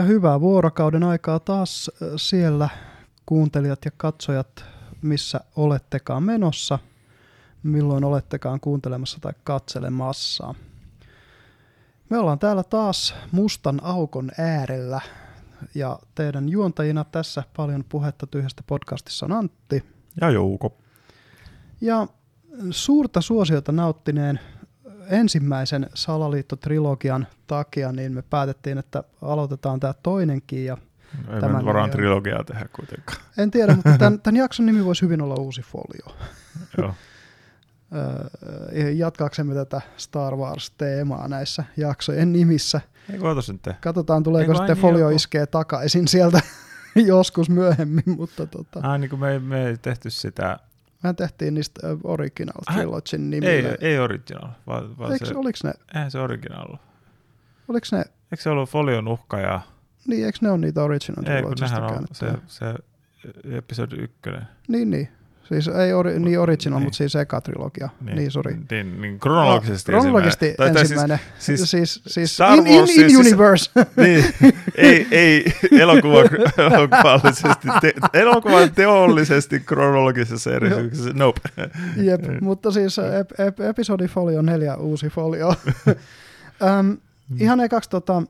Ja hyvää vuorokauden aikaa taas äh, siellä kuuntelijat ja katsojat, missä olettekaan menossa, milloin olettekaan kuuntelemassa tai katselemassa. Me ollaan täällä taas mustan aukon äärellä ja teidän juontajina tässä paljon puhetta tyhjästä podcastissa on Antti. Ja Jouko. Ja suurta suosiota nauttineen ensimmäisen salaliittotrilogian takia, niin me päätettiin, että aloitetaan tämä toinenkin. Ja Ei tämän varaan trilogiaa tehdä kuitenkaan. En tiedä, mutta tämän, tämän jakson nimi voisi hyvin olla Uusi folio. Joo. Jatkaaksemme tätä Star Wars-teemaa näissä jaksojen nimissä. Ei sitten. Katsotaan, tuleeko sitten niin folio joku. iskee takaisin sieltä joskus myöhemmin. Mutta tota. Ah, niin kuin me, me ei tehty sitä Mehän tehtiin niistä Original Trilogyn nimillä. Ei, ei Original. Vaan, vaan eikö, se, oliko ne? Eihän se Original Oliko ne? Eikö se ollut Folion uhka ja... Niin, eikö ne ole niitä Original Ei, kun nehän on se, se episodi ykkönen. Niin, niin. Siis ei ori, niin original, niin. mutta siis eka trilogia. Niin, niin sori. Niin, niin kronologisesti, no, kronologisesti ensimmäinen. Siis, siis, siis, siis Star in, in, in siis, universe. niin, ei, ei elokuva, elokuvallisesti, te, elokuva teollisesti kronologisessa erityksessä, nope. Jep, mutta siis ep, ep, episodi folio neljä uusi folio. um, ihan ekaksi tota,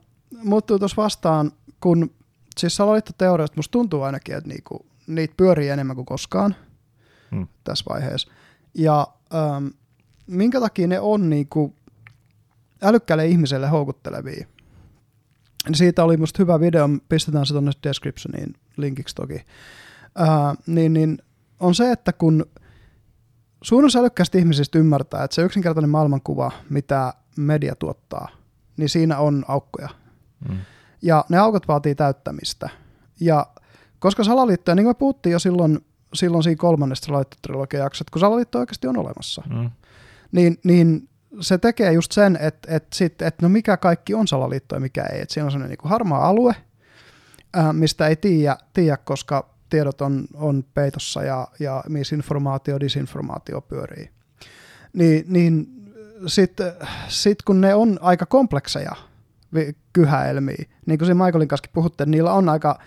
muuttuu tuossa vastaan, kun siis salaliittoteoriasta musta tuntuu ainakin, että niinku, niitä pyörii enemmän kuin koskaan – hmm. tässä vaiheessa. Ja ähm, minkä takia ne on niinku älykkäälle ihmiselle houkuttelevia? Siitä oli musta hyvä video, pistetään se tuonne descriptioniin linkiksi toki. Äh, niin, niin on se, että kun suurin osa älykkäistä ihmisistä ymmärtää, että se yksinkertainen maailmankuva, mitä media tuottaa, niin siinä on aukkoja. Mm. Ja ne aukot vaatii täyttämistä. Ja koska salaliittoja, niin kuin me puhuttiin jo silloin silloin siinä kolmannesta salaliittotrilogian jaksossa, kun salaliitto oikeasti on olemassa, mm. niin, niin se tekee just sen, että, että, sit, että no mikä kaikki on salaliitto ja mikä ei. Että siinä on sellainen niin harmaa alue, äh, mistä ei tiedä, tiedä, koska tiedot on, on peitossa ja, ja misinformaatio, disinformaatio pyörii. Niin, niin sitten sit kun ne on aika komplekseja kyhäelmiä, niin kuin se Michaelin kanssa puhutte, niillä on aika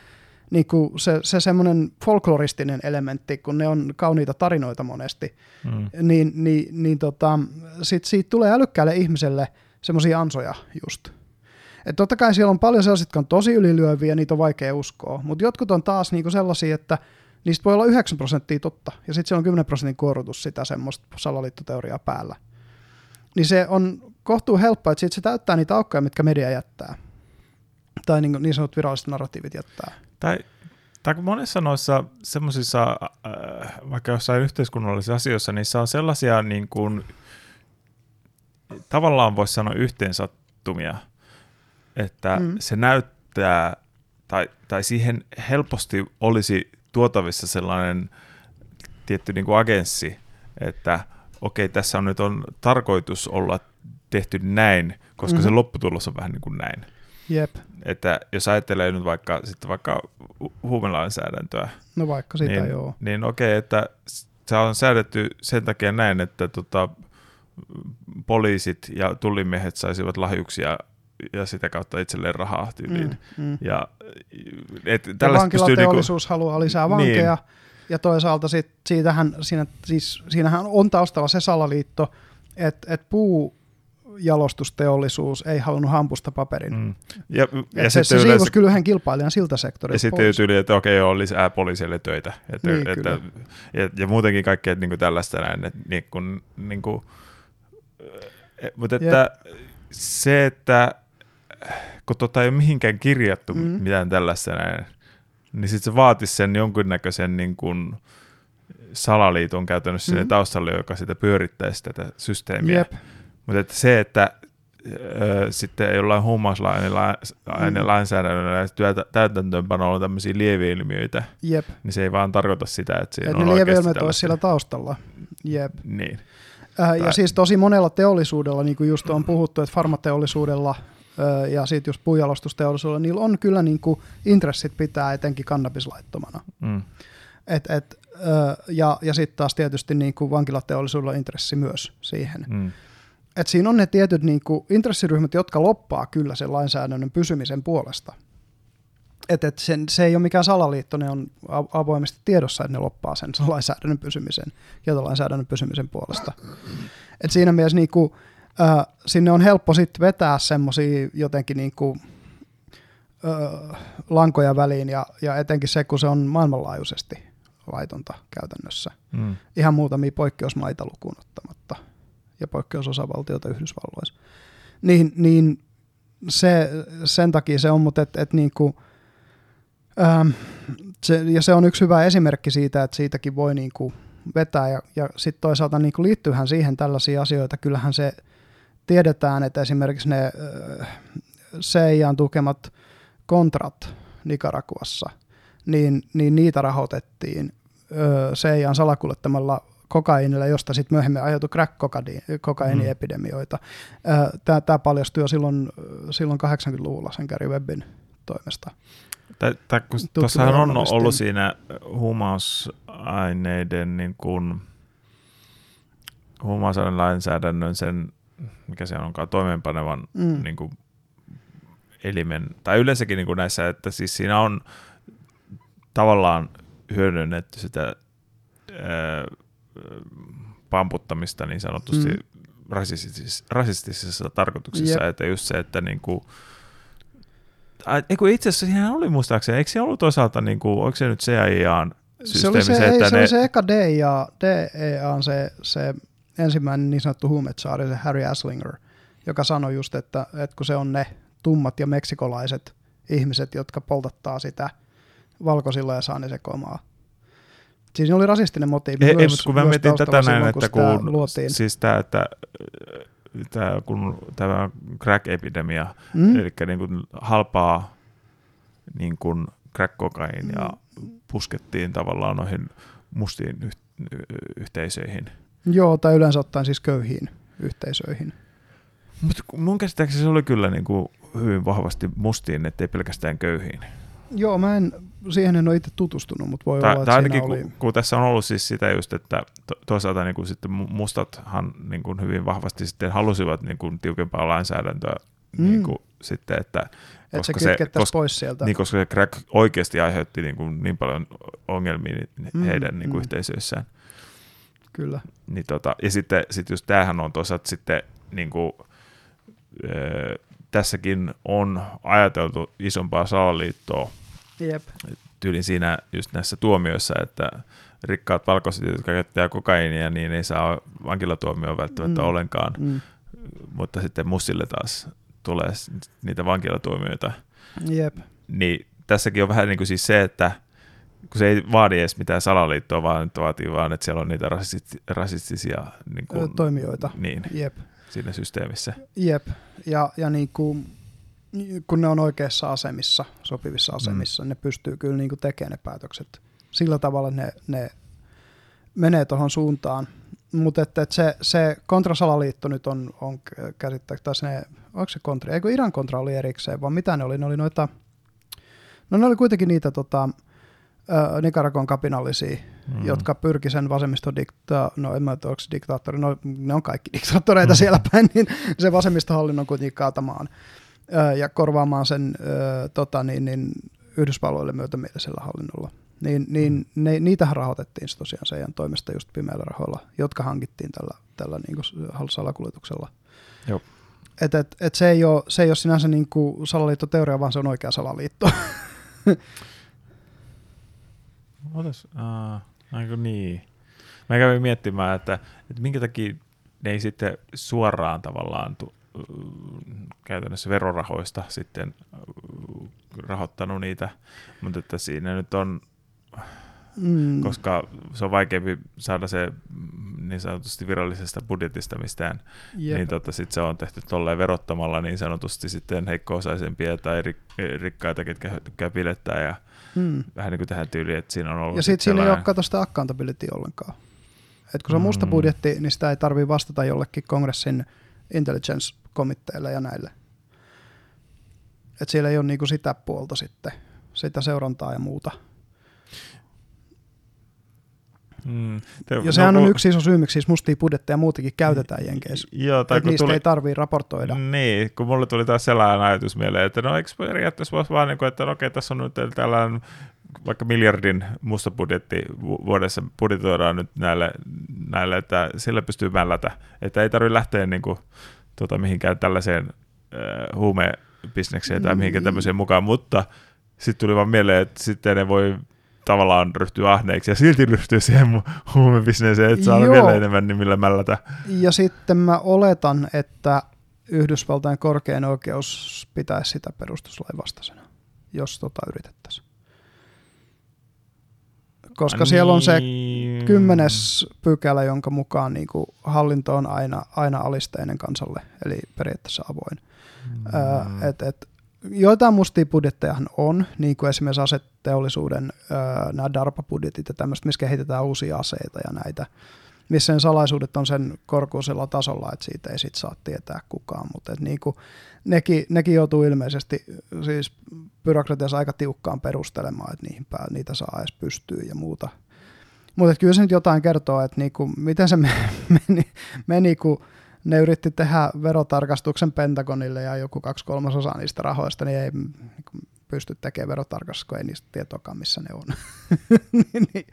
niin kuin se, se semmoinen folkloristinen elementti, kun ne on kauniita tarinoita monesti, mm. niin, niin, niin tota, sit siitä tulee älykkäälle ihmiselle semmoisia ansoja just. Et totta kai siellä on paljon sellaisia, jotka on tosi ylilyöviä, niitä on vaikea uskoa, mutta jotkut on taas niinku sellaisia, että niistä voi olla 9 prosenttia totta, ja sitten siellä on 10 prosentin kuorutus sitä semmoista salaliittoteoriaa päällä. Niin se on kohtuu helppoa, että sit se täyttää niitä aukkoja, mitkä media jättää. Tai niin, niin sanotut viralliset narratiivit jättää. Tai, tai monissa noissa semmoisissa, äh, vaikka jossain yhteiskunnallisissa asioissa, niissä on sellaisia niin kuin, tavallaan voisi sanoa yhteensattumia, että mm. se näyttää, tai, tai siihen helposti olisi tuotavissa sellainen tietty niin kuin agenssi, että okei, tässä on nyt on tarkoitus olla tehty näin, koska mm-hmm. se lopputulos on vähän niin kuin näin. Jep. Että jos ajattelee nyt vaikka, sitten vaikka huumelainsäädäntöä, no vaikka sitä niin, joo. niin okei, että se on säädetty sen takia näin, että tota, poliisit ja tullimiehet saisivat lahjuksia ja sitä kautta itselleen rahaa tyyliin. Mm, mm. Ja, et, ja vankilateollisuus niinku, haluaa lisää vankeja, niin. ja toisaalta sit, siitähän, siinä, siis, siinähän on taustalla se salaliitto, että et puu jalostusteollisuus ei halunnut hampusta paperin. Mm. Ja, ja se, se yleensä... kyllä yhden kilpailijan siltä sektorilta Ja sitten tyyli, että okei, on lisää poliisille töitä. Että, niin, että, ja, ja, muutenkin kaikkea niin kuin tällaista näin. Että, niin kuin, niin kuin, eh, mutta että Jep. se, että kun tota ei ole mihinkään kirjattu mm. mitään tällaista näin, niin sitten se vaatisi sen jonkinnäköisen niin kuin, salaliiton käytännössä mm. sinne taustalle, joka sitä pyörittäisi tätä systeemiä. Jep. Mutta että se, että ö, sitten jollain huumausainelainsäädännöllä ja täytäntöönpanolla on tämmöisiä lieveilmiöitä, Jep. niin se ei vaan tarkoita sitä, että siinä Et on ne lieveilmiöt olisi siellä taustalla. Jep. Niin. Äh, tai... Ja siis tosi monella teollisuudella, niin kuin just on puhuttu, että farmateollisuudella ja sitten just puujalostusteollisuudella, niillä on kyllä niin kuin intressit pitää etenkin kannabislaittomana. Mm. Et, et, ja ja sitten taas tietysti niin kuin vankilateollisuudella intressi myös siihen. Mm et siinä on ne tietyt niin kuin, intressiryhmät, jotka loppaa kyllä sen lainsäädännön pysymisen puolesta. että et sen, se ei ole mikään salaliitto, ne on avoimesti tiedossa, että ne loppaa sen lainsäädännön pysymisen, kieltolainsäädännön pysymisen puolesta. Et siinä mielessä niin kuin, äh, sinne on helppo sitten vetää semmoisia jotenkin niin kuin, äh, lankoja väliin, ja, ja etenkin se, kun se on maailmanlaajuisesti laitonta käytännössä. Mm. Ihan muutamia poikkeusmaita lukuun ottamatta, ja poikkeusosavaltioita Yhdysvalloissa. Niin, niin se, sen takia se on, mutta et, et niin kuin, Ähm, se, ja se on yksi hyvä esimerkki siitä, että siitäkin voi niin kuin vetää ja, ja sitten toisaalta niin kuin liittyyhän siihen tällaisia asioita. Kyllähän se tiedetään, että esimerkiksi ne äh, CIAn tukemat kontrat Nicaraguassa, niin, niin niitä rahoitettiin äh, CIAn salakuljettamalla kokainilla, josta sitten myöhemmin aiheutui crack-kokainiepidemioita. Mm. Tämä paljastui jo silloin, silloin 80-luvulla sen Gary Webbin toimesta. Tuossahan on ollut siinä huumausaineiden niin kuin, lainsäädännön sen, mikä se onkaan, toimeenpanevan mm. niin kuin, elimen, tai yleensäkin niin kuin näissä, että siis siinä on tavallaan hyödynnetty sitä ää, pamputtamista niin sanotusti mm. rasistisissa, rasistisissa tarkoituksissa, yep. että just se, että niin kuin, Eiku itse asiassa siinä oli muistaakseni, eikö se ollut toisaalta, niin kuin, oliko se nyt CIAn? Se oli se, se, että ei, ne... se, oli se eka DEA, DEA on se, se ensimmäinen niin sanottu huumetsaari, se Harry Aslinger, joka sanoi just, että, että kun se on ne tummat ja meksikolaiset ihmiset, jotka poltattaa sitä valkoisilla ja saa ne sekoamaan. Siis oli rasistinen motiivi ei, myös, ei, kun mä mietin tätä näin, että kun, luotiin. siis tämä, että tämä, kun tämä crack-epidemia, mm. eli niin kuin halpaa niin kuin crack ja mm. puskettiin tavallaan noihin mustiin yhteisöihin. Joo, tai yleensä ottaen siis köyhiin yhteisöihin. Mutta mun käsittääkseni se oli kyllä niin kuin hyvin vahvasti mustiin, ettei pelkästään köyhiin. Joo, mä en, siihen en ole itse tutustunut, mutta voi Tää, olla, että ainakin, oli... kun, kun, tässä on ollut siis sitä just, että to, toisaalta niin kuin sitten mustathan niin kuin hyvin vahvasti sitten halusivat niin kuin tiukempaa lainsäädäntöä mm. niin kuin sitten, että koska se, se koska, pois sieltä. Niin, koska se crack oikeasti aiheutti niin, kuin niin paljon ongelmia mm, heidän niin kuin mm. yhteisöissään. Kyllä. Niin tota, ja sitten sit just tämähän on toisaalta sitten niin kuin, öö, tässäkin on ajateltu isompaa salaliittoa Jep. Tyylin siinä just näissä tuomioissa, että rikkaat valkoiset, jotka käyttää kokainia, niin ei saa vankilatuomioon välttämättä mm. ollenkaan. Mm. Mutta sitten mussille taas tulee niitä vankilatuomioita. Jep. Niin tässäkin on vähän niin kuin siis se, että kun se ei vaadi edes mitään salaliittoa, vaan nyt vaatii vaan, että siellä on niitä rasistisia niin kuin, toimijoita. Niin, Jep. siinä systeemissä. Jep, ja, ja niin kuin kun ne on oikeassa asemissa, sopivissa mm. asemissa, mm. ne pystyy kyllä niin tekemään ne päätökset. Sillä tavalla ne, ne menee tuohon suuntaan. Mutta että, että se, se kontrasalaliitto nyt on, on käsittääkseni, ne, onko se kontra, eikö Iran kontra oli erikseen, vaan mitä ne oli? Ne oli noita, no ne oli kuitenkin niitä tota, Nicaragon kapinallisia, mm. jotka pyrki sen vasemmistodikta, no en mä tiedä, onko diktaattori, no ne on kaikki diktaattoreita mm. siellä päin, niin se vasemmistohallinnon kuitenkin kaatamaan ja korvaamaan sen tota, niin, niin, Yhdysvalloille myötämielisellä hallinnolla. Niin, niin mm. ne, niitähän rahoitettiin se tosiaan sen toimesta just pimeillä rahoilla, jotka hankittiin tällä, tällä niin kuin salakuljetuksella. Joo. Et, et, et se, ei ole, se ei ole sinänsä niin kuin salaliittoteoria, vaan se on oikea salaliitto. Otas, uh, niin. Mä kävin miettimään, että, että minkä takia ne ei sitten suoraan tavallaan tu, käytännössä verorahoista sitten rahoittanut niitä, mutta että siinä nyt on, mm. koska se on vaikeampi saada se niin sanotusti virallisesta budjetista mistään, yep. niin tota, sit se on tehty tolleen verottamalla niin sanotusti sitten heikko-osaisempia tai rik- rikkaita, ketkä tykkää pilettää ja mm. vähän niin kuin tähän tyyliin, että siinä on ollut Ja sitten siinä ei ole sitä accountability ollenkaan. Et kun se on musta mm. budjetti, niin sitä ei tarvitse vastata jollekin kongressin intelligence komitteille ja näille. Et siellä ei ole niinku sitä puolta sitten, sitä seurantaa ja muuta. Mm. Te, ja sehän no, on yksi iso syy, miksi siis mustia budjetteja muutenkin käytetään Jenkeissä. Joo, tai kun niistä tuli, ei tarvii raportoida. Niin, kun mulle tuli taas sellainen ajatus mieleen, että no eikö periaatteessa voisi vaan, niin kuin, että no, okei, tässä on nyt tällainen vaikka miljardin musta budjetti vuodessa budjetoidaan nyt näille, näille että sillä pystyy mällätä, että ei tarvitse lähteä niin kuin, tota, mihinkään tällaiseen äh, huumebisnekseen tai mihinkään mm. tämmöiseen mukaan, mutta sitten tuli vaan mieleen, että sitten ne voi tavallaan ryhtyä ahneiksi ja silti ryhtyä siihen huumebisneeseen, että saa vielä enemmän nimillä mällätä. Ja sitten mä oletan, että Yhdysvaltain korkein oikeus pitäisi sitä perustuslain vastaisena, jos tota yritettäisiin. Koska siellä on se kymmenes pykälä, jonka mukaan niin kuin hallinto on aina, aina alisteinen kansalle, eli periaatteessa avoin. Mm. et, et, joitain mustia budjettejahan on, niin kuin esimerkiksi aseteollisuuden öö, nämä DARPA-budjetit ja tämmöistä, missä kehitetään uusia aseita ja näitä, missä sen salaisuudet on sen korkuisella tasolla, että siitä ei sit saa tietää kukaan, mutta niin kuin, nekin, nekin joutuu ilmeisesti siis byrokratiassa aika tiukkaan perustelemaan, että niihin pää, niitä saa edes pystyä ja muuta. Mutta kyllä se nyt jotain kertoo, että niinku, miten se meni, meni kun ne yritti tehdä verotarkastuksen Pentagonille ja joku kaksi kolmasosaa niistä rahoista, niin ei niin pysty tekemään verotarkastusta, kun ei niistä tietoakaan, missä ne on. niin, niin,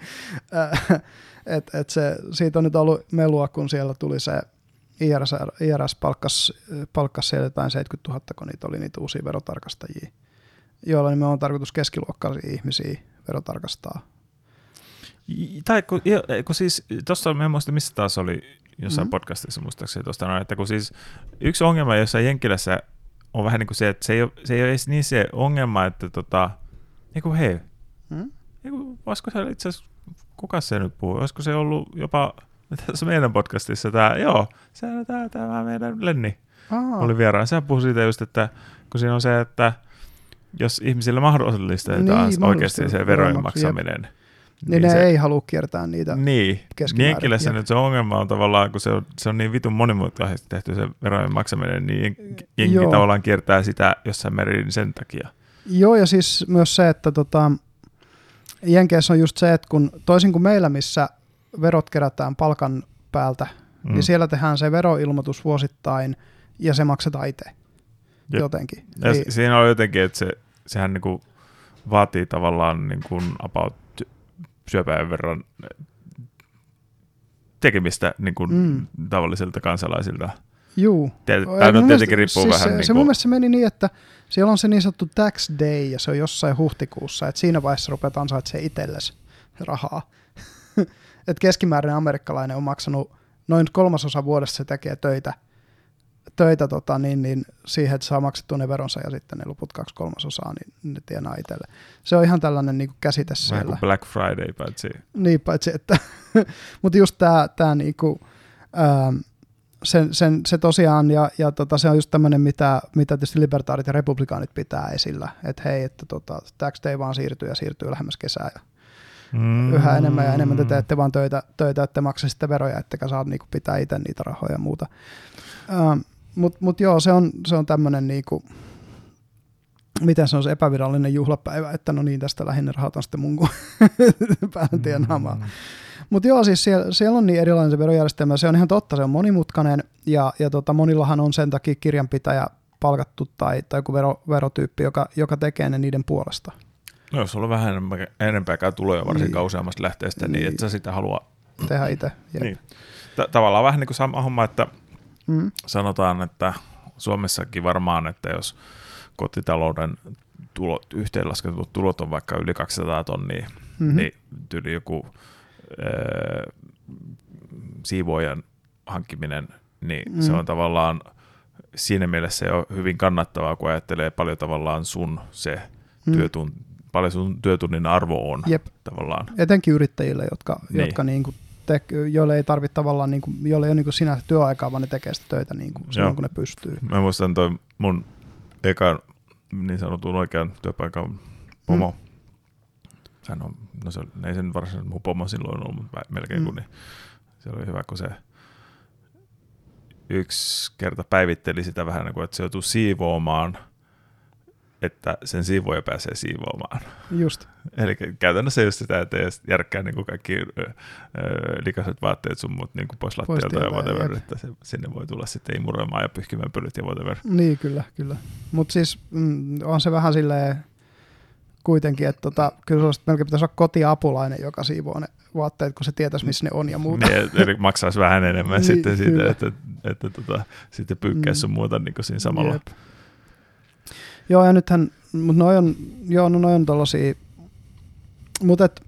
äh, et, et se, siitä on nyt ollut melua, kun siellä tuli se IRS, IRS palkkas, palkkas siellä jotain 70 000, kun niitä oli niitä uusia verotarkastajia, joilla me on tarkoitus keskiluokkaisia ihmisiä verotarkastaa. Tai kun, kun siis, tuossa en muista missä taas oli jossain mm-hmm. podcastissa muistaakseni tuosta noin, että kun siis yksi ongelma jossain Jenkkilässä on vähän niin kuin se, että se ei ole, se ei ole edes niin se ongelma, että tota, niin kuin hei, mm? niin kuin, olisiko se itse asiassa, kuka se nyt puhuu, olisiko se ollut jopa tässä meidän podcastissa tämä, joo, se on tämä, tämä meidän Lenni Aa. oli vieraan. Sehän puhui siitä just, että kun siinä on se, että jos ihmisille mahdollistetaan niin, oikeasti se verojen maksaminen, jep niin, niin ne se, ei halua kiertää niitä Niin, Jenkkilässä nyt se ongelma on tavallaan, kun se on, se on niin vitun monimutkaisesti tehty se verojen maksaminen, niin jenki Joo. tavallaan kiertää sitä jossain määrin sen takia. Joo, ja siis myös se, että tota, Jenkeissä on just se, että kun toisin kuin meillä, missä verot kerätään palkan päältä, niin mm. niin siellä tehdään se veroilmoitus vuosittain ja se maksetaan itse Jep. jotenkin. Ja niin, siinä on jotenkin, että se, sehän niinku vaatii tavallaan niin kuin about syöpäin verran tekemistä niin kuin mm. tavallisilta kansalaisilta. Juu. Tämä no, tietenkin riippuu siis vähän. Se, niin se mun mielestä se meni niin, että siellä on se niin sanottu tax day ja se on jossain huhtikuussa, että siinä vaiheessa rupeat ansaitsemaan itsellesi rahaa. että keskimäärin amerikkalainen on maksanut noin kolmasosa vuodessa se tekee töitä – töitä tota, niin, niin siihen, että saa maksettua ne veronsa ja sitten ne loput kaksi kolmasosaa, niin ne tienaa itselle. Se on ihan tällainen niin kuin käsite Vähän siellä. Kuin Black Friday, paitsi. Niin, paitsi että, mutta just tämä, tämä niin kuin, ähm, sen, sen, se tosiaan, ja, ja tota, se on just tämmöinen, mitä, mitä tietysti libertaarit ja republikaanit pitää esillä, että hei, että tota, tax day vaan siirtyy ja siirtyy lähemmäs kesää, ja mm. yhä enemmän ja enemmän te teette vaan töitä, töitä että maksaisitte veroja, ettekä saa niinku pitää itse niitä rahoja ja muuta. Ähm, mutta mut joo, se on, se on tämmöinen niinku, miten se on se epävirallinen juhlapäivä, että no niin, tästä lähinnä rahoitan sitten mun päähän tienaamaan. Mm. Mutta joo, siis siellä, siellä on niin erilainen se verojärjestelmä, se on ihan totta, se on monimutkainen ja, ja tota, monillahan on sen takia kirjanpitäjä palkattu tai, tai joku vero, verotyyppi, joka, joka tekee ne niiden puolesta. No jos sulla on vähän enempää, enempääkään tuloja varsinkin niin. useammasta lähteestä, niin, niin että sä sitä haluaa tehdä itse. Niin. Tavallaan vähän niin kuin sama homma, että Mm. Sanotaan, että Suomessakin varmaan, että jos kotitalouden tulot, yhteenlasketut tulot on vaikka yli 200 tonnia, mm-hmm. niin tyyli joku ee, siivoajan hankkiminen, niin mm. se on tavallaan siinä mielessä jo hyvin kannattavaa, kun ajattelee paljon tavallaan sun se mm. työtun, paljon sun työtunnin arvo on Jep. tavallaan. Etenkin yrittäjille, jotka, niin. jotka niin kuin te, joille ei tarvitse tavallaan, niin kuin, joille ei ole niin sinä työaikaa, vaan ne tekee sitä töitä niin kuin, silloin, kun ne pystyy. Mä muistan toi mun eka niin sanotun oikean työpaikan pomo. Mm. Sehän on, no se, ei sen varsinainen mun pomo silloin ollut, mutta melkein mm. kun, niin se oli hyvä, kun se yksi kerta päivitteli sitä vähän, niin kuin, että se joutuu siivoamaan että sen siivoja pääsee siivoamaan. Just. Eli käytännössä just sitä, että järkkää niin kaikki ö, likaiset vaatteet sun muut niin pois lattialta ja whatever, että se, sinne voi tulla sitten imuroimaan ja pyyhkimään pölyt ja whatever. Niin, kyllä, kyllä. Mutta siis mm, on se vähän silleen kuitenkin, että tota, kyllä se melkein pitäisi olla kotiapulainen, joka siivoo ne vaatteet, kun se tietäisi, missä ne on ja muuta. Niin, eli maksaisi vähän enemmän niin, sitten siitä, että, että, että tota, sitten pyykkäisi mm. sun muuta niin siinä samalla. Jep. Joo, ja nythän, mutta noi on, joo, no noi on tollasia, mutta et,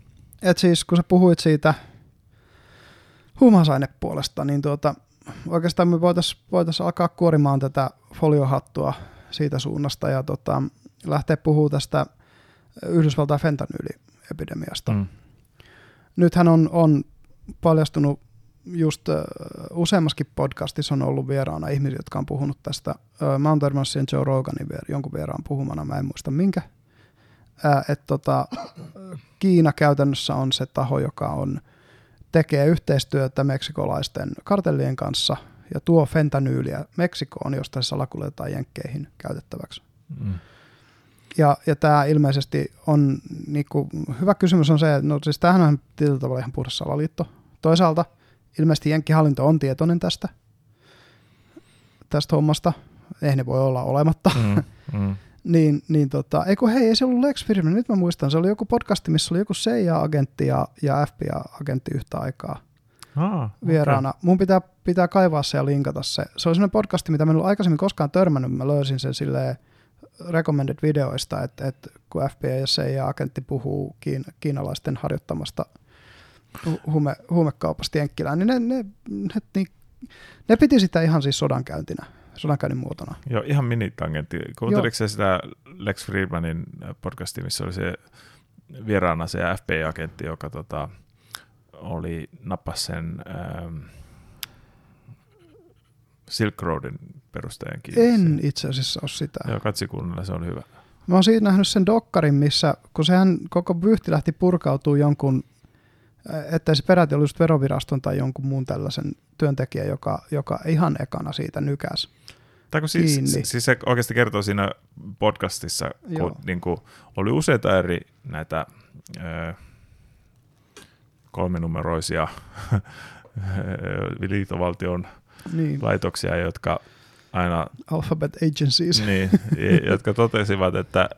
et siis kun sä puhuit siitä huumausainepuolesta, niin tuota, oikeastaan me voitaisiin voitais alkaa kuorimaan tätä foliohattua siitä suunnasta ja tota, lähteä puhumaan tästä Yhdysvaltain fentanyyliepidemiasta. Mm. Nythän on, on paljastunut just uh, useammaskin podcastissa on ollut vieraana ihmisiä, jotka on puhunut tästä. Uh, mä oon siihen Joe Roganin vier, jonkun vieraan puhumana, mä en muista minkä. Uh, että tota, Kiina käytännössä on se taho, joka on, tekee yhteistyötä meksikolaisten kartellien kanssa ja tuo fentanyyliä Meksikoon, josta se salakuljetetaan jenkkeihin käytettäväksi. Mm. Ja, ja tämä ilmeisesti on, niinku, hyvä kysymys on se, että no siis tämähän on tietyllä tavalla ihan puhdas salaliitto. Toisaalta – ilmeisesti Jenkkihallinto on tietoinen tästä, tästä hommasta. Eihän ne voi olla olematta. Mm, mm. niin, niin tota, ei kun hei, ei se ollut Lex Friedman, nyt mä muistan, se oli joku podcasti, missä oli joku CIA-agentti ja, ja FBI-agentti yhtä aikaa ah, vieraana. Okay. Mun pitää, pitää kaivaa se ja linkata se. Se oli sellainen podcasti, mitä mä en ollut aikaisemmin koskaan törmännyt, mä löysin sen silleen recommended videoista, että, että kun FBI ja CIA-agentti puhuu kiin, kiinalaisten harjoittamasta – huume, huumekaupasta Jenkkilään, niin ne, ne, ne, ne, ne piti sitä ihan siis sodankäyntinä, sodankäynnin muotona. Joo, ihan minitangentti. Kuunteliko se sitä Lex Friedmanin podcasti, missä oli se vieraana se FBI-agentti, joka tota, oli nappas sen ähm, Silk Roadin perustajan kiinni. En itse asiassa ole sitä. Joo, katsi kuunnella, se on hyvä. Mä oon siitä nähnyt sen dokkarin, missä, kun sehän koko vyyhti lähti purkautuu jonkun että se peräti oli just veroviraston tai jonkun muun tällaisen työntekijä, joka, joka ihan ekana siitä nykäs. Tai kun siis, kiinni. siis se oikeasti kertoo siinä podcastissa, Joo. kun niin kuin oli useita eri näitä ö, kolminumeroisia liittovaltion niin. laitoksia, jotka aina... Alphabet agencies. Niin, jotka totesivat, että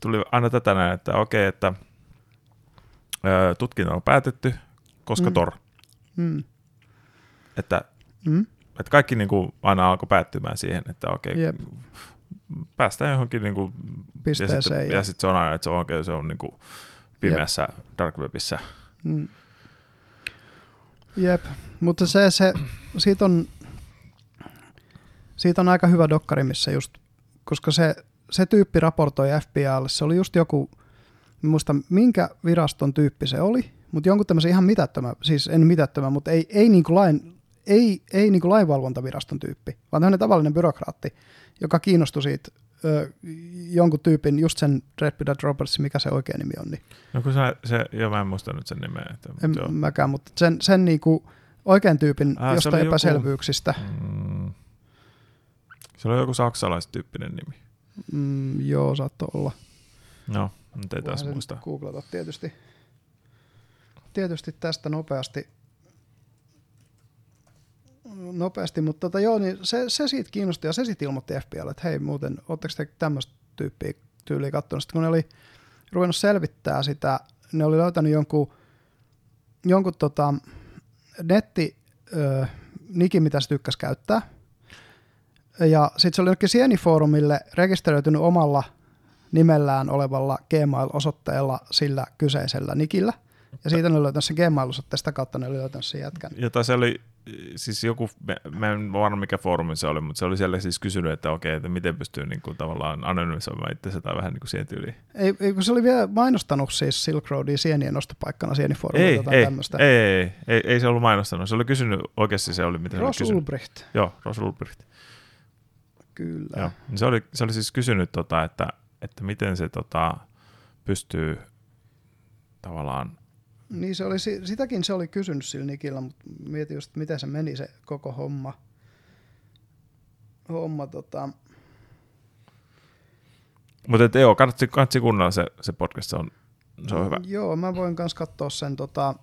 tuli aina tätä näin, että okei, että – tutkinto on päätetty, koska mm. tor. Mm. Että, mm. että kaikki niin kuin aina alkoi päättymään siihen, että okei, yep. päästään johonkin niin kuin, pisteeseen. Ja sitten ja sit se on aina, että se on, okay, se on niin kuin pimeässä yep. dark webissä. Mm. Jep, mutta se, se, siitä, on, siitä on aika hyvä dokkari, missä just, koska se, se tyyppi raportoi FBIlle, se oli just joku – muista, minkä viraston tyyppi se oli, mutta jonkun tämmöisen ihan mitättömän, siis en mitättömän, mutta ei, ei, niin kuin lain, ei, ei niin kuin lainvalvontaviraston tyyppi, vaan tämmöinen tavallinen byrokraatti, joka kiinnostui siitä ö, jonkun tyypin, just sen Red Pidat Roberts, mikä se oikea nimi on. Niin. No kun sä, se, joo mä en muista nyt sen nimeä. Että, en joo. mäkään, mutta sen, sen niin kuin oikean tyypin äh, jostain epäselvyyksistä. Joku, mm, se oli joku saksalaistyyppinen nimi. Mm, joo, saattoi olla. No, nyt ei taas muista. Googlata tietysti, tietysti tästä nopeasti. Nopeasti, mutta tota, joo, niin se, se siitä kiinnosti ja se sitten ilmoitti FBIlle, että hei muuten, ootteko te tämmöistä tyyppiä tyyliä katsonut. Sitten kun ne oli ruvennut selvittää sitä, ne oli löytänyt jonkun, jonkun tota, netti, ö, nikin, mitä se tykkäsi käyttää. Ja sitten se oli jonnekin Sieni-foorumille rekisteröitynyt omalla nimellään olevalla Gmail-osoitteella sillä kyseisellä nikillä. Ja siitä ne löytänyt sen Gmail-osoitteesta kautta ne löytänyt sen jätkän. Jota se oli, siis joku, mä en varma mikä foorumi se oli, mutta se oli siellä siis kysynyt, että okei, että miten pystyy niin kuin, tavallaan anonymisoimaan itsensä tai vähän niin kuin siihen tyyliin. Ei, ei, kun se oli vielä mainostanut siis Silk Roadin sienien nostopaikkana sienifoorumilla ei, jotain ei, tämmöistä. Ei, ei, ei, ei, se ollut mainostanut, se oli kysynyt, oikeasti se oli mitä Ross se oli kysynyt. Ulbricht. Joo, Ross Ulbricht. Kyllä. Joo, se oli, se oli siis kysynyt, tota, että että miten se tota, pystyy tavallaan... Niin se oli, sitäkin se oli kysynyt sillä Nikillä, mutta mietin just, miten se meni se koko homma. homma tota. Mutta joo, kannattaa, kannattaa kuunnella se, se podcast, se on, se on hyvä. Joo, mä voin myös katsoa sen, tota,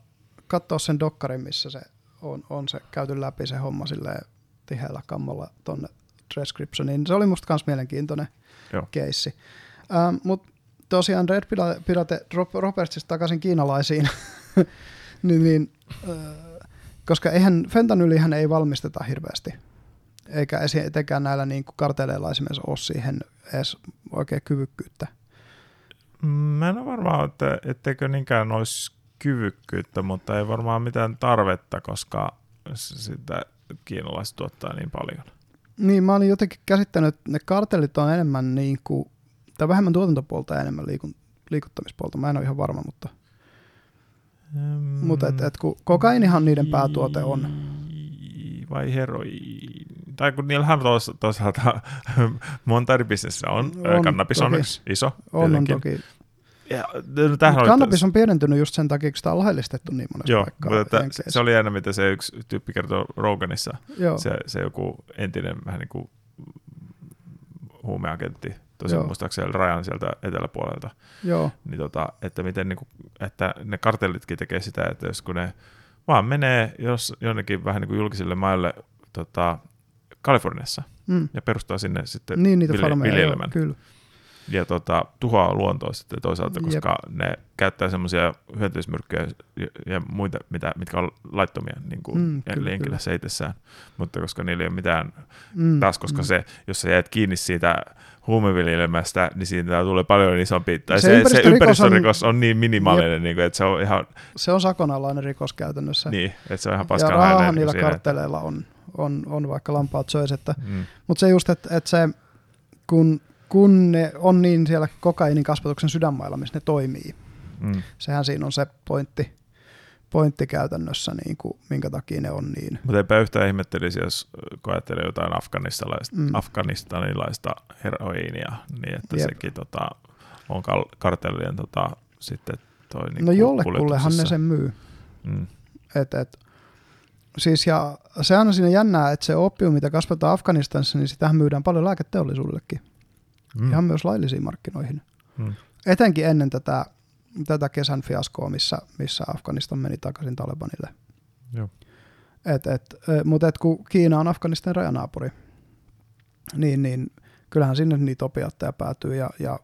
katsoa sen dokkarin, missä se on, on se käyty läpi se homma silleen tiheällä kammalla tonne transcriptioniin. Se oli musta myös mielenkiintoinen Joo. keissi. Ähm, Mutta tosiaan Red Pirate Robertsista takaisin kiinalaisiin, niin, niin koska eihän fentanylihän ei valmisteta hirveästi, eikä etenkään näillä niin kuin karteleilla esimerkiksi ole siihen edes oikein kyvykkyyttä. Mä en ole varma, että etteikö niinkään olisi kyvykkyyttä, mutta ei varmaan mitään tarvetta, koska sitä kiinalaiset tuottaa niin paljon. Niin, mä olin jotenkin käsittänyt, että ne kartellit on enemmän niin kuin, tai vähemmän tuotantopuolta ja enemmän liikun, liikuttamispuolta. Mä en ole ihan varma, mutta, mm, mutta et, et, kun kokainihan niiden päätuote on. Vai heroiini? Tai kun niillähän tos, toisaalta monta eri bisnessä on. on Kannabis on yksi iso. On, on toki. Ja, no, tämähän Kannabis on pienentynyt just sen takia, kun sitä on laillistettu niin monessa Joo, mutta että se oli jännä, mitä se yksi tyyppi kertoi Roganissa. Joo. Se, se joku entinen vähän niin kuin huumeagentti, tosi Joo. muistaakseni rajan sieltä eteläpuolelta. Joo. Niin tota, että miten niin kuin, että ne kartellitkin tekee sitä, että jos kun ne vaan menee jos jonnekin vähän niin kuin julkisille maille tota, Kaliforniassa mm. ja perustaa sinne sitten niin, niitä viljelmän. Joo, kyllä ja tota, tuhoaa luontoa sitten toisaalta, koska Jep. ne käyttää semmoisia hyönteismyrkkyjä ja muita, mitä, mitkä on laittomia niin kuin mm, kyllä, seitessään, mutta koska niillä ei ole mitään mm, taas, koska mm. se, jos sä jäät kiinni siitä huumeviljelmästä, niin siitä tulee paljon isompi, tai se, se, ympäristörikos, se ympäristörikos on, on niin minimaalinen, niin kuin, että se on ihan... Se on sakonalainen rikos käytännössä. Niin, että se on ihan paskan Ja rahahan niillä siinä, kartteleilla on, on, on, vaikka lampaat että, mm. mutta se just, että, että se, kun kun ne on niin siellä kokainin kasvatuksen sydänmailla, missä ne toimii. Mm. Sehän siinä on se pointti, pointti käytännössä, niin kuin, minkä takia ne on niin. Mutta eipä yhtään ihmettelisi, jos ajattelee jotain mm. afganistanilaista heroiinia, niin että Jep. sekin tota, on kartellien tota, sitten toi niin No jollekullehan ne sen myy. Mm. Et, et, siis ja sehän on siinä jännää, että se oppium, mitä kasvatetaan Afganistanissa, niin sitähän myydään paljon lääketeollisuudellekin mm. ihan myös laillisiin markkinoihin. Mm. Etenkin ennen tätä, tätä kesän fiaskoa, missä, missä Afganistan meni takaisin Talebanille. Joo. Et, et, mutta et kun Kiina on Afganistan rajanaapuri, niin, niin kyllähän sinne niitä opiatteja päätyy ja, ja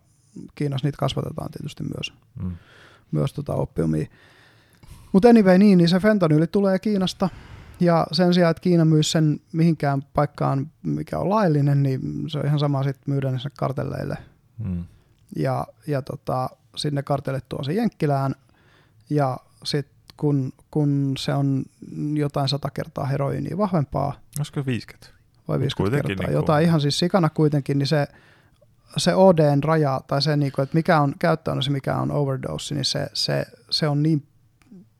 Kiinassa niitä kasvatetaan tietysti myös, mm. myös tota oppiumia. Mutta anyway, niin, niin se fentanyli tulee Kiinasta ja sen sijaan, että Kiina myy sen mihinkään paikkaan, mikä on laillinen, niin se on ihan sama sitten myydä ne kartelleille. Hmm. Ja, ja tota, sinne kartellit tuo se Jenkkilään, ja sitten kun, kun se on jotain sata kertaa heroinia vahvempaa. Olisiko 50? Vai 50 kertaa, niin kuin... jotain ihan siis sikana kuitenkin, niin se, se ODn raja, tai se, niin kuin, että mikä on käyttöön, mikä on overdose, niin se, se, se on niin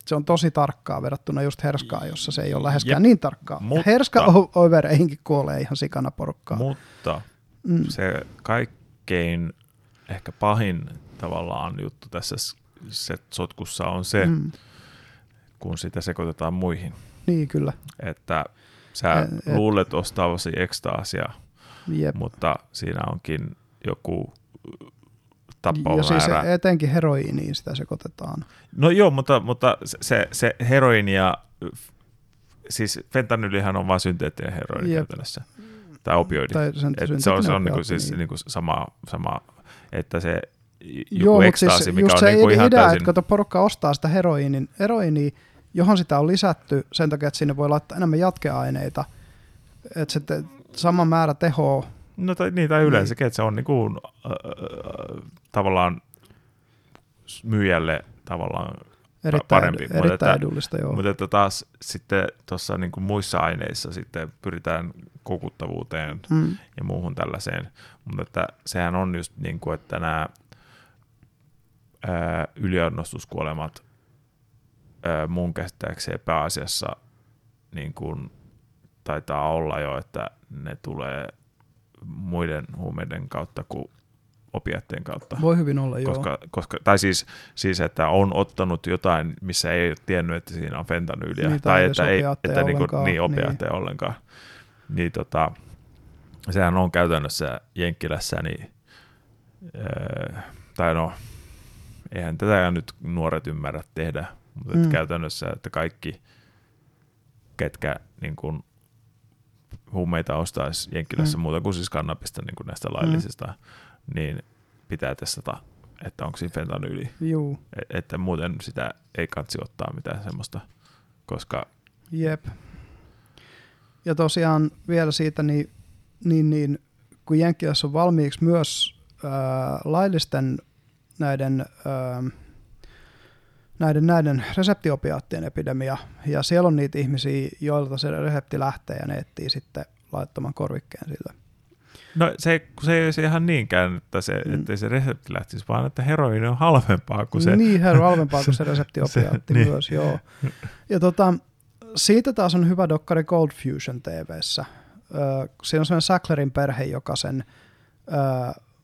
se on tosi tarkkaa verrattuna just Herskaan, jossa se ei ole läheskään Jep, niin tarkkaa. Mutta, Herska overeihinkin kuolee ihan sikana porukkaa. Mutta mm. se kaikkein ehkä pahin tavallaan juttu tässä se sotkussa on se, mm. kun sitä sekoitetaan muihin. Niin, kyllä. Että sä et, luulet ostavasi ekstaasia, Jep. mutta siinä onkin joku ja siis etenkin heroiiniin sitä sekoitetaan. No joo, mutta, mutta se, se heroini ja siis fentanylihan on vain synteettinen heroini Jep. käytännössä. Tai opioidi. Tai sen, Et se on, se on niinku siis niin. niinku sama, sama, että se joku Joo, siis ekstaasi, siis mikä on se niinku ihan idea, täysin... että kato, porukka ostaa sitä heroinin, heroinia, johon sitä on lisätty sen takia, että sinne voi laittaa enemmän jatkeaineita, että se te, sama määrä tehoa No tai, niin, tai yleensäkin, niin. että se on niin kuin, äh, tavallaan myyjälle tavallaan erittäin, parempi. Erittäin mutta että, edullista, joo. Mutta että taas sitten tuossa niin kuin muissa aineissa sitten pyritään kokuttavuuteen mm. ja muuhun tällaiseen. Mutta että sehän on just niin kuin, että nämä ää, yliannostuskuolemat ää, mun käsittääkseen pääasiassa niin kuin taitaa olla jo, että ne tulee muiden huumeiden kautta kuin opiatteen kautta. Voi hyvin olla, koska, joo. Koska, tai siis, siis, että on ottanut jotain, missä ei ole tiennyt, että siinä on fentanyyliä. Niin, tai että ei että niin, kuin, niin opiatteja niin. ollenkaan. Niin tota, sehän on käytännössä Jenkkilässä niin tai no, eihän tätä nyt nuoret ymmärrä tehdä, mutta mm. käytännössä, että kaikki, ketkä niin kuin, huumeita ostaisi Jenkkilässä mm. muuta kuin siis kannabista niin kuin näistä laillisista, mm. Niin pitää testata, että onko siinä fentanyyli. Juu. E- että muuten sitä ei kansi ottaa mitään semmoista, koska... Jep. Ja tosiaan vielä siitä, niin, niin, niin kun Jenkkilässä on valmiiksi myös ää, laillisten näiden, ää, näiden, näiden reseptiopiaattien epidemia, ja siellä on niitä ihmisiä, joilta se resepti lähtee, ja ne etsii sitten laittoman korvikkeen sille. No se, se ei se ihan niinkään, että se, mm. ettei se resepti lähtisi, vaan että heroini on halvempaa kuin se. Niin, heroin halvempaa kuin se reseptiopiaatti se, myös, niin. joo. Ja tota, siitä taas on hyvä dokkari Gold Fusion TVssä. siinä on sellainen Sacklerin perhe, joka sen,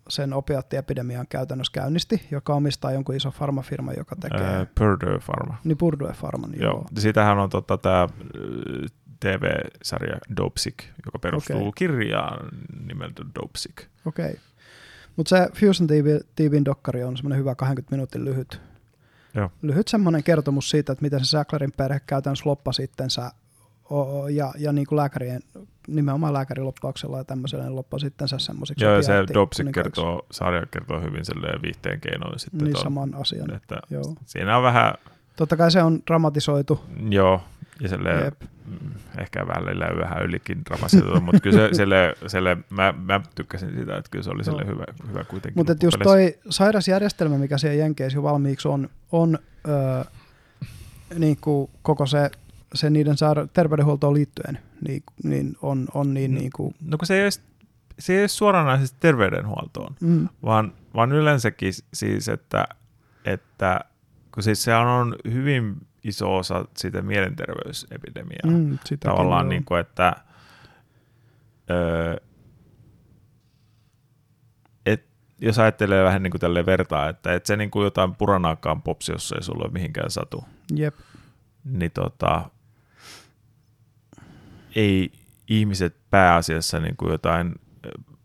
sen opiaattiepidemian käytännössä käynnisti, joka omistaa jonkun iso farmafirma, joka tekee... Äh, Purdue Pharma. Niin Purdue Pharma, niin joo. joo. Siitähän on tota, tämä TV-sarja Dopesick, joka perustuu okay. kirjaan nimeltä Dopesick. Okei. Okay. Mutta se Fusion TV, TVn dokkari on semmoinen hyvä 20 minuutin lyhyt, Joo. lyhyt semmoinen kertomus siitä, että miten se Sacklerin perhe käytännössä loppasi itsensä ja, ja niin kuin lääkärien, nimenomaan lääkäriloppauksella ja tämmöisellä niin loppasi itsensä semmoisiksi. Joo, se Dopsic kertoo, sarja kertoo hyvin viihteen keinoin sitten. Niin, ton, saman asian. Että Joo. Siinä on vähän... Totta kai se on dramatisoitu. Joo, ja silleen, Jep. Mm, ehkä välillä vähän ylikin dramatisoitu, mutta kyllä se, selle, selle, mä, mä, tykkäsin sitä, että kyllä se oli no. hyvä, hyvä kuitenkin. Mutta just toi sairasjärjestelmä, mikä siellä Jenkeissä jo valmiiksi on, on öö, niin kuin koko se, se niiden saada, terveydenhuoltoon liittyen, niin, niin on, on niin, mm. niin kuin... No kun se ei edes, se ei edes suoranaisesti terveydenhuoltoon, mm. vaan, vaan yleensäkin siis, että, että kun siis se on hyvin iso osa siitä mielenterveysepidemiaa. Mm, Tavallaan niin kuin, että öö, et, jos ajattelee vähän niin kuin tälleen vertaa, että et se niin kuin jotain puranaakaan popsi, jos ei sulla ole mihinkään satu. Jep. Niin tota, ei ihmiset pääasiassa niin kuin jotain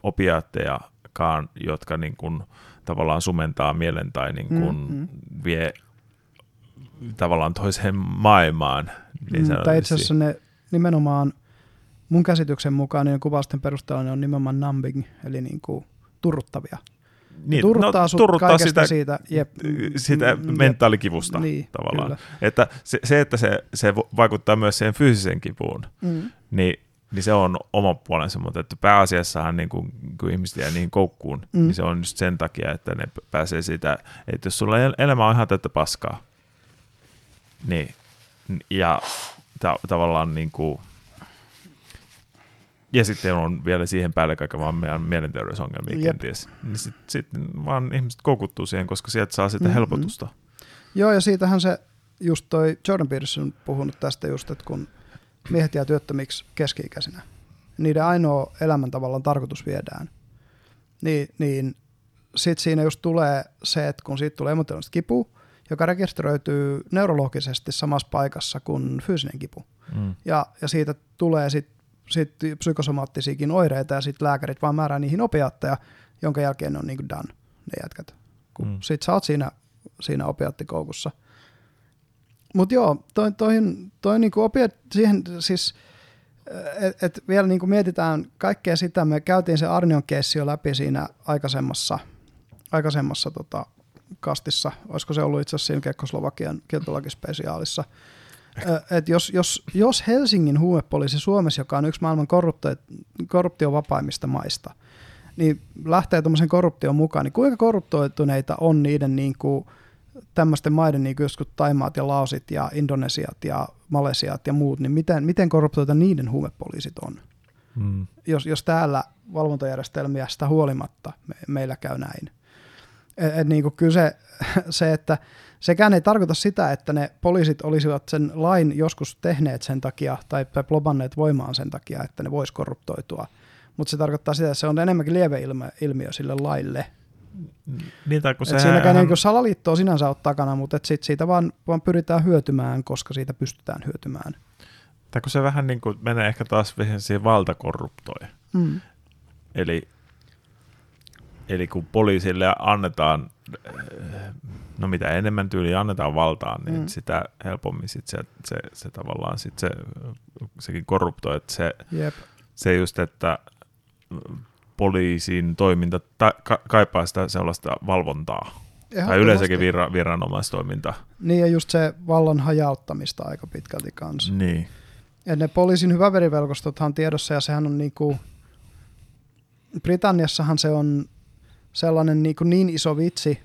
opiaattejakaan, jotka niin kuin tavallaan sumentaa mielen tai niin kuin mm-hmm. vie tavallaan toiseen maailmaan. Niin mm, tai itse asiassa ne nimenomaan mun käsityksen mukaan niin kuvausten perusteella ne on nimenomaan numbing, eli niin kuin turruttavia. Niin, turruttaa no, turruttaa sitä, siitä, jep, sitä mm, mentaalikivusta niin, tavallaan. Kyllä. Että se, se, että se, se vaikuttaa myös siihen fyysiseen kipuun, mm. niin, niin se on oma puolensa, mutta että pääasiassahan niin kun, kun ihmiset jää niihin koukkuun, mm. niin se on just sen takia, että ne pääsee siitä, että jos sulla elämä on ihan tätä paskaa, niin, ja ta- tavallaan niin kuin, ja sitten on vielä siihen päälle kaiken vaan meidän mielenterveysongelmia Jep. kenties. Niin sitten sit vaan ihmiset koukuttuu siihen, koska sieltä saa sitä mm-hmm. helpotusta. Joo, ja siitähän se just toi Jordan Peterson on puhunut tästä just, että kun miehet jää työttömiksi keski-ikäisinä, niiden ainoa elämän tavallaan tarkoitus viedään, niin, niin sitten siinä just tulee se, että kun siitä tulee emotionaalista kipua, joka rekisteröityy neurologisesti samassa paikassa kuin fyysinen kipu. Mm. Ja, ja siitä tulee sitten sit psykosomaattisiakin oireita ja sitten lääkärit vaan määrää niihin opiaatteja, jonka jälkeen ne on niin kuin done, ne jätkät. Kun mm. sit sä oot siinä, siinä opiaattikoukussa. Mutta joo, toi, toi, toi niinku opiat, siihen siis, että et vielä niinku mietitään kaikkea sitä, me käytiin se Arnion keissi jo läpi siinä aikaisemmassa, aikaisemmassa tota, kastissa, olisiko se ollut itse asiassa siinä Kekkoslovakian kieltolakispesiaalissa, että jos, jos, jos Helsingin huumepoliisi Suomessa, joka on yksi maailman korruptiovapaimmista maista, niin lähtee tuommoisen korruption mukaan, niin kuinka korruptoituneita on niiden niin kuin, tämmöisten maiden, niin kuin Taimaat ja Laosit ja Indonesiat ja Malesiat ja muut, niin miten, miten korruptoita niiden huumepoliisit on? Hmm. Jos, jos täällä valvontajärjestelmiä sitä huolimatta me, meillä käy näin. Et, et niin kuin kyllä se, se, että sekään ei tarkoita sitä, että ne poliisit olisivat sen lain joskus tehneet sen takia tai blobanneet voimaan sen takia, että ne vois korruptoitua. Mutta se tarkoittaa sitä, että se on enemmänkin lieve ilmiö, ilmiö sille laille. Niin, tai kun et siinäkään niin salaliittoa sinänsä on takana, mutta sit siitä vaan, vaan pyritään hyötymään, koska siitä pystytään hyötymään. Tai kun se vähän niin kuin menee ehkä taas siihen valtakorruptoihin. Mm. Eli eli kun poliisille annetaan, no mitä enemmän tyyli annetaan valtaa, niin mm. sitä helpommin sit se, se, se, tavallaan sit se, sekin korruptoi, että se, Jep. se just, että poliisin toiminta ta- ka- kaipaa sitä sellaista valvontaa. Tai yleensäkin vira- viranomaistoiminta. Niin ja just se vallan hajauttamista aika pitkälti kanssa. Niin. Ja ne poliisin hyväverivelkostothan on tiedossa ja sehän on niinku, Britanniassahan se on sellainen niinku niin iso vitsi,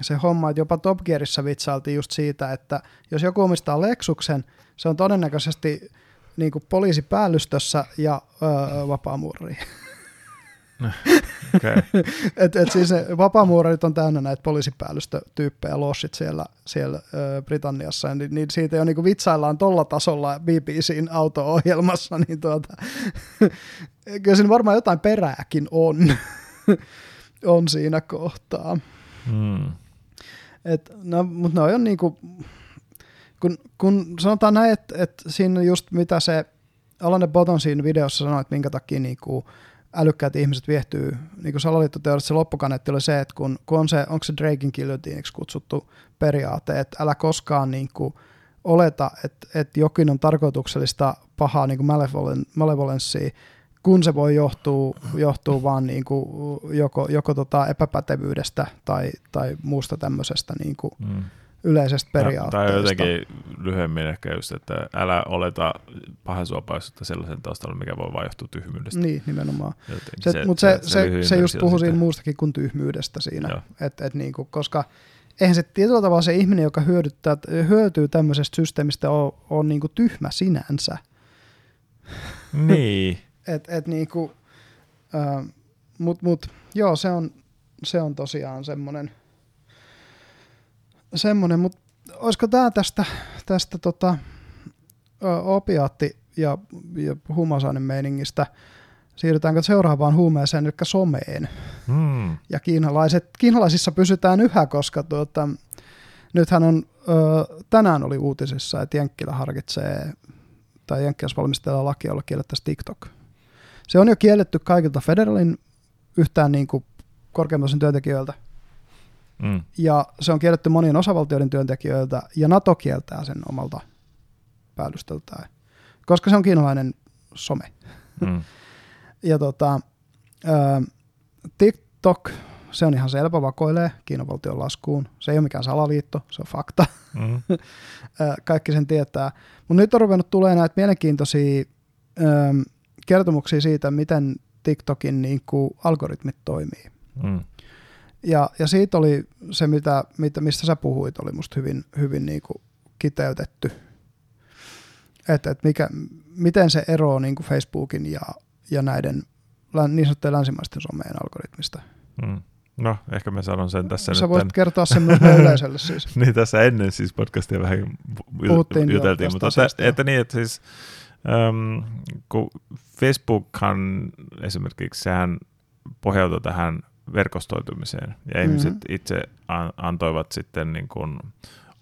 se homma, että jopa Top Gearissa vitsailtiin just siitä, että jos joku omistaa Lexuksen, se on todennäköisesti niinku poliisipäällistössä ja öö, vapaamuurari. Okay. et, et siis ne vapaamuurarit on täynnä näitä poliisipäällystötyyppejä, lossit siellä, siellä ö, Britanniassa, niin, niin siitä jo niinku vitsaillaan tolla tasolla BBCin auto-ohjelmassa, niin tuota, kyllä siinä varmaan jotain perääkin on, on siinä kohtaa. Hmm. Et, no, mutta ne on niinku, kun, kun sanotaan näin, että et siinä just mitä se Alanen Botton siinä videossa sanoi, että minkä takia niinku, älykkäät ihmiset viehtyy, niin kuin salaliittoteoriassa se loppukaneetti oli se, että kun, kun on se, onko se Drakein kiljotiiniksi kutsuttu periaate, että älä koskaan niin kuin, oleta, että, että jokin on tarkoituksellista pahaa niin malevolen, malevolenssia, kun se voi johtua, johtua vaan niin kuin joko, joko tota epäpätevyydestä tai, tai muusta tämmöisestä niin kuin, mm yleisestä periaatteesta. Tai jotenkin lyhyemmin ehkä just, että älä oleta pahasuopaisuutta sellaisen taustalla, mikä voi vain johtua tyhmyydestä. Niin, nimenomaan. Se, se, Mutta se, se, se, se just puhuu siinä muustakin kuin tyhmyydestä siinä. Et, et niinku, koska eihän se tietyllä tavalla se ihminen, joka hyödyttää, hyötyy tämmöisestä systeemistä, on, on niinku tyhmä sinänsä. Niin. Et, et niinku, äh, mut, mut, joo, se on, se on tosiaan semmoinen – semmoinen, mutta olisiko tämä tästä, tästä tota, opiaatti- ja, ja huumausaine-meiningistä, siirrytäänkö seuraavaan huumeeseen, eli someen. Hmm. Ja kiinalaiset, kiinalaisissa pysytään yhä, koska tuota, nythän on, ö, tänään oli uutisissa, että Jenkkilä harkitsee, tai Jenkkilässä valmistellaan laki, jolla kiellettäisiin TikTok. Se on jo kielletty kaikilta federalin yhtään niin kuin korkeamman työntekijöiltä – Mm. Ja se on kielletty monien osavaltioiden työntekijöiltä, ja NATO kieltää sen omalta päällystöltään, koska se on kiinalainen some. Mm. ja tota, TikTok, se on ihan selvä, vakoilee Kiinan valtion laskuun. Se ei ole mikään salaliitto, se on fakta. Mm. Kaikki sen tietää. Mutta nyt on ruvennut tulee näitä mielenkiintoisia kertomuksia siitä, miten TikTokin niin kuin, algoritmit toimii. Mm. Ja, ja siitä oli se, mitä, mitä, mistä sä puhuit, oli musta hyvin, hyvin niin kuin kiteytetty. Että et mikä, miten se eroaa niin kuin Facebookin ja, ja näiden niin sanottujen länsimaisten someen algoritmista. Mm. No, ehkä mä sanon sen tässä Sä nyt. voit tämän... kertoa sen myös yleisölle siis. niin, tässä ennen siis podcastia vähän Puhuttiin juteltiin, mutta että, että, niin, että siis um, kun Facebookhan esimerkiksi, sehän pohjautui tähän verkostoitumiseen. Ja ihmiset mm-hmm. itse antoivat sitten niin kuin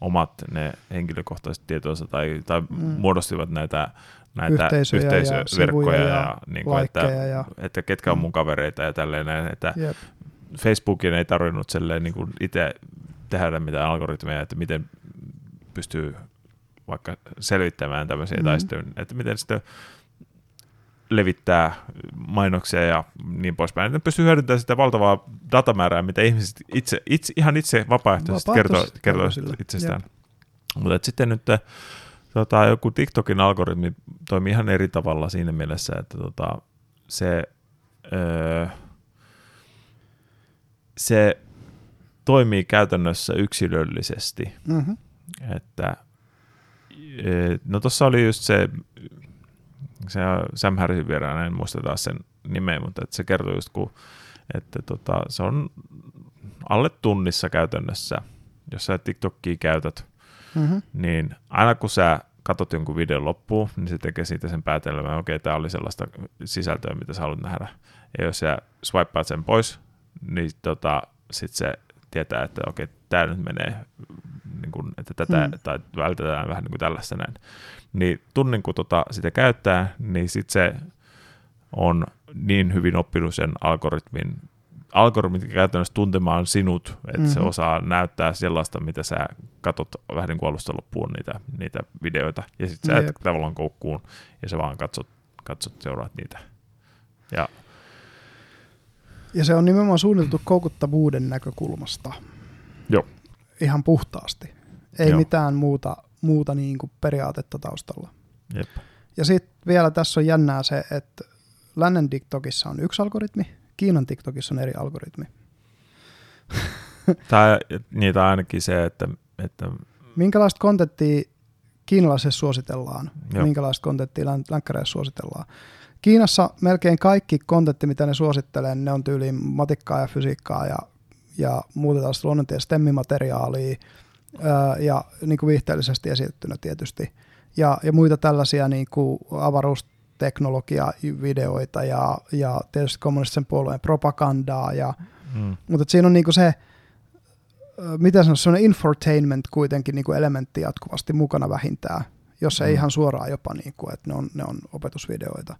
omat ne henkilökohtaiset tietonsa tai, tai mm. muodostivat näitä, näitä Yhteisöjä yhteisöverkkoja ja, ja, niin kuin, että, ja... että ketkä on mun kavereita ja tälleen näin, että Jep. Facebookin ei tarvinnut niin kuin itse tehdä mitään algoritmeja, että miten pystyy vaikka selvittämään tämmöisiä mm-hmm. taistoja, että miten sitten levittää mainoksia ja niin poispäin. Ne pystyy hyödyntämään sitä valtavaa datamäärää, mitä ihmiset itse, itse ihan itse vapaaehtoisesti kertoo, kertoo itsestään. Mutta sitten nyt tota, joku TikTokin algoritmi toimii ihan eri tavalla siinä mielessä, että tota, se, öö, se toimii käytännössä yksilöllisesti. Mm-hmm. Että, no tuossa oli just se se Sam Harrisin vieraan, en muista taas sen nimeä, mutta että se kertoo just, kun, että tota, se on alle tunnissa käytännössä, jos sä TikTokia käytät, mm-hmm. niin aina kun sä katsot jonkun videon loppuun, niin se tekee siitä sen päätelmän, että okei, okay, tämä oli sellaista sisältöä, mitä sä haluat nähdä. Ja jos sä swipeaat sen pois, niin tota, sitten se tietää, että okei, okay, tämä nyt menee, niin kuin, että tätä, mm. tai vältetään vähän niin kuin tällaista näin niin tunnin kun tota sitä käyttää, niin sitten se on niin hyvin oppinut sen algoritmin algoritmit käytännössä tuntemaan sinut, että mm-hmm. se osaa näyttää sellaista, mitä sä katot vähän niin kuin alusta loppuun niitä, niitä videoita, ja sitten sä et Jep. tavallaan koukkuun, ja sä vaan katsot, katsot seuraat niitä. Ja Ja se on nimenomaan suunniteltu koukuttavuuden näkökulmasta. Joo. Ihan puhtaasti. Ei Joo. mitään muuta, muuta niin kuin periaatetta taustalla. jep. Ja sitten vielä tässä on jännää se, että lännen TikTokissa on yksi algoritmi, Kiinan TikTokissa on eri algoritmi. Tai niitä ainakin se, että, että Minkälaista kontenttia kiinalaisessa suositellaan, Joo. minkälaista kontenttia län- länkkäreissä suositellaan. Kiinassa melkein kaikki kontentti, mitä ne suosittelee, ne on tyyliin matikkaa ja fysiikkaa ja, ja muuta tällaista luonnontieteen stemmimateriaalia ää, ja niin kuin viihteellisesti esitettynä tietysti. Ja, ja muita tällaisia niin kuin avaruusteknologia-videoita ja, ja tietysti kommunistisen puolueen propagandaa ja mm, mutta siinä on niinku se, ö, mitä sanoisi, sellainen infotainment kuitenkin niinku elementti jatkuvasti mukana vähintään, jos ei Mm. ihan suoraan jopa, niinku, että ne on, ne on opetusvideoita.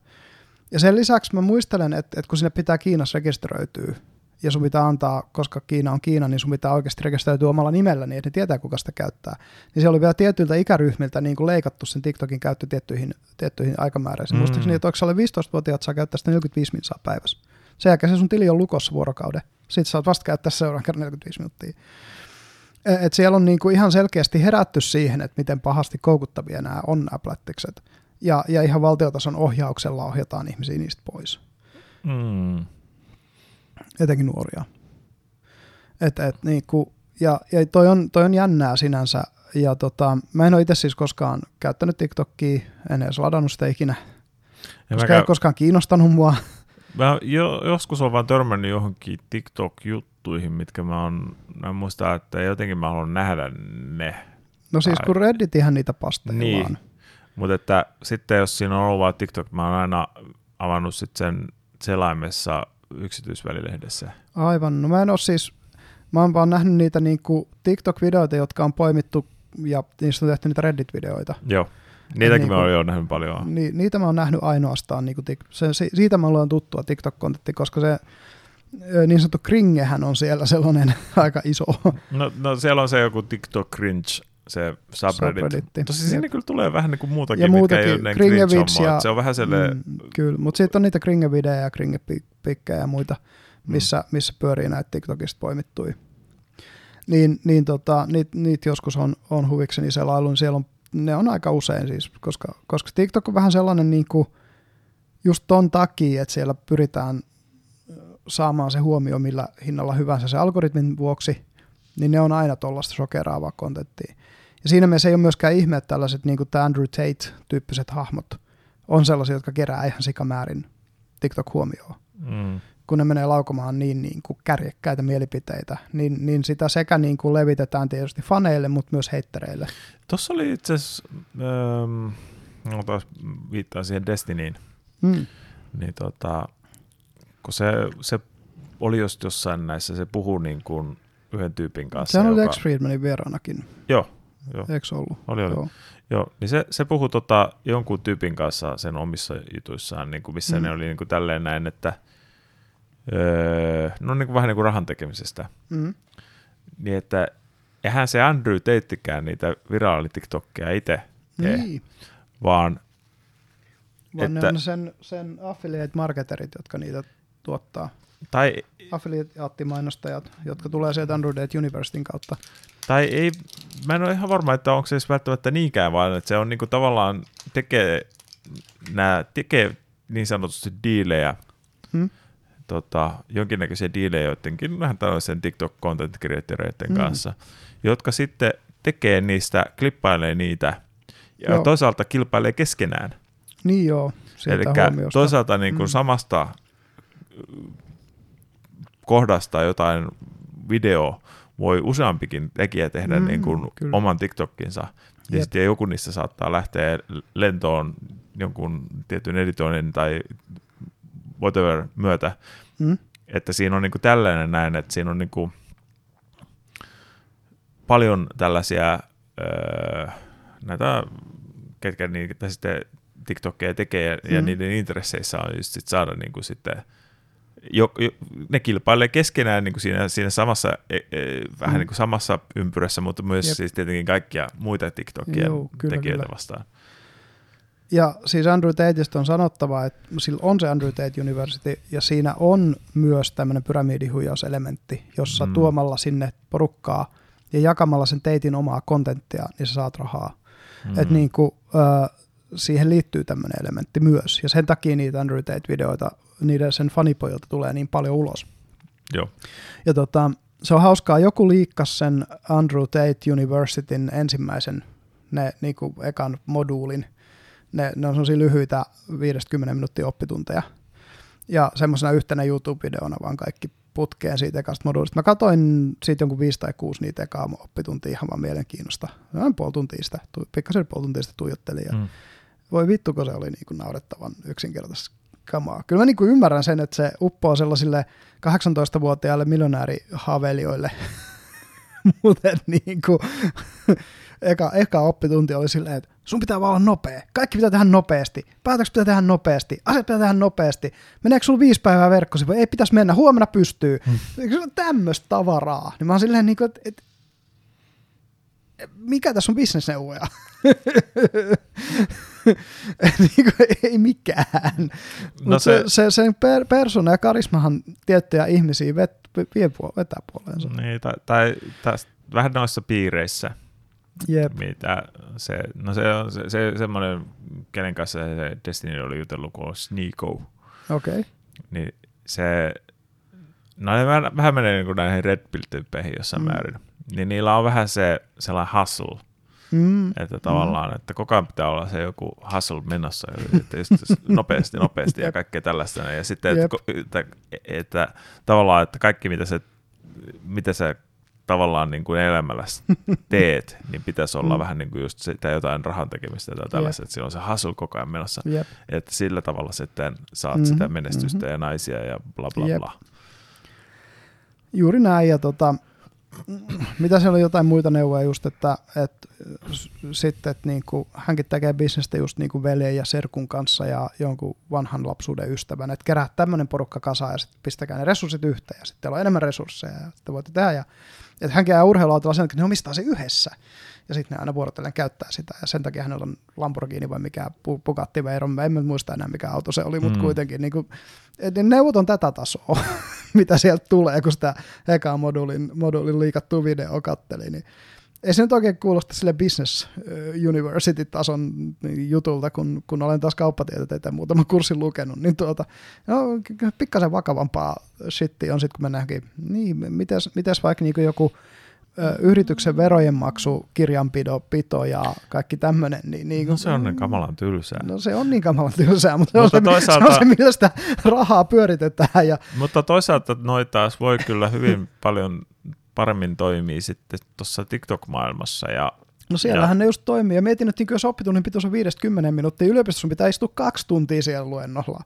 Ja sen lisäksi mä muistelen, että, että kun sinne pitää Kiinassa rekisteröityä, ja sun pitää antaa, koska Kiina on Kiina, niin sun pitää oikeasti rekisteröityä omalla nimellä, niin että ne tietää, kuka sitä käyttää. Niin se oli vielä tietyiltä ikäryhmiltä niin kuin leikattu sen TikTokin käyttö tiettyihin, tiettyihin aikamääräisiin. Mm. Muistaakseni, että onko se alle 15-vuotiaat saa käyttää sitä 45 minuuttia päivässä. Sen jälkeen se sun tili on lukossa vuorokauden. Sitten saat vasta käyttää seuraavan kerran 45 minuuttia. E- Et siellä on niinku ihan selkeästi herätty siihen, että miten pahasti koukuttavia nämä on nämä plättikset. Ja, ja ihan valtiotason ohjauksella ohjataan ihmisiä niistä pois, mm, etenkin nuoria. Et, et niinku, ja ja toi, on, toi on jännää sinänsä. Ja tota, mä en ole itse siis koskaan käyttänyt TikTokia, en edes ladannut sitä ikinä, ja koska ei koskaan kiinnostanut mua. mä jo, joskus olen vaan törmännyt johonkin TikTok-juttuihin, mitkä mä oon, mä muistan, että jotenkin mä haluan nähdä ne. No siis kun Redditihän niitä pasteillaan. Niin. Mutta että sitten jos siinä on ollut vaan TikTok, mä oon aina avannut sit sen selaimessa yksityisvälilehdessä. Aivan. No mä en ole siis, mä oon vaan nähnyt niitä niinku TikTok-videoita, jotka on poimittu ja niistä on tehty niitä Reddit-videoita. Joo, niitäkin Niinku- mä oon jo nähnyt paljon. Ni, niitä mä oon nähnyt ainoastaan, niinku tik, se, siitä mä luon tuttua TikTok-kontentti, koska se niin sanottu kringehän on siellä sellainen aika iso No, no siellä on se joku TikTok cringe, se subreddit. subredditti. Tosi siinä kyllä tulee vähän niin kuin muutakin, Ja mitkä muutakin, ei ole ja- Se on vähän sellainen, Mm, kyllä, mutta sitten on niitä kringevideoja ja kringepikkejä ja muita, missä, missä pyörii näitä TikTokista poimittui. Niin, niin tota, niitä niit joskus on, on huvikseni selailu, niin siellä on, ne on aika usein siis, koska, koska TikTok on vähän sellainen niin kuin, just ton takia, että siellä pyritään saamaan se huomio millä hinnalla hyvänsä se algoritmin vuoksi, niin ne on aina tuollaista shokeraavaa kontenttia. Ja siinä mielessä ei ole myöskään ihme, että tällaiset niin kuin tämä Andrew Tate-tyyppiset hahmot on sellaisia, jotka kerää ihan sikamäärin TikTok-huomioon. mm, Kun ne menee laukomaan niin, niin kuin kärjekkäitä mielipiteitä, niin, niin sitä sekä niin kuin levitetään tietysti faneille, mutta myös heittereille. Tuossa oli itse asiassa, ähm, no taas viittaa siihen Destinyin, Mm. niin tota, kun se, se oli just jossain näissä, se puhuu niin kuin yhden tyypin kanssa. Sehän oli joka, Lex Friedmanin vieraanakin, Joo, joo, eikö ollut? oli, oli. Joo. Joo, niin se, se puhui tota jonkun tyypin kanssa sen omissa jutuissaan, niin kuin missä Mm. ne oli niin kuin tälleen näin, että öö, no niin kuin vähän niin kuin rahan tekemisestä. Mm. Niin että eihän se Andrew teittikään niitä viraali TikTokkeja itse, Niin, vaan vaan Että- ne on sen, sen affiliate-marketerit, jotka niitä tuottaa. tai, Affiliate-mainostajat, jotka tulee sieltä Tate Universityn kautta. Tai ei, mä en ole ihan varma, että onko se edes välttämättä niinkään, vaan että se on niin kuin tavallaan tekee, nää, tekee niin sanotusti diilejä, Hmm? tota, jonkinnäköisiä diilejä joidenkin vähän tällaisen TikTok-content creatoreiden Mm. kanssa, jotka sitten tekee niistä, klippailee niitä ja Joo. toisaalta kilpailee keskenään. Niin joo, Eli toisaalta niin kuin Mm. samasta kohdasta jotain video voi useampikin tekijä tehdä Mm, niin kuin kyllä. oman TikTokinsa. Ja sitten joku niistä saattaa lähteä lentoon jonkun tietyn editoinnin tai whatever myötä. Mm? Että siinä on niin kuin tällainen näin, että siinä on niin kuin paljon tällaisia öö, näitä, ketkä niitä sitten TikTokia tekee ja Mm. niiden intresseissä on just sit saada niin kuin sitten jo, jo, ne kilpailee keskenään niin kuin siinä, siinä samassa, e, e, vähän mm. niin kuin samassa ympyrässä, mutta myös Jep. siis tietenkin kaikkia muita TikTokia Joo, kyllä, tekijöitä kyllä. vastaan. Ja siis Andrew Tateista on sanottava, että sillä on se Andrew Tate University, ja siinä on myös tämmöinen pyramidihuijauselementti, jossa mm. tuomalla sinne porukkaa ja jakamalla sen Tatein omaa kontenttia, niin sä saat rahaa. Mm. Että niin kuin, äh, siihen liittyy tämmöinen elementti myös, ja sen takia niitä Andrew Tate-videoita, niiden sen fanipojilta tulee niin paljon ulos. Joo. Ja tota, se on hauskaa, joku liikkas sen Andrew Tate Universityn ensimmäisen, ne niin kuin ekan moduulin, ne, ne on sellaisia lyhyitä 50 minuuttia oppitunteja. Ja semmoisena yhtenä YouTube-videona vaan kaikki putkeen siitä ekasta moduulista. Mä katsoin siitä jonkun viisi tai kuusi niitä ekaa oppituntia ihan vaan mielenkiinnosta. Noin puoli tuntia sitä, pikkasen puoli tuntia sitä tuijottelin. Ja mm. Voi vittu, kun se oli niin kuin naurettavan yksinkertaisesti kamaa. Kyllä mä niin kuin ymmärrän sen, että se uppoo sellaisille 18-vuotiaille miljonäärihaveilijoille, mutta niin kuin, eka, eka oppitunti oli silleen, että sun pitää vaan olla nopea. Kaikki pitää tehdä nopeasti. Päätökset pitää tehdä nopeasti. Asiat pitää tehdä nopeasti. Meneekö sulla viisi päivää verkkosivu? Ei pitäisi mennä. Huomenna pystyy. Hmm. Se on tämmöistä tavaraa. Niin mä oon silleen, niin kuin, että, että mikä tässä on bisnesneuvoja? niin kuin, ei mikään. No se, se, se, sen per, persona ja karismahan tiettyjä ihmisiä vet, vie puol- vetää puoleensa. Niin, tai, tai, tai vähän noissa piireissä – Jep. Mitä se, no se on se, se semmoinen, kenen kanssa se Destiny oli jutellut, kun on Sneeko. Okei. Okay. Niin se, no vähän, vähän menee niin kuin näihin Red Pill-tyyppeihin jossain mm. määrin. Niin niillä on vähän se sellainen hustle. Mm. Että tavallaan, mm. että koko ajan pitää olla se joku hustle menossa, että just nopeasti, nopeasti ja kaikkea tällaista. Ja sitten, että, että, että, tavallaan, että kaikki mitä se, mitä se tavallaan niin kuin elämällä teet, niin pitäisi olla mm. vähän niin kuin just sitä jotain rahan tekemistä tai tällaista, yep. on se hustle koko ajan menossa, yep. että sillä tavalla sitten saat mm-hmm. sitä menestystä mm-hmm. ja naisia ja bla bla yep. bla. Juuri näin, ja tota, mitä siellä oli jotain muita neuvoja just, että, että sitten että niin kuin, hänkin tekee bisnestä just niin kuin veljen ja serkun kanssa ja jonkun vanhan lapsuuden ystävän, että kerää tämmöinen porukka kasaan ja sitten pistäkää ne resurssit yhteen ja sitten on enemmän resursseja ja sitten voitte tehdä. Ja että hän käy urheiluautolla sen, että ne omistaa se yhdessä. Ja sitten ne aina vuorotellen käyttää sitä. Ja sen takia hänellä on Lamborghini vai mikä Bugatti Veyron. En muista enää mikä auto se oli, mutta mm. kuitenkin niin kuin, ne neuvot on tätä tasoa, mitä sieltä tulee, kun sitä ekaa moduulin, moduulin liikattua video katteli. Niin ei se nyt oikein kuulosta sille business university-tason jutulta, kun, kun olen taas kauppatieteitä muutama kurssin lukenut, niin tuota, no, pikkasen vakavampaa shittiä on sitten, kun mennäänkin, niin, mites, mites vaikka niin joku ö, yrityksen verojen maksu, kirjanpito, pito ja kaikki tämmöinen. Niin, niin, no se on niin kamalan tylsää. No se on niin kamalan tylsää, mutta, mutta se, on toisaalta, se, on se, millä sitä rahaa pyöritetään. Ja... Mutta toisaalta noita taas voi kyllä hyvin paljon paremmin toimii sitten tuossa TikTok-maailmassa. Ja, no siellähän ja... ne just toimii. Ja mietin, että jos oppitunnin pituus on 50 minuuttia, yliopistossa sun pitää istua kaksi tuntia siellä luennolla.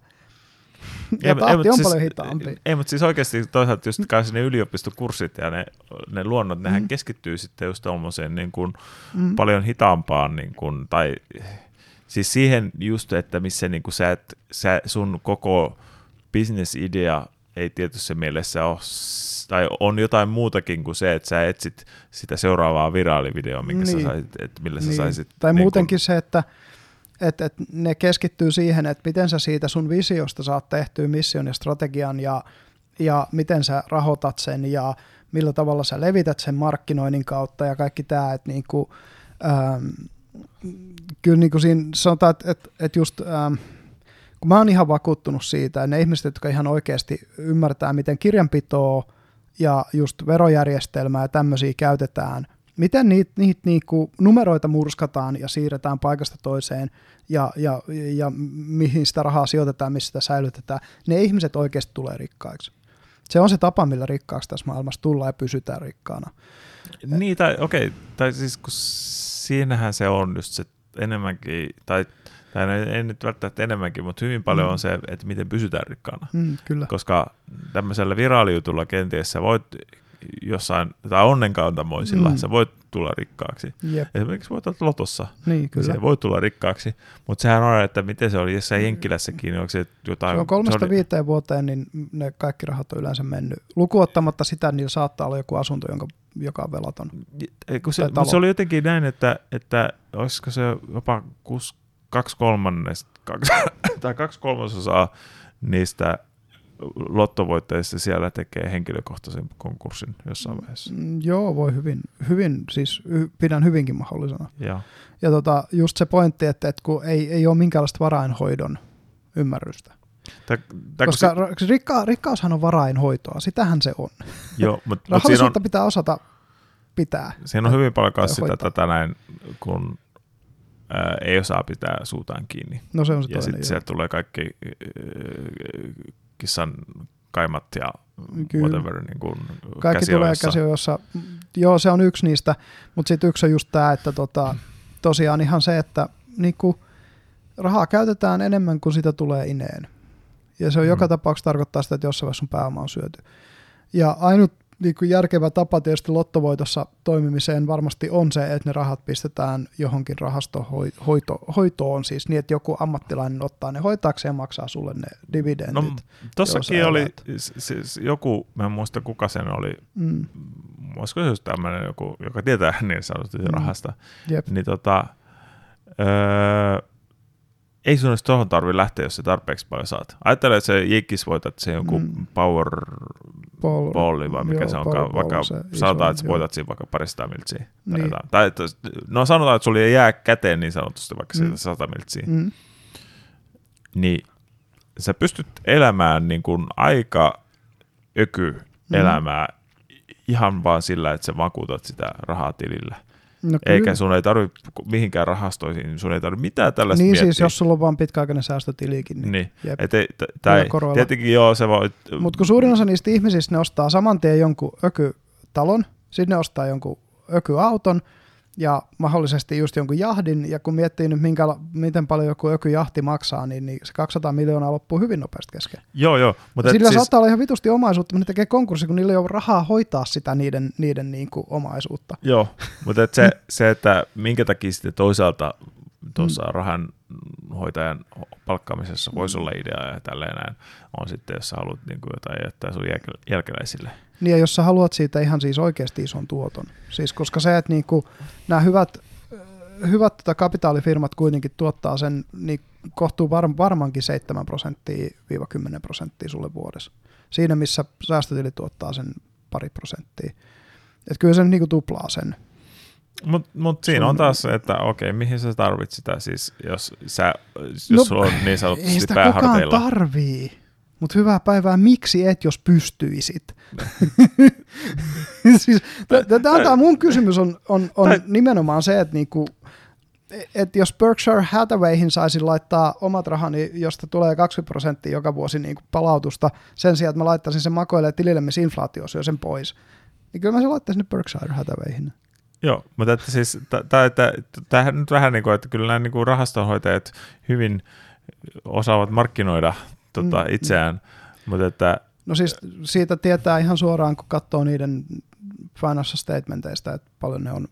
Ja ei, tahti ei, on siis, paljon hitaampi. Ei, mutta siis oikeasti toisaalta just kai ne yliopistokurssit ja ne, ne luonnot, mm. nehän keskittyy sitten just tuommoiseen niin kuin mm. paljon hitaampaan, niin kuin, tai siis siihen just, että missä niin kuin sä, et, sä sun koko business-idea ei tietyssä mielessä ole tai on jotain muutakin kuin se, että sä etsit sitä seuraavaa viraalivideoa, minkä niin. sä saisit, että millä niin. sä saisit. Tai niin muutenkin kun... se, että et, et ne keskittyy siihen, että miten sä siitä sun visiosta saat tehtyä mission ja strategian ja, ja miten sä rahoitat sen ja millä tavalla sä levität sen markkinoinnin kautta ja kaikki tämä, että niinku, ähm, kyllä niinku siinä sanotaan, että, että, että just ähm, kun mä oon ihan vakuuttunut siitä, että ne ihmiset, jotka ihan oikeasti ymmärtää, miten kirjanpitoa ja just verojärjestelmää ja tämmöisiä käytetään, miten niitä, niitä niinku numeroita murskataan ja siirretään paikasta toiseen ja, ja, ja mihin sitä rahaa sijoitetaan, missä sitä säilytetään, ne ihmiset oikeasti tulee rikkaiksi. Se on se tapa, millä rikkaaksi tässä maailmassa tullaan ja pysytään rikkaana. Niin, tai okei, okay, tai siis kun siinähän se on just se enemmänkin, tai tai ei nyt välttämättä enemmänkin, mutta hyvin paljon mm. on se, että miten pysytään rikkaana. Mm, kyllä. Koska tämmöisellä viraalijutulla kenties sä voit jossain, tai onnenkantamoisilla, Mm. mm. sä voit tulla rikkaaksi. Jep, Esimerkiksi voit olla lotossa, niin kyllä. se voi tulla rikkaaksi, mutta sehän on, että miten se oli jossain Jenkkilässäkin, onko se jotain... Se on kolmesta oli- viiteen vuoteen, niin ne kaikki rahat on yleensä mennyt. Lukuottamatta sitä, niillä saattaa olla joku asunto, jonka, joka on velaton. Kun se, se oli jotenkin näin, että, että olisiko se jopa kus, kaksi kolmannesta, kaksi, tai kaksi kolmasosaa niistä lottovoittajista siellä tekee henkilökohtaisen konkurssin jossain vaiheessa. Mm, Joo, voi hyvin, hyvin siis y- pidän hyvinkin mahdollisena. Ja, Ja tota, just se pointti, että, että kun ei, ei ole minkäänlaista varainhoidon ymmärrystä. tä, tä, Koska se, rikka, rikkaushan on varainhoitoa, sitähän se on. joo, mutta mut siinä, on, pitää osata pitää. siinä on hyvin paljon sitä hoitaa. tätä näin, kun ää, ei osaa pitää suutaan kiinni. No se on se Ja sitten sieltä tulee kaikki ää, kissan kaimat ja Kyllä. whatever niin kuin Kaikki tulee käsiojossa. Joo, se on yksi niistä, mutta sitten yksi on just tämä, että tota, tosiaan ihan se, että niinku, rahaa käytetään enemmän kuin sitä tulee ineen. Ja se on Mm. joka tapauksessa tarkoittaa sitä, että jossain vaiheessa sun pääoma on syöty. Ja ainut niinku, järkevä tapa tietysti lottovoitossa toimimiseen varmasti on se, että ne rahat pistetään johonkin rahastohoitoon, siis niin, että joku ammattilainen ottaa ne hoitaakseen ja maksaa sulle ne dividendit. No, tossakin oli elät. s- s- joku, mä en muista kuka sen oli, mm, olisiko se just tämmöinen joku, joka tietää niin sanotusti Mm. rahasta, jep. niin tota, öö, ei sun edes tuohon tarvi lähteä, jos se tarpeeksi paljon saat. Ajattele, että se Jikkis voitat sen joku Mm. mm. power Ball- balli vai mikä joo, se onkaan, vaikka se sanotaan, että sä voitat siinä vaikka parista miltsiä. Tai, Niin. jotain. tai että, no sanotaan, että sulla ei jää käteen niin sanotusti vaikka Mm. siitä sata miltsiä. Mm. niin sä pystyt elämään niin kuin aika öky Mm. elämää ihan vaan sillä, että sä vakuutat sitä rahaa tilillä. No, Eikä sun ei tarvi mihinkään rahastoihin, sun ei tarvi mitään tällaista Niin miettiä. siis, jos sulla on vaan pitkäaikainen säästötilikin. Niin. Niin. Jep. Et ei, t- tai, tietenkin joo, se voi... Mutta kun suurin osa niistä ihmisistä, ne ostaa saman tien jonkun ökytalon, sitten ne ostaa jonkun ökyauton ja mahdollisesti just jonkun jahdin, ja kun miettii nyt, minkä, miten paljon joku ökyjahti maksaa, niin, niin se 200 miljoonaa loppuu hyvin nopeasti kesken. Joo, joo. Mutta Sillä siis, saattaa olla ihan vitusti omaisuutta, mutta ne tekee konkurssi, kun niillä ei ole rahaa hoitaa sitä niiden, niiden niin kuin omaisuutta. Joo, mutta et se, se, että minkä takia sitten toisaalta tuossa mm. rahan hoitajan palkkaamisessa voisi olla idea ja tälleen näin, on sitten, jos sä haluat niin kuin jotain jättää sun jälke- jälkeläisille. Niin ja jos sä haluat siitä ihan siis oikeasti ison tuoton. Siis koska se, että niinku, nämä hyvät, hyvät tota kapitaalifirmat kuitenkin tuottaa sen niin kohtuu var, varmaankin 7 prosenttia 10 prosenttia sulle vuodessa. Siinä missä säästötili tuottaa sen pari prosenttia. Et kyllä se niinku tuplaa sen. Mutta mut siinä on taas se, että okei, mihin sä tarvit sitä siis, jos, sä, jos No, sulla on niin Ei sanotusti sitä kukaan pääharteilla. tarvii. Mutta hyvää päivää, miksi et, jos pystyisit? siis, Tämä mun kysymys on, on, on nimenomaan se, että niinku, et jos Berkshire Hathawayhin saisi laittaa omat rahani, josta tulee 20 prosenttia joka vuosi niinku palautusta, sen sijaan, että mä laittaisin sen makoille tilille, missä inflaatio syö sen pois, niin kyllä mä sen laittaisin Berkshire Hathawayhin. Joo, mutta että siis, tämähän nyt vähän niin kuin, että kyllä nämä niin kuin rahastonhoitajat hyvin osaavat markkinoida tota, Mm, itseään, mutta että No siis siitä tietää ihan suoraan, kun katsoo niiden financial statementeista, että paljon ne on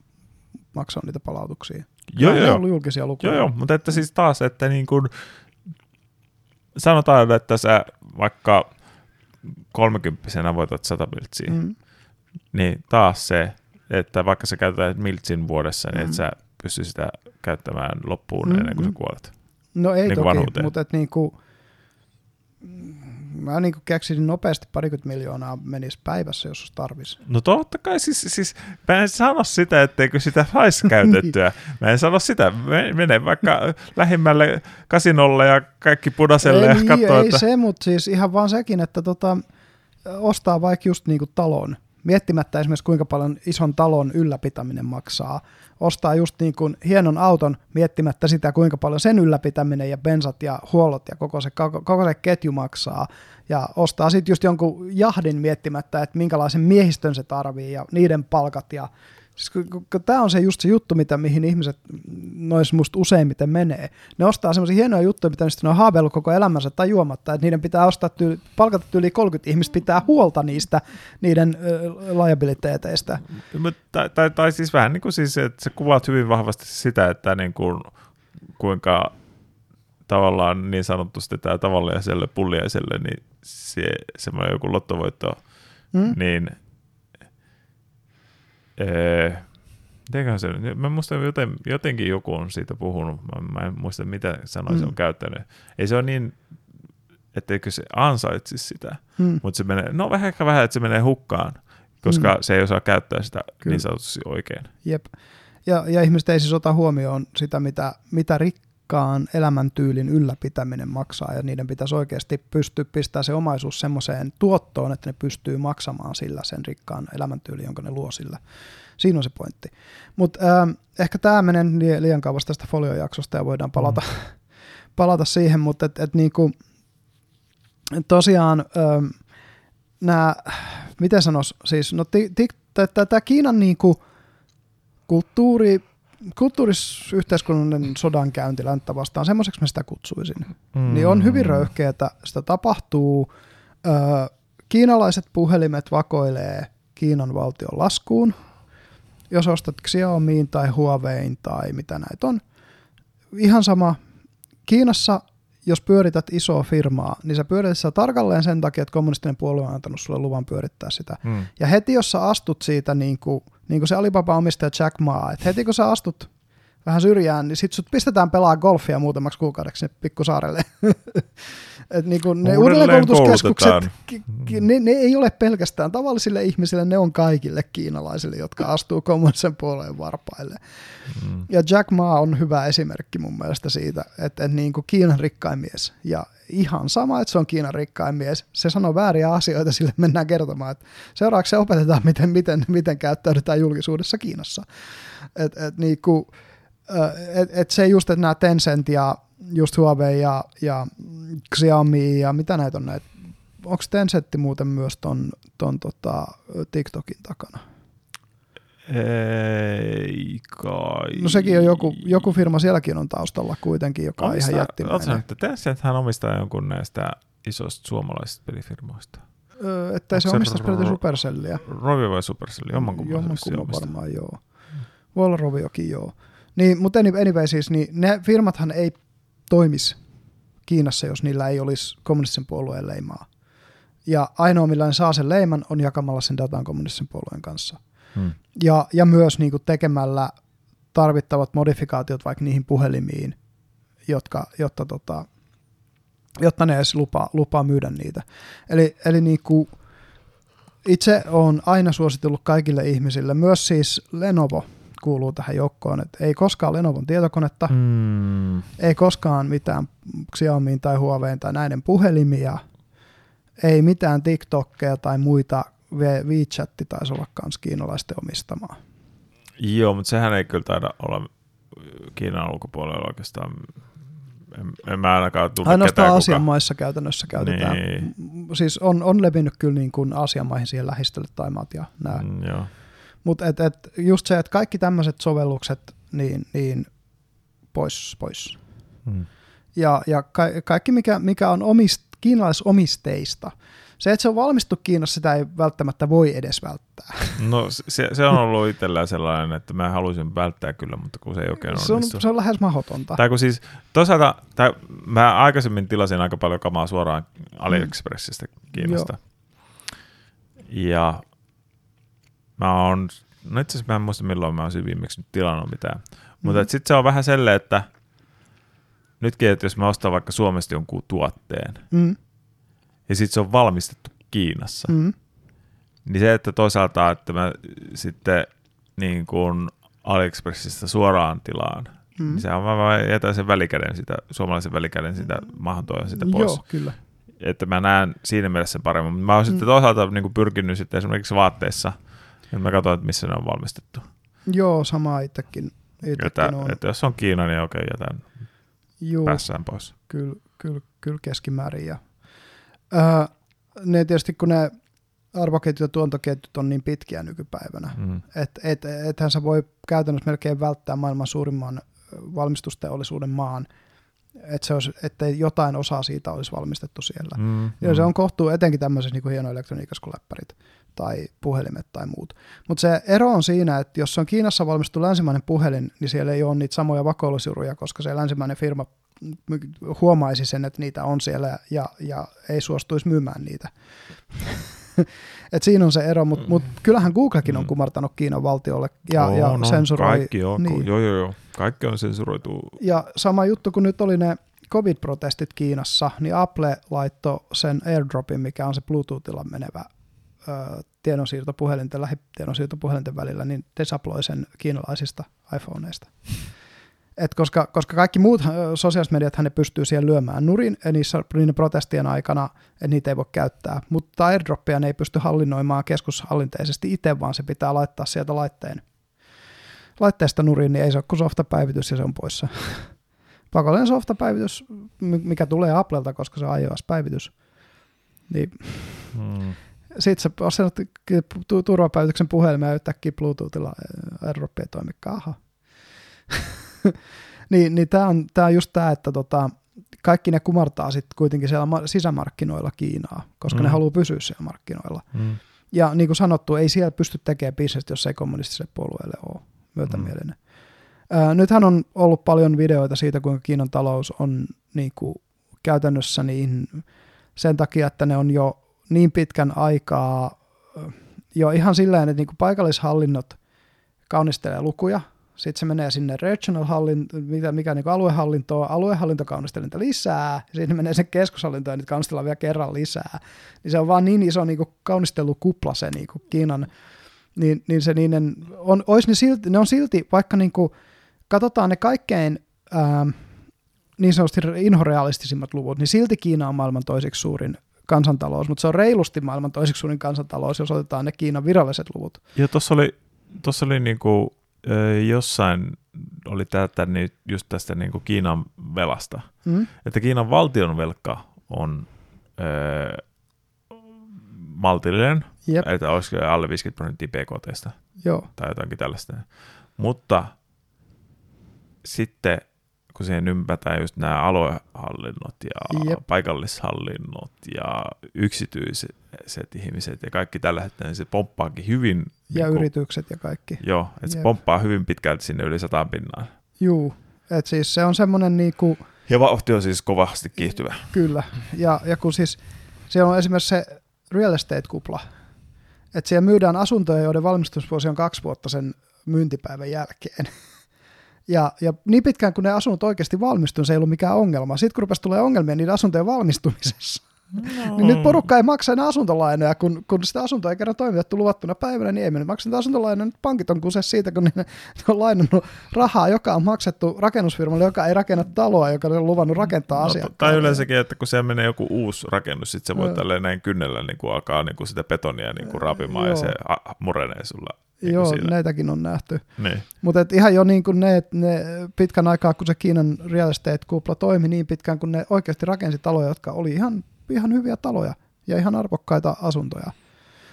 maksaa niitä palautuksia. joo, ne joo, on joo, ollut julkisia lukuja. joo, joo, mutta että siis taas, että niin kuin, sanotaan, että sä vaikka kolmekymppisenä voitat 100 miltsiä, Mm. niin taas se, että vaikka sä käytät miltsin vuodessa, niin Mm. et sä pysty sitä käyttämään loppuun Mm, ennen kuin sä mm. kuolet. No ei Niin kuin toki, vanhuuteen. mutta et niinku, mä niinku keksisin nopeasti parikymmentä miljoonaa menisi päivässä, jos tarvis. No totta kai, siis, siis mä en sano sitä, etteikö sitä saisi käytettyä. Mä en sano sitä. Me- Mene vaikka lähimmälle kasinolle ja kaikki punaiselle ei, ja niin, katsoo, ei että... se, mutta siis ihan vaan sekin, että tota, ostaa vaikka just niinku talon, miettimättä esimerkiksi kuinka paljon ison talon ylläpitäminen maksaa. Ostaa just niin kuin hienon auton miettimättä sitä, kuinka paljon sen ylläpitäminen ja bensat ja huollot ja koko se, koko, se ketju maksaa. Ja ostaa sitten just jonkun jahdin miettimättä, että minkälaisen miehistön se tarvii ja niiden palkat ja Siis tämä on se just se juttu, mitä, mihin ihmiset nois musta useimmiten menee. Ne ostaa semmoisia hienoja juttuja, mitä ne on haaveillut koko elämänsä tajuamatta, että niiden pitää ostaa tyyli, palkata yli 30 ihmistä pitää huolta niistä niiden äh, liabiliteeteistä. Tai, tai, tai, siis vähän niin kuin siis, että se kuvaat hyvin vahvasti sitä, että niin kuin, kuinka tavallaan niin sanotusti tämä tavalliselle pulliaiselle, niin se, semmoinen joku lottovoitto, mm. niin Öö, mitenköhän se, mä muistan joten, jotenkin joku on siitä puhunut, mä, mä en muista mitä sanoja mm. se on mm. käyttänyt. Ei se ole niin, etteikö se ansaitsisi sitä, mm. mutta se menee, no vähän ehkä vähän, että se menee hukkaan, koska mm. se ei osaa käyttää sitä Kyllä. niin sanotusti oikein. Jep. Ja, ja ihmiset ei siis ota huomioon sitä, mitä, mitä rik, rikkaan elämäntyylin ylläpitäminen maksaa ja niiden pitäisi oikeasti pystyä pistämään se omaisuus semmoiseen tuottoon, että ne pystyy maksamaan sillä sen rikkaan elämäntyylin, jonka ne luo sillä. Siinä on se pointti. Mutta äh, ehkä tämä menee liian kauas tästä foliojaksosta ja voidaan palata, mm. palata siihen, mutta et, et niinku, tosiaan äh, nämä, miten sanois, siis no tämä Kiinan niinku, kulttuuri, kulttuurisyhteiskunnallinen sodankäynti länttä vastaan, semmoiseksi mä sitä kutsuisin, mm. niin on hyvin röyhkeätä. Sitä tapahtuu, ö, kiinalaiset puhelimet vakoilee Kiinan valtion laskuun, jos ostat Xiaomiin tai Huawein tai mitä näitä on. Ihan sama, Kiinassa jos pyörität isoa firmaa, niin sä pyörität sitä tarkalleen sen takia, että kommunistinen puolue on antanut sulle luvan pyörittää sitä. Mm. Ja heti jos sä astut siitä niin kuin niin kuin se Alibaba-omistaja Jack Ma, että heti kun sä astut vähän syrjään, niin sit sut pistetään pelaa golfia muutamaksi kuukaudeksi pikkusaarelle. Et niin kuin ne uudelleenkoulutuskeskukset, ne, ne, ei ole pelkästään tavallisille ihmisille, ne on kaikille kiinalaisille, jotka astuu kommunisen puoleen varpaille. Mm. Ja Jack Ma on hyvä esimerkki mun mielestä siitä, että, että niin kuin Kiinan rikkain mies, ja ihan sama, että se on Kiinan rikkain mies, se sanoo vääriä asioita, sille mennään kertomaan, että seuraavaksi se opetetaan, miten, miten, miten käyttäydytään julkisuudessa Kiinassa. Et, et, niin kuin, et, et se just, että nämä Tencent ja just Huawei ja, ja Xiaomi ja mitä näitä on näitä, onko Tencentti muuten myös ton, ton tota, TikTokin takana? Ei kai. No sekin on joku, joku firma sielläkin on taustalla kuitenkin, joka on ihan jättimäinen. että Tencent omistaa jonkun näistä isoista suomalaisista pelifirmoista. Öö, että ei se, se omista ro- Supercellia. Rovi vai Supercelli? Jommankumman, Jommankumman varmaan joo. Voi olla Roviokin joo. Niin, mutta anyway siis, niin ne firmathan ei toimisi Kiinassa, jos niillä ei olisi kommunistisen puolueen leimaa. Ja ainoa, millä ne saa sen leiman, on jakamalla sen datan kommunistisen puolueen kanssa. Hmm. Ja, ja myös niin kuin tekemällä tarvittavat modifikaatiot vaikka niihin puhelimiin, jotka, jotta, tota, jotta ne edes lupaa, lupaa myydä niitä. Eli, eli niin kuin itse olen aina suositellut kaikille ihmisille, myös siis Lenovo – kuuluu tähän joukkoon, että ei koskaan Lenovon tietokonetta, mm. ei koskaan mitään Xiaomi tai Huawei tai näiden puhelimia, ei mitään TikTokkeja tai muita, WeChat taisi olla myös kiinalaisten omistamaa. Joo, mutta sehän ei kyllä taida olla Kiinan ulkopuolella oikeastaan en, en mä ainakaan tunne Ainoastaan Aasian maissa käytännössä käytetään. Niin. Siis on, on levinnyt kyllä niin kuin Aasian maihin siihen lähistölle Taimaat ja nämä. Mm, joo. Mutta et, et just se, että kaikki tämmöiset sovellukset, niin, niin pois, pois. Hmm. Ja, ja ka- kaikki, mikä, mikä on omist, kiinalaisomisteista, se, että se on valmistu Kiinassa, sitä ei välttämättä voi edes välttää. No se, se on ollut itsellään sellainen, että mä haluaisin välttää kyllä, mutta kun se ei oikein se on, se on lähes mahdotonta. Tai kun siis toisaalta, tai mä aikaisemmin tilasin aika paljon kamaa suoraan AliExpressistä Kiinasta. Mm. Ja mä oon, no itse asiassa mä en muista milloin mä olisin viimeksi nyt tilannut mitään. Mm-hmm. Mutta sitten se on vähän sellainen, että nytkin, että jos mä ostan vaikka Suomesta jonkun tuotteen, mm. ja sitten se on valmistettu Kiinassa, mm. niin se, että toisaalta, että mä sitten niin kuin AliExpressistä suoraan tilaan, mm. niin se on vaan jätän sen välikäden sitä, suomalaisen välikäden sitä maahantuoja sitä pois. Joo, kyllä. Että mä näen siinä mielessä paremmin. Mä oon mm. sitten toisaalta niin kuin pyrkinyt sitten esimerkiksi vaatteissa – ja mä katson, että missä ne on valmistettu. Joo, sama itsekin. Että, on. että jos on Kiina, niin okei, jätän Juu, päässään pois. Kyllä, kyllä, kyllä keskimäärin. Ja, ää, ne tietysti kun ne arvoketjut ja tuontoketjut on niin pitkiä nykypäivänä, mm. että et, ethän sä voi käytännössä melkein välttää maailman suurimman valmistusteollisuuden maan, että, se olisi, että jotain osaa siitä olisi valmistettu siellä. Mm, ja mm. se on kohtuu etenkin tämmöisessä niin kuin hienoelektroniikassa kuin läppärit tai puhelimet tai muut. Mutta se ero on siinä, että jos on Kiinassa valmistettu länsimainen puhelin, niin siellä ei ole niitä samoja vakoilusiruja, koska se länsimainen firma huomaisi sen, että niitä on siellä ja, ja ei suostuisi myymään niitä. Et siinä on se ero, mutta mut kyllähän Googlekin on mm. kumartanut Kiinan valtiolle ja, oh, ja no, sensuroi. Kaikki on, niin. joo, joo, joo. Kaikki on sensuroitu. Ja sama juttu, kun nyt oli ne COVID-protestit Kiinassa, niin Apple laittoi sen AirDropin, mikä on se Bluetoothilla menevä tiedonsiirtopuhelinten, lähitiedonsiirtopuhelinten välillä, niin desaploi sen kiinalaisista iPhoneista. Et koska, koska kaikki muut sosiaaliset mediat ne pystyy siihen lyömään nurin niissä, niiden protestien aikana, että niitä ei voi käyttää. Mutta airdroppia ne ei pysty hallinnoimaan keskushallinteisesti itse, vaan se pitää laittaa sieltä laitteen, laitteesta nurin, niin ei se ole kuin softapäivitys ja se on poissa. Pakollinen softapäivitys, mikä tulee Applelta, koska se on iOS-päivitys. Niin hmm. Sitten sä asennat turvapäivityksen puhelimeen ja yhtäkkiä Bluetoothilla airdroppi ei toimikaan. Aha. niin niin tämä on, tää on just tämä, että tota, kaikki ne kumartaa sitten kuitenkin siellä sisämarkkinoilla Kiinaa, koska mm. ne haluaa pysyä siellä markkinoilla. Mm. Ja niin kuin sanottu, ei siellä pysty tekemään bisnestä, jos ei kommunistiselle puolueelle ole myötämielinen. Mm. nythän on ollut paljon videoita siitä, kuinka Kiinan talous on niin kuin käytännössä niin sen takia, että ne on jo niin pitkän aikaa jo ihan sillä että niin paikallishallinnot kaunistelee lukuja – sitten se menee sinne regional hallinto, mikä, mikä niin aluehallintoa, aluehallinto kaunistelee lisää, ja sitten menee sen keskushallintoon, ja niitä kaunistellaan vielä kerran lisää. Niin se on vaan niin iso niin kuin kaunistelukupla se niin kuin Kiinan, niin, niin se niiden, on, ois ne, silti, ne on silti, vaikka niin kuin, katsotaan ne kaikkein ää, niin sanotusti inhorealistisimmat luvut, niin silti Kiina on maailman toiseksi suurin kansantalous, mutta se on reilusti maailman toiseksi suurin kansantalous, jos otetaan ne Kiinan viralliset luvut. Ja tuossa oli, tossa oli niinku jossain oli tätä niin just tästä niin kuin Kiinan velasta, mm. että Kiinan valtion velka on öö, maltillinen, Jep. että olisiko alle 50 prosenttia BKTstä Joo. tai jotakin tällaista. Mutta sitten kun siihen ympätään just nämä aluehallinnot ja Jep. paikallishallinnot ja yksityiset ihmiset ja kaikki tällaiset, niin se pomppaakin hyvin. Ja niin kuin, yritykset ja kaikki. Joo, että se pomppaa hyvin pitkälti sinne yli sataan pinnaan. Juu, että siis se on semmoinen niinku... Ja vauhti on siis kovasti kiihtyvä. Kyllä, ja, ja kun siis se on esimerkiksi se real estate-kupla, että siellä myydään asuntoja, joiden valmistusvuosi on kaksi vuotta sen myyntipäivän jälkeen. Ja, ja niin pitkään kun ne asunnot oikeasti valmistuivat, se ei ollut mikään ongelma. Sitten kun rupesi tulee ongelmia niiden asuntojen valmistumisessa, No. Niin nyt porukka ei maksa enää asuntolainoja, kun, kun sitä asuntoa ei kerran toimitettu luvattuna päivänä, niin ei mennyt maksaa asuntolainoja. Nyt pankit on kuse siitä, kun ne, ne on lainannut rahaa, joka on maksettu rakennusfirmalle, joka ei rakenna taloa, joka on luvannut rakentaa no, asiaa. Tai yleensäkin, että kun siellä menee joku uusi rakennus, sitten se voi no. näin kynnellä niin kuin alkaa niin kuin sitä betonia niin kuin rapimaan Joo. ja se murenee sulla. Niin Joo, sillä. näitäkin on nähty. Niin. Mutta ihan jo niin kuin ne, ne, pitkän aikaa, kun se Kiinan real estate-kupla toimi niin pitkään, kun ne oikeasti rakensi taloja, jotka oli ihan ihan hyviä taloja ja ihan arvokkaita asuntoja.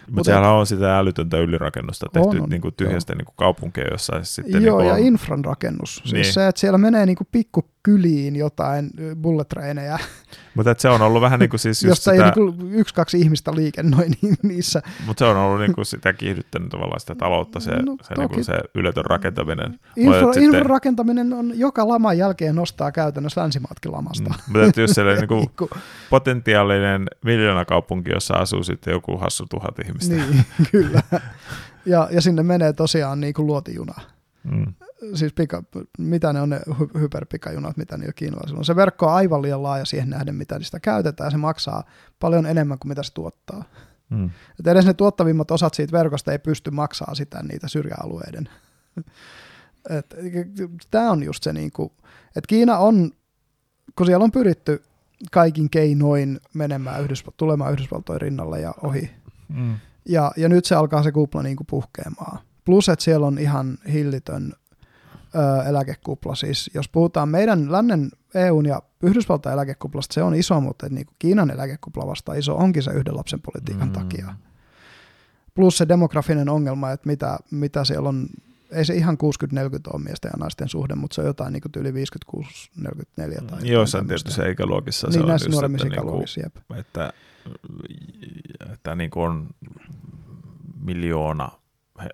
Mutta Mut siellä on sitä älytöntä ylirakennusta tehty on, on, niin kuin tyhjästä niin kuin kaupunkeja, jossa sitten... Joo, niin kuin ja infran rakennus. Siis niin. Se, että siellä menee niin kuin pikkukyliin jotain bulletreinejä. Mutta se on ollut vähän niin kuin siis just sitä... ei niin yksi, kaksi ihmistä liikennoi niissä. Mutta se on ollut niin kuin sitä kiihdyttänyt tavallaan sitä taloutta, se, no, se, niin kuin se yletön rakentaminen. Infra, infran sitten... rakentaminen on joka laman jälkeen nostaa käytännössä länsimaatkin lamasta. Mm, mutta jos siellä niin kuin potentiaalinen miljoonakaupunki, jossa asuu sitten joku hassu tuhat ihmistä. Niin, kyllä. Ja, ja sinne menee tosiaan niin kuin luotijuna. Mm. Siis pika, mitä ne on ne hy- hyperpikajunat, mitä niillä kiinalaisilla on. Se verkko on aivan liian laaja siihen nähden, mitä niistä käytetään. Se maksaa paljon enemmän kuin mitä se tuottaa. Mm. Et edes ne tuottavimmat osat siitä verkosta ei pysty maksaa sitä niitä syrjäalueiden. Tämä on just se, niinku, että Kiina on, kun siellä on pyritty kaikin keinoin menemään Yhdysval- tulemaan Yhdysvaltojen rinnalle ja ohi. Mm. Ja, ja nyt se alkaa se kupla niin kuin puhkeamaan. Plus, että siellä on ihan hillitön ö, eläkekupla. Siis jos puhutaan meidän lännen EUn ja Yhdysvaltain eläkekuplasta, se on iso, mutta niin kuin Kiinan eläkekupla vasta iso onkin se yhden lapsen politiikan mm. takia. plus se demografinen ongelma, että mitä, mitä siellä on, ei se ihan 60-40 ole miesten ja naisten suhde, mutta se on jotain niin yli 56-44 tai Joissain tietysti ikäluokissa niin, se on näissä just, nuoremmissa että, ikäluokissa, jep. niinku, että, että niin kuin on miljoona,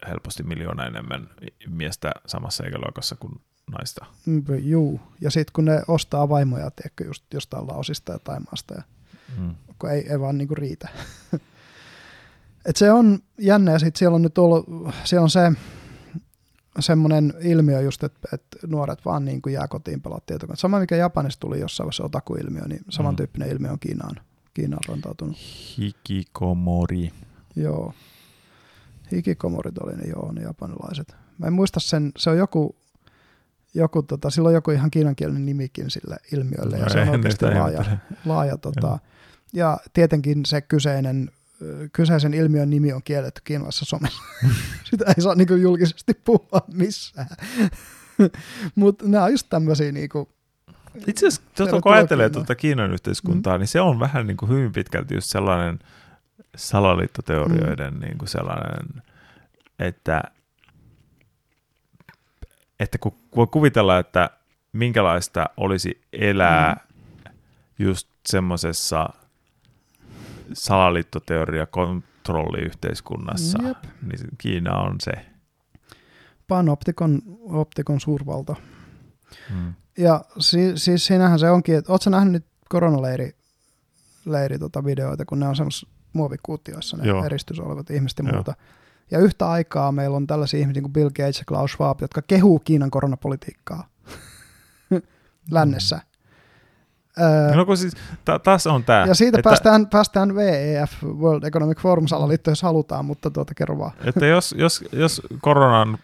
helposti miljoona enemmän miestä samassa ikäluokassa kuin naista. Mm, Juu, ja sitten kun ne ostaa vaimoja, tiedätkö, just jostain Laosista ja Taimaasta, ja Mm. kun ei, ei vaan niinku riitä. Et se on jännä, ja sitten siellä on nyt ollut, siellä on se semmoinen ilmiö just, että, että nuoret vaan niin kuin jää kotiin pelaa tietokoneen. Sama mikä Japanissa tuli jossain vaiheessa otaku-ilmiö, niin samantyyppinen mm. ilmiö on Kiinaan, Kiinaan rantautunut. Hikikomori. Joo. Hikikomorit oli ne, joo, ne japanilaiset. Mä en muista sen, se on joku, joku tota, sillä on joku ihan kiinankielinen nimikin sille ilmiölle, ja No se on oikeasti laaja. laaja tota, ja tietenkin se kyseinen, kyseisen ilmiön nimi on kielletty kiinalaisessa somessa. Sitä ei saa niinku julkisesti puhua missään. Mutta nämä on just tämmöisiä niinku, Itse asiassa, tuota, kun ajattelee tuota Kiinan yhteiskuntaa, mm. niin se on vähän niin kuin hyvin pitkälti just sellainen salaliittoteorioiden mm. niin kuin sellainen, että, että kun voi kuvitella, että minkälaista olisi elää mm. just semmoisessa salaliittoteoria kontrolliyhteiskunnassa, Jep. niin Kiina on se. panoptikon optikon suurvalta. Mm. Ja si, siis siinähän se onkin, että ootko nähnyt nyt koronaleiri leiri, tota videoita, kun ne on semmoisissa muovikuutioissa, ne Joo. eristys olevat ihmiset ja Joo. muuta. Ja yhtä aikaa meillä on tällaisia ihmisiä kuin Bill Gates ja Klaus Schwab, jotka kehuu Kiinan koronapolitiikkaa lännessä. Öö, No kun siis, ta- taas on tämä. ja siitä päästään, päästään WEF, World Economic Forum salaliitto, jos halutaan, mutta tuota kerro vaan. Että jos, jos, jos koronan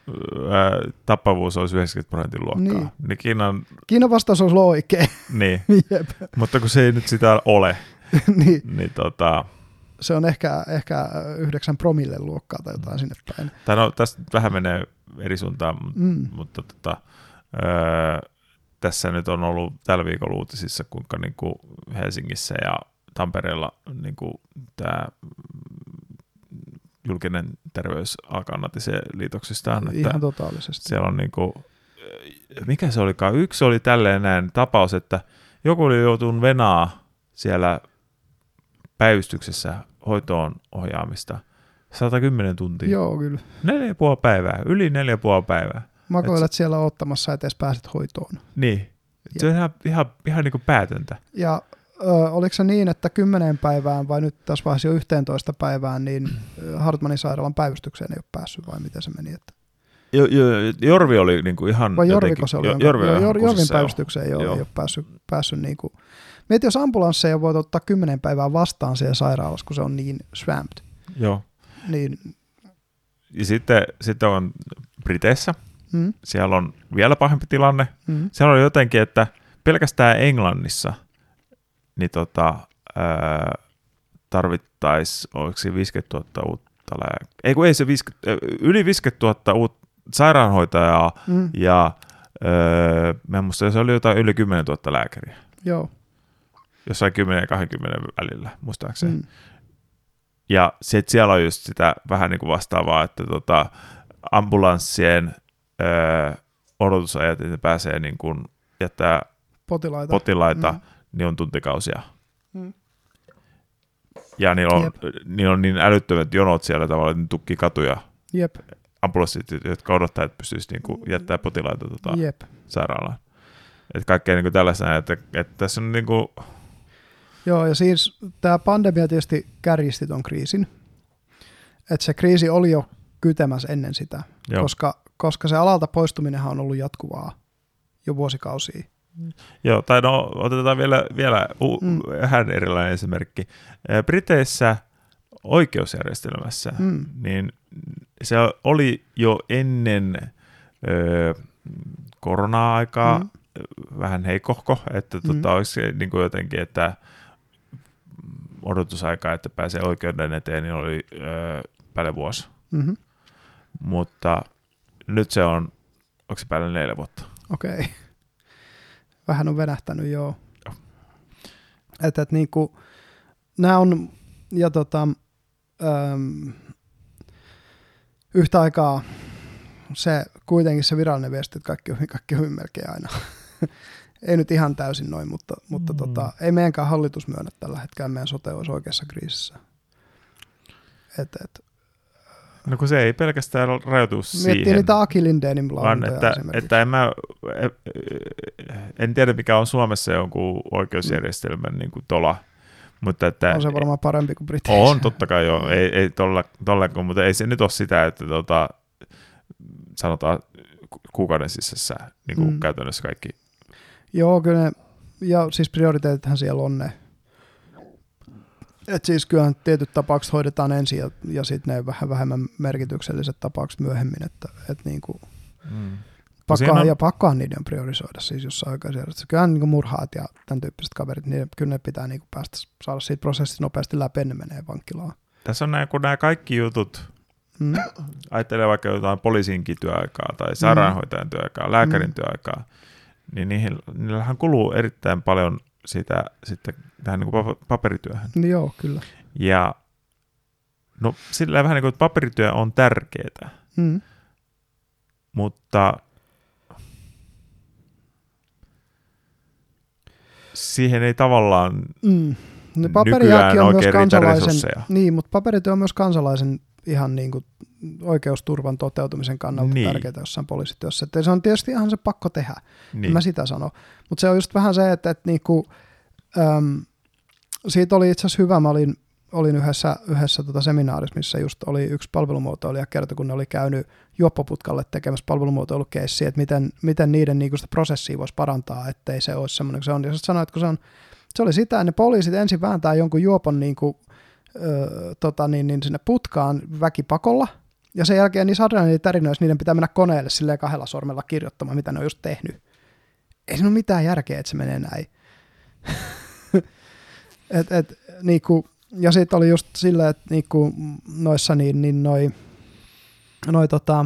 ää, tappavuus olisi 90 prosentin luokkaa, Niin. niin, niin Kiinan, Kiinan vastaus olisi oikein. niin, Jep. mutta kun se ei nyt sitä ole, niin, niin tota, se on ehkä, ehkä yhdeksän promille luokkaa tai jotain sinne päin. tai no tästä vähän menee eri suuntaan, mm. Mm. mutta tota, ää, tässä nyt on ollut tällä viikolla uutisissa, kuinka niin kuin Helsingissä ja Tampereella niin kuin tämä julkinen terveys alkaa natisee liitoksistaan. että- Ihan totaalisesti. siellä on niinku, mikä se olikaan, yksi oli tälleen näin tapaus, että joku oli joutunut venaa siellä päivystyksessä hoitoon ohjaamista 110 tuntia. Joo, kyllä. Neljä ja puoli päivää, yli neljä ja puoli päivää. Makoilet siellä ottamassa, että edes pääset hoitoon. Niin, se on ihan, ihan, ihan niinku päätöntä. Ja ö, oliko se niin, että kymmeneen päivään vai nyt tässä vaiheessa jo 11 päivään, niin Hartmanin sairaalan päivystykseen ei ole päässyt vai miten se meni? Että, Jo, jo, Jorvi oli niinku ihan vai jotenkin- Jorviko se oli? Jo, Jorvi Jor, Jorvin päivystykseen ei ole, Joo. ei ole päässyt, päässyt niin kuin. Mieti, jos ambulansseja voit ottaa kymmenen päivää vastaan siellä sairaalassa, kun se on niin swamped. Joo. Niin, Ja sitten, sitten on Briteissä, mm, siellä on vielä pahempi tilanne, mm, Siellä oli jotenkin, että pelkästään Englannissa niin tota, ää, tarvittaisi, oliko se 50 000 uutta lääk- Ei kun ei se 50, ö, yli 50 000 uutta sairaanhoitajaa mm, ja öö, mä en muista, se oli jotain yli 10 000 lääkäriä. joo. Jossain 10 ja 20 välillä, muistaakseni. Mm. Ja sit siellä on just sitä vähän niin kuin vastaavaa, että tota, ambulanssien öö, odotusajat, että ne pääsee niin kuin jättää potilaita. potilaita, Mm. niin on tuntikausia. Mm. Ja niillä on, Jep. niillä on niin älyttömät jonot siellä tavalla, että ne tukkii katuja. Jep, Ambulanssit, jotka odottaa, että pystyisi niinku jättää potilaita tota, jep. sairaalaan. Et kaikkea niinku tällaista, että, että tässä on niinku, Joo, ja siis tämä pandemia tietysti kärjisti ton kriisin. Että se kriisi oli jo kytemässä ennen sitä, joo, koska, koska se alalta poistuminenhan on ollut jatkuvaa jo vuosikausia. joo, tai no otetaan vielä, vielä u, Mm. vähän erilainen esimerkki. Briteissä oikeusjärjestelmässä, mm. Niin se oli jo ennen ö, korona-aikaa mm, vähän heikohko, että Mm. tota, olisi niin kuin jotenkin, että odotusaika, että pääsee oikeuden eteen, niin oli ö, päälle vuosi. mm-hmm. Mutta nyt se on, onko se päälle neljä vuotta? Okei. Okay. Vähän on venähtänyt, joo. Että et niinku, nämä on, ja tota, äm, yhtä aikaa se kuitenkin se virallinen viesti, että kaikki on, kaikki on melkein aina. ei nyt ihan täysin noin, mutta, mutta mm. tota, ei meidänkään hallitus myönnä tällä hetkellä meidän sote olisi oikeassa kriisissä. Et, et, No kun se ei pelkästään rajoitu siihen. Miettii niitä Aki Lindénin vaan että, että en, mä, en tiedä mikä on Suomessa jonkun oikeusjärjestelmän mm. niin kuin tola, mutta että, on se varmaan parempi kuin Briteissä. On, totta kai joo, ei, ei tolla, tolla, mutta ei se nyt ole sitä, että tota, sanotaan kuukauden sisässä niin kuin mm. käytännössä kaikki. Joo, kyllä ne, ja siis prioriteetithan siellä on ne et siis kyllähän tietyt tapaukset hoidetaan ensin ja, ja sitten ne vähän vähemmän merkitykselliset tapaukset myöhemmin, että et niinku, mm. pakkohan, on... ja pakkohan niiden priorisoida siis jossain oikeusjärjestössä. Kyllähän niinku murhaat ja tämän tyyppiset kaverit, niin kyllä ne pitää niinku päästä saada siitä prosessista nopeasti läpi, ne menee vankilaan. Tässä on nämä, kun nämä kaikki jutut, mm. ajattelee vaikka jotain poliisinkin työaikaa tai sairaanhoitajan työaikaa, lääkärin mm. työaikaa, niin niihin, niillähän kuluu erittäin paljon sitä sitten tähän niin kuin paperityöhön. Niin joo, kyllä. Ja no sillä vähän niin kuin, että paperityö on tärkeää, mm. mutta siihen ei tavallaan mm. No, paperijaakki on myös kansalaisen, niin, mutta paperityö on myös kansalaisen ihan niin kuin oikeusturvan toteutumisen kannalta niin. tärkeää jossain poliisityössä. Että se on tietysti ihan se pakko tehdä, niin. mä sitä sano. Mutta se on just vähän se, että, että niinku, äm, siitä oli itse asiassa hyvä, mä olin, olin yhdessä, yhdessä tota seminaarissa, missä just oli yksi palvelumuotoilija kerta, kun ne oli käynyt juoppoputkalle tekemässä palvelumuotoilukeissiä, että miten, miten niiden niinku sitä prosessia voisi parantaa, ettei se olisi semmoinen kuin se on. Ja sanoin, että kun se, on, se oli sitä, että ne poliisit ensin vääntää jonkun juopon niinku, ö, tota niin, niin sinne putkaan väkipakolla, ja sen jälkeen niissä adrenaliinitärinoissa niiden pitää mennä koneelle silleen kahdella sormella kirjoittamaan, mitä ne on just tehnyt. Ei siinä ole mitään järkeä, että se menee näin. et, et, niinku, ja sitten oli just silleen, että niinku, noissa niin, niin noi, noi tota,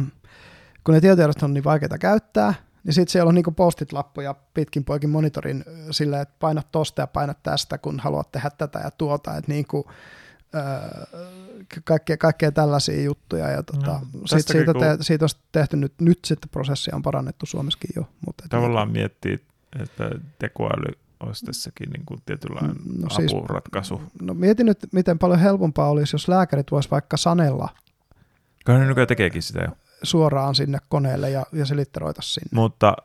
kun ne tietojärjestelmät on niin vaikeita käyttää, niin sitten siellä on niinku postit-lappuja pitkin poikin monitorin silleen, että painat tosta ja painat tästä, kun haluat tehdä tätä ja tuota, että niinku, kaikkea, kaikkea tällaisia juttuja. Ja tota, no, siitä, siitä, te, siitä on tehty nyt, nyt sitten prosessia on parannettu Suomessakin jo. Mutta tavallaan niin, miettii, että tekoäly olisi tässäkin niin kuin tietynlainen no, siis, apuratkaisu. No mietin nyt, miten paljon helpompaa olisi, jos lääkärit voisi vaikka sanella. Kyllä ne nykyään tekeekin sitä jo. Suoraan sinne koneelle ja, ja se litteroita sinne. Mutta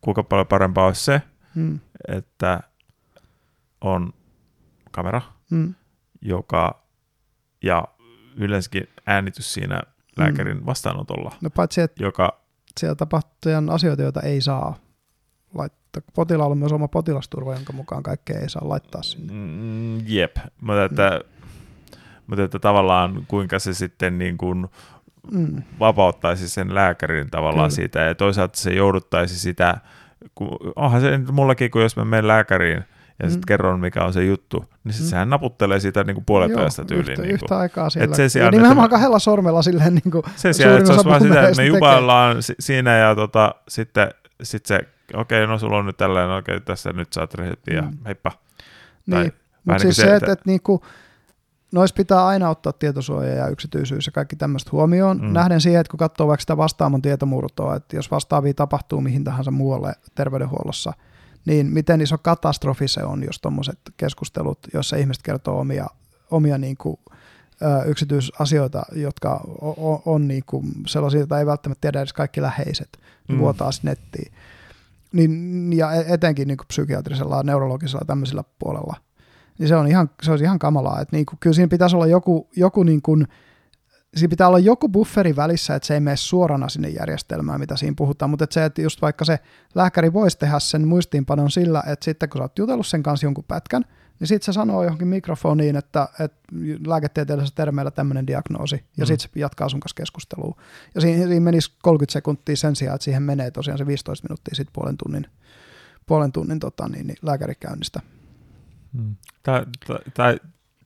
kuinka paljon parempaa olisi se, hmm. että on kamera, hmm joka ja yleensäkin äänitys siinä lääkärin mm. vastaanotolla. No paitsi, että joka, siellä tapahtuu asioita, joita ei saa laittaa. Potilaalla on myös oma potilasturva, jonka mukaan kaikkea ei saa laittaa sinne. Mm, jep, mutta että, mm. mutta että tavallaan kuinka se sitten niin kuin mm. vapauttaisi sen lääkärin tavallaan Kyllä. siitä ja toisaalta se jouduttaisi sitä, kun, onhan se mullakin, kun jos mä menen lääkäriin, ja sitten mm. kerron, mikä on se juttu, niin sit mm. sehän naputtelee sitä niin kuin puolenpäistä tyyliin. Yhtä, niin yhtä aikaa sillä. Et sen sijaan, ja nimenomaan että kahdella sormella silleen niin kuin Sen sijaan, että se olisi vaan sitä, että me jupaillaan siinä ja tota, sitten sit se, okei, okay, no sulla on nyt tällainen, okei, okay, tässä nyt saat resepti ja mm. heippa. Niin, mutta siis se, että, että, että niinku, noissa pitää aina ottaa tietosuoja ja yksityisyys ja kaikki tämmöistä huomioon. Mm. Nähden siihen, että kun katsoo vaikka sitä vastaamon tietomurtoa, että jos vastaavia tapahtuu mihin tahansa muualle terveydenhuollossa – niin miten iso katastrofi se on, jos tuommoiset keskustelut, joissa ihmiset kertoo omia, omia niin kuin, ö, yksityisasioita, jotka on, on niin kuin sellaisia, joita ei välttämättä tiedä edes kaikki läheiset, mm. vuotaa nettiin. Niin, ja e-, etenkin niin kuin psykiatrisella, neurologisella tämmöisellä puolella. Niin se on ihan, se olisi ihan kamalaa. Että niin kuin, kyllä siinä pitäisi olla joku, joku niin kuin, siinä pitää olla joku bufferi välissä, että se ei mene suorana sinne järjestelmään, mitä siinä puhutaan, mutta että se, että just vaikka se lääkäri voisi tehdä sen muistiinpanon sillä, että sitten kun sä oot jutellut sen kanssa jonkun pätkän, niin sitten se sanoo johonkin mikrofoniin, että, että lääketieteellisellä termeillä tämmöinen diagnoosi, ja mm. sitten se jatkaa sun kanssa keskustelua. Ja siinä, siinä menisi 30 sekuntia sen sijaan, että siihen menee tosiaan se 15 minuuttia sitten puolen tunnin, puolen tunnin tota, niin, niin, lääkärikäynnistä. Mm. Tai, tai, tai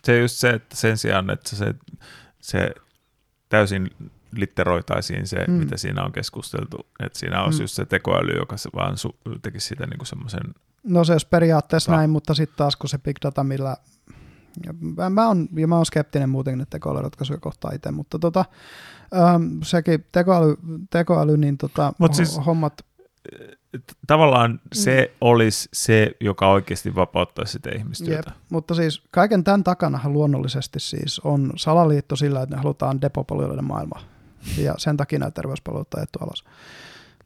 se just se, että sen sijaan, että se, se täysin litteroitaisiin se, mm. mitä siinä on keskusteltu. Että siinä olisi mm. just se tekoäly, joka se vaan su- tekisi sitä niin semmoisen... No se olisi periaatteessa Ta- näin, mutta sitten taas kun se big data, millä Ja mä, on, ja mä oon skeptinen muutenkin että tekoälyratkaisuja kohtaan itse, mutta tota, ähm, sekin tekoäly, tekoäly niin tota, Mut siis, hommat... Tavallaan se mm. olisi se, joka oikeasti vapauttaisi sitä ihmistyötä. Jep, mutta siis kaiken tämän takanahan luonnollisesti siis on salaliitto sillä, että ne halutaan depopolioida maailma. Ja sen takia näitä terveyspalveluita ajettu alas.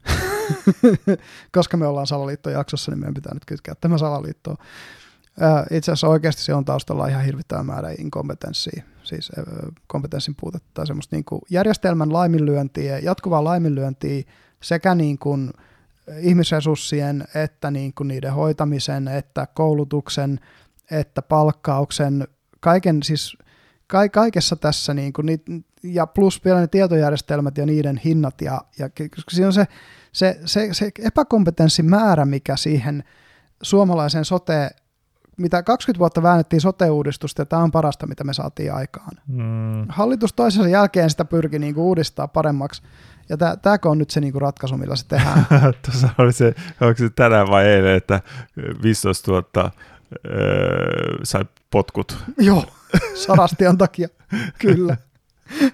Koska me ollaan salaliittojaksossa, niin meidän pitää nyt kytkeä tämä salaliittoon. Itse asiassa oikeasti se on taustalla ihan hirvittävä määrä inkompetenssia, siis kompetenssin puutetta tai semmoista niin kuin järjestelmän laiminlyöntiä, jatkuvaa laiminlyöntiä sekä niin kuin ihmisresurssien että niin kuin niiden hoitamisen, että koulutuksen, että palkkauksen, kaiken siis ka- kaikessa tässä niin kuin, ja plus vielä ne tietojärjestelmät ja niiden hinnat ja, ja siinä on se, se, se, se epäkompetenssin määrä, mikä siihen suomalaiseen sote mitä 20 vuotta väännettiin sote-uudistusta, ja tämä on parasta, mitä me saatiin aikaan. Mm. Hallitus toisensa jälkeen sitä pyrki niin uudistaa paremmaksi, ja tämäkö on nyt se niinku ratkaisu, millä se tehdään? Tuossa oli se, onko se tänään vai eilen, että 15 000 öö, sai potkut. Joo, sarastian takia, kyllä.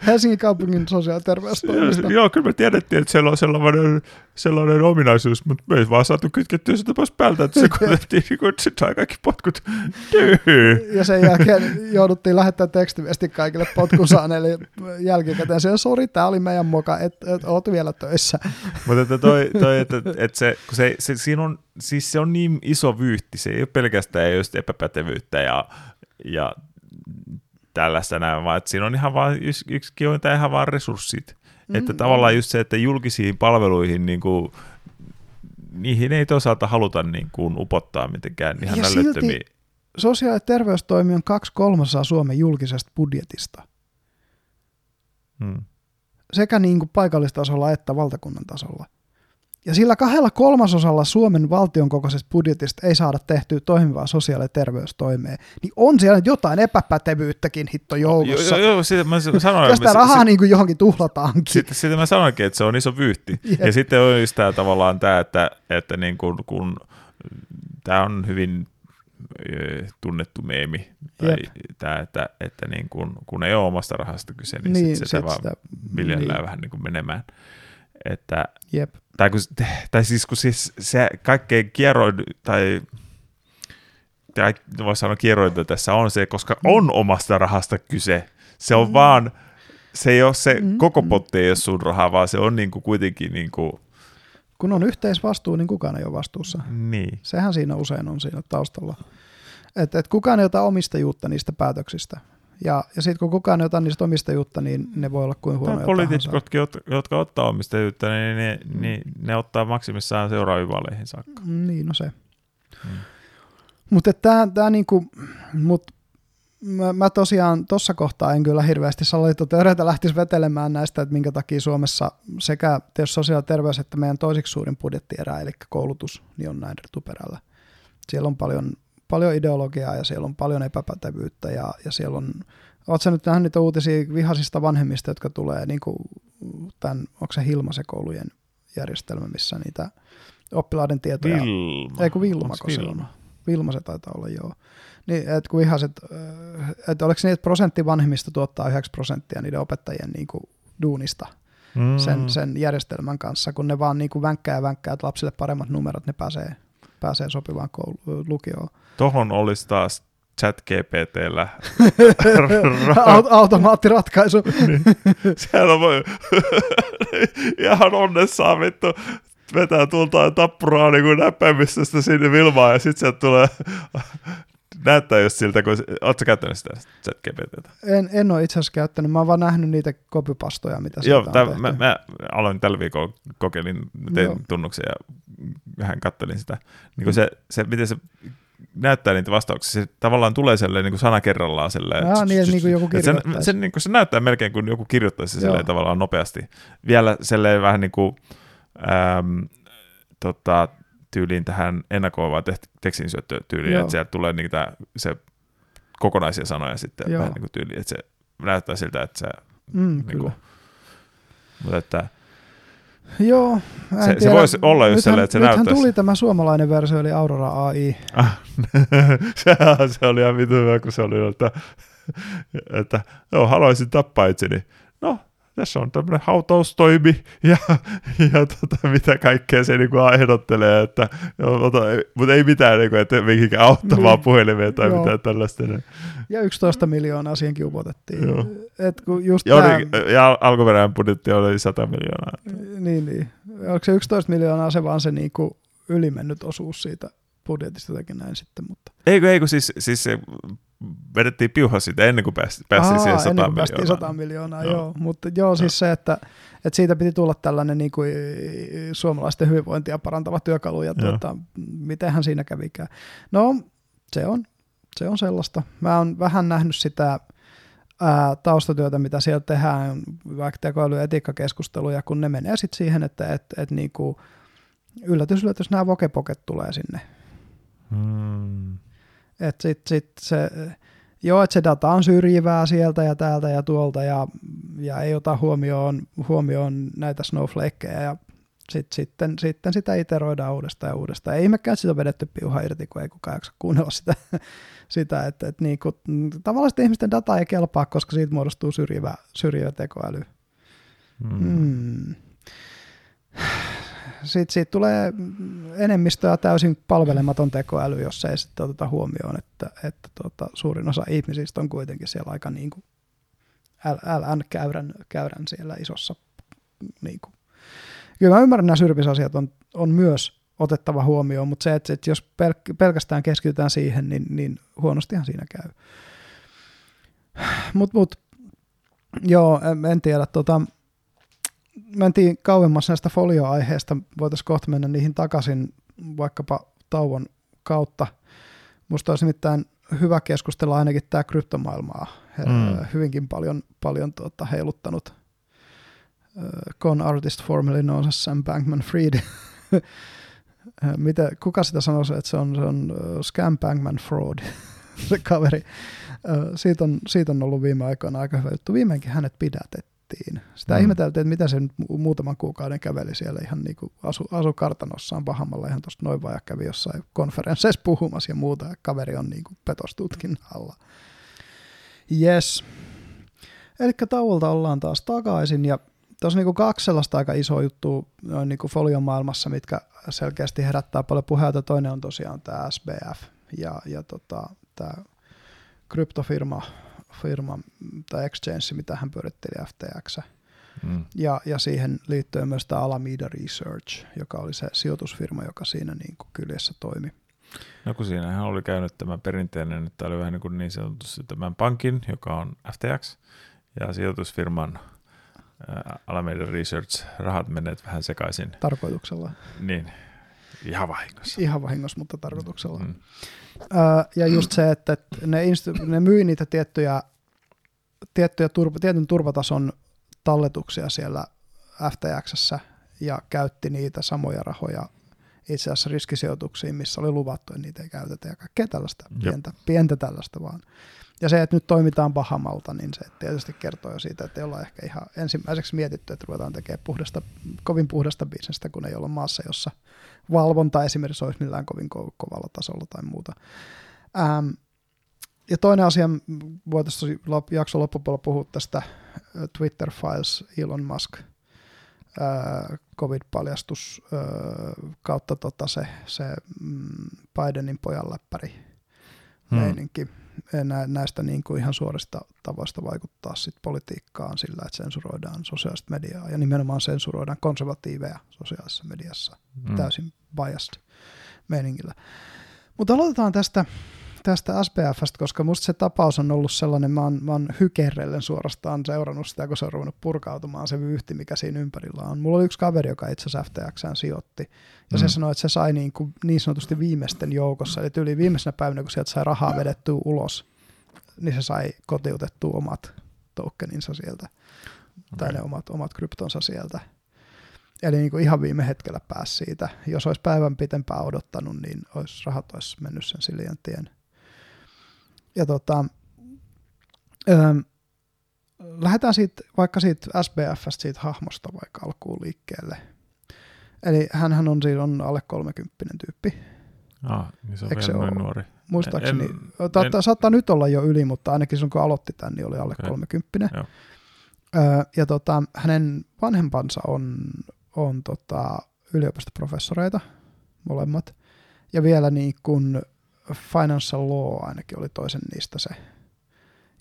Helsingin kaupungin sosiaali- ja terveystoimista. Joo, kyllä me tiedettiin, että siellä on sellainen, sellainen ominaisuus, mutta me ei vaan saatu kytkettyä sitä pois päältä, että se kuulettiin, niin kuin, sai kaikki potkut. Ja sen jälkeen jouduttiin lähettää tekstiviesti kaikille potkun saaneille jälkikäteen. Se on sori, tämä oli meidän moka, että et, oot vielä töissä. Mutta että toi, toi että, että se, kun se, se, siinä on, siis se on niin iso vyyhti, se ei ole pelkästään just epäpätevyyttä ja, ja tällaista näin, vaan että siinä on ihan vaan yksi, yksi on ihan vaan resurssit. Mm, että tavallaan just se, että julkisiin palveluihin niin kuin, niihin ei toisaalta haluta niin kuin upottaa mitenkään ihan ja silti sosiaali- ja terveystoimi on kaksi kolmasosaa Suomen julkisesta budjetista. Hmm. Sekä niin kuin paikallistasolla että valtakunnan tasolla. Ja sillä kahdella kolmasosalla Suomen valtion kokoisesta budjetista ei saada tehtyä toimivaa sosiaali- ja terveystoimea, niin on siellä jotain epäpätevyyttäkin hitto joukossa. Joo, joo, siitä mä sanoin. Sitä rahaa se, niin kuin johonkin tuhlataankin. Sitten, sitten mä sanoinkin, että se on iso vyyhti. Yep. Ja sitten on just tämä tavallaan tämä, että, että niin kuin, kun tämä on hyvin tunnettu meemi, tai tämä, että, että niin kun, kun ei ole omasta rahasta kyse, niin, niin sit se, se vaan viljellään niin. vähän niin kuin menemään. Että, Jep tai, kun, tai siis kun siis se kaikkein kierroin, tai tai voisi sanoa kierrointa tässä on se, koska on omasta rahasta kyse. Se on mm. vaan, se ei ole se mm. koko potti ei ole sun rahaa, vaan se on niin kuin kuitenkin niin kuin, kun on yhteisvastuu, niin kukaan ei ole vastuussa. Niin. Sehän siinä usein on siinä taustalla. Että et kukaan ei ota omistajuutta niistä päätöksistä. Ja, ja sitten kun kukaan ei ota niistä omistajuutta, niin ne voi olla kuin huonoja Poliitikotkin, jotka ottaa omistajuutta, niin ne, mm. niin ne ottaa maksimissaan seuraaviin vaaleihin saakka. Mm, niin, no se. Hmm. Mutta tämä tää niinku, mut mä, mä tosiaan tuossa kohtaa en kyllä hirveästi salaliittoteoreita lähtisi vetelemään näistä, että minkä takia Suomessa sekä tietysti sosiaali- ja terveys että meidän toisiksi suurin budjettierä, eli koulutus, niin on näin tuperällä. Siellä on paljon paljon ideologiaa ja siellä on paljon epäpätevyyttä ja, ja siellä on, oletko nyt nähnyt niitä uutisia vihasista vanhemmista, jotka tulee niin kuin tämän, onko se Hilma-koulujen järjestelmä, missä niitä oppilaiden tietoja, Vilma. ei kun Vilma, Vilma. Vilma se taitaa olla, joo. Niin, että kun vihaset, että oliko se niin, että prosentti vanhemmista tuottaa 9 prosenttia niiden opettajien niin kuin duunista mm. sen, sen järjestelmän kanssa, kun ne vaan niin kuin vänkkää ja vänkkää, että lapsille paremmat numerot, ne pääsee, pääsee sopivaan koulu, lukioon. Tohon olisi taas chat GPTllä automaattiratkaisu. niin. Siellä voi ihan onnessaan vittu vetää tulta tappuraa niin kuin näppäimistöstä sinne Vilmaan ja sitten sieltä tulee näyttää just siltä, kun ootko käyttänyt sitä chat GPTtä? En, en ole itse asiassa käyttänyt, mä oon vaan nähnyt niitä kopypastoja, mitä Joo, tämän, mä, mä, aloin tällä viikolla, kokeilin, tein Joo. tunnuksen ja vähän kattelin sitä. Niin kuin se, se, miten se näyttää niitä vastauksia, se tavallaan tulee sellainen niin kuin sana kerrallaan. Sellainen, Jaa, niin, niin kuin joku sen, sen, niin kuin se näyttää melkein kuin joku kirjoittaisi sellainen tavallaan nopeasti. Vielä sellainen vähän niin kuin, äm, tota, tyyliin tähän ennakoivaan tekstin tyyliin, että sieltä tulee niitä, se kokonaisia sanoja sitten Joo. vähän niin kuin tyyliin, että se näyttää siltä, että se... Mm, niin kuin, mutta että, Joo. Se, se voisi olla just sellainen, että se nythän näyttäisi. tuli tämä suomalainen versio, eli Aurora AI. Ah, se, se oli ihan vitu hyvä, kun se oli, että, että joo, haluaisin tappaa itseni. No, tässä on tämmöinen hautaustoimi ja, ja tota, mitä kaikkea se niinku ehdottelee, että, ota, mutta ei mitään, niinku, että mihinkään auttamaan Niin. puhelimeen tai Joo. mitään tällaista. niin- Ja 11 miljoonaa siihenkin upotettiin. Joo. Et kun just Ja, tää, oli, ja al- alkuperäinen budjetti oli 100 miljoonaa. niin, niin. Onko se 11 miljoonaa se vaan se niinku ylimennyt osuus siitä budjetista jotenkin näin sitten, mutta Eikö, eikö siis, siis se vedettiin piuha siitä ennen kuin päästiin, päästiin siihen 100 ennen kuin päästiin miljoonaa. 100 miljoonaa, Joo. joo. Mutta joo, siis se, että, että siitä piti tulla tällainen niin kuin suomalaisten hyvinvointia parantava työkalu, ja tuota, mitenhän siinä kävikään. No, se on, se on sellaista. Mä oon vähän nähnyt sitä ää, taustatyötä, mitä siellä tehdään, vaikka tekoälyetiikkakeskusteluja, kun ne menee sitten siihen, että et, et niinku, yllätys, yllätys, nämä vokepoket tulee sinne. Hmm. Et sit, sit se, joo, että se data on syrjivää sieltä ja täältä ja tuolta ja, ja ei ota huomioon, huomioon näitä snowflakeja ja sit, sitten, sitten sitä iteroidaan uudestaan ja uudestaan. Ei ihmekään, että sitä on vedetty piuha irti, kun ei kukaan jaksa kuunnella sitä, sitä että, että niinku, tavallisten ihmisten data ei kelpaa, koska siitä muodostuu syrjivä, syrjivä tekoäly. Hmm. Mm. Sitten siitä tulee enemmistöä täysin palvelematon tekoäly, jos ei sitten oteta huomioon, että, että tuota, suurin osa ihmisistä on kuitenkin siellä aika niin kuin LN-käyrän käyrän siellä isossa. Niin kuin. Kyllä mä ymmärrän, nämä syrjisasiat on, on myös otettava huomioon, mutta se, että, että jos pelk- pelkästään keskitytään siihen, niin, niin huonostihan siinä käy. Mutta mut, joo, en, en tiedä. Tota, mentiin kauemmas näistä folioaiheista, voitaisiin kohta mennä niihin takaisin vaikkapa tauon kautta. Musta olisi nimittäin hyvä keskustella ainakin tämä kryptomaailmaa Mm. hyvinkin paljon, paljon tuota, heiluttanut con artist formerly known as Sam Bankman-Fried. Mitä, kuka sitä sanoisi, että se on, se on Scam Bankman Fraud, se kaveri. Siitä, on, siitä on ollut viime aikoina aika hyvä juttu. Viimeinkin hänet pidätettiin. Sitä Mm. ihmeteltiin, että mitä se nyt mu- muutaman kuukauden käveli siellä ihan niin kuin asu, asu kartanossaan Pahamalla ihan tuosta noin vaan ja kävi jossain konferensseissa puhumassa ja muuta. Ja kaveri on niin kuin petostutkin alla. Yes. Eli tauolta ollaan taas takaisin ja tuossa niinku kaksi sellaista aika isoa juttua noin niinku folion maailmassa, mitkä selkeästi herättää paljon puheita. Toinen on tosiaan tämä SBF ja, ja tota, tämä kryptofirma firma, tai exchange, mitä hän pyöritteli FTX. Hmm. Ja, ja siihen liittyen myös tämä Alameda Research, joka oli se sijoitusfirma, joka siinä niin kuin kyljessä toimi. No kun siinähän oli käynyt tämä perinteinen, että oli vähän niin, kuin niin sanotusti tämän pankin, joka on FTX, ja sijoitusfirman ää, Alameda Research rahat menneet vähän sekaisin. Tarkoituksella. Niin, ihan vahingossa. Ihan vahingossa, mutta tarkoituksella. Mm. Öö, ja just se, että ne, inst- ne myi niitä tiettyjä, tiettyjä turva, tietyn turvatason talletuksia siellä FTXssä ja käytti niitä samoja rahoja itse asiassa riskisijoituksiin, missä oli luvattu, että niitä ei käytetä ja kaikkea tällaista, Jep. pientä, pientä tällaista vaan. Ja se, että nyt toimitaan pahamalta, niin se tietysti kertoo jo siitä, että ei olla ehkä ihan ensimmäiseksi mietitty, että ruvetaan tekemään puhdasta, kovin puhdasta bisnestä, kun ei olla maassa, jossa valvonta esimerkiksi olisi millään kovin ko- kovalla tasolla tai muuta. Ähm, ja toinen asia, voitaisiin jakson loppupuolella puhua tästä äh, Twitter Files Elon Musk äh, COVID-paljastus äh, kautta tota se, se mm, Bidenin pojan läppäri Hmm. meininki. Nä, näistä niin kuin ihan suorista tavoista vaikuttaa sit politiikkaan sillä, että sensuroidaan sosiaalista mediaa ja nimenomaan sensuroidaan konservatiiveja sosiaalisessa mediassa Mm. täysin biased meiningillä. Mutta aloitetaan tästä, tästä SPFstä, koska musta se tapaus on ollut sellainen, mä oon, mä oon hykerrellen suorastaan seurannut sitä, kun se on ruvennut purkautumaan se vyyhti, mikä siinä ympärillä on. Mulla oli yksi kaveri, joka itse asiassa FTXään sijoitti, ja Mm. se sanoi, että se sai niin, kuin niin sanotusti viimeisten joukossa, eli yli viimeisenä päivänä, kun sieltä sai rahaa vedettyä ulos, niin se sai kotiutettua omat tokeninsa sieltä, tai Okei. ne omat, omat kryptonsa sieltä. Eli niin kuin ihan viime hetkellä pääsi siitä. Jos olisi päivän pitempään odottanut, niin olisi, rahat olisi mennyt sen Siljan tien. Ja tota, ähm, lähdetään siitä, vaikka siitä SBFstä, siitä hahmosta vaikka alkuun liikkeelle. Eli hän on siis on alle 30 tyyppi. Ah, niin se on Eikö vielä se noin nuori. Muistaakseni, en, en, saattaa nyt olla jo yli, mutta ainakin sun kun aloitti tämän, niin oli alle okay. 30. Joo. Öö, ja tota, hänen vanhempansa on, on tota, yliopistoprofessoreita, molemmat. Ja vielä niin kuin Financial Law ainakin oli toisen niistä se.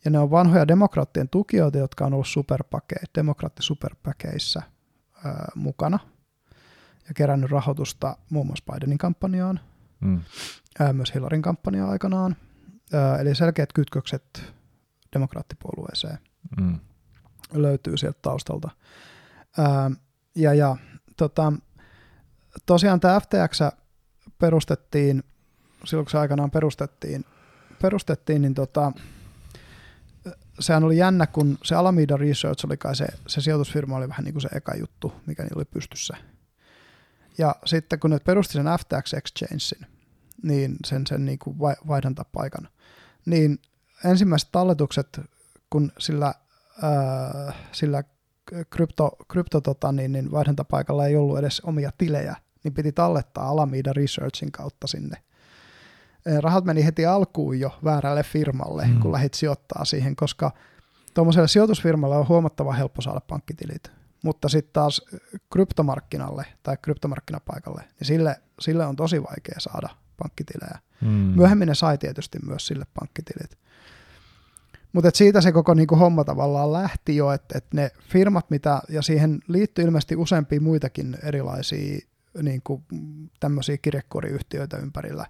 Ja ne on vanhoja demokraattien tukijoita, jotka on ollut superpake, demokraattisuperpäkeissä öö, mukana ja kerännyt rahoitusta muun muassa Bidenin kampanjaan, mm. öö, myös Hillaryn kampanjaan aikanaan. Öö, eli selkeät kytkökset demokraattipuolueeseen mm. löytyy sieltä taustalta. Öö, ja ja tota, tosiaan tämä FTX perustettiin, silloin kun se aikanaan perustettiin, perustettiin niin tota, sehän oli jännä, kun se Alameda Research oli kai se, se sijoitusfirma oli vähän niin kuin se eka juttu, mikä niillä oli pystyssä. Ja sitten kun ne perusti sen FTX Exchangein, niin sen, sen niin kuin vaihdantapaikan, niin ensimmäiset talletukset, kun sillä, ää, sillä krypto, krypto tota, niin, niin vaihdantapaikalla ei ollut edes omia tilejä, niin piti tallettaa Alameda Researchin kautta sinne. Rahat meni heti alkuun jo väärälle firmalle, mm. kun lähdit sijoittaa siihen, koska tuommoiselle sijoitusfirmalle on huomattavan helppo saada pankkitilit. Mutta sitten taas kryptomarkkinalle tai kryptomarkkinapaikalle, niin sille, sille on tosi vaikea saada pankkitilejä. Mm. Myöhemmin ne sai tietysti myös sille pankkitilit. Mutta siitä se koko niinku homma tavallaan lähti jo, että et ne firmat, mitä, ja siihen liittyy ilmeisesti useampia muitakin erilaisia niinku, tämmöisiä kirjekuoriyhtiöitä ympärillä.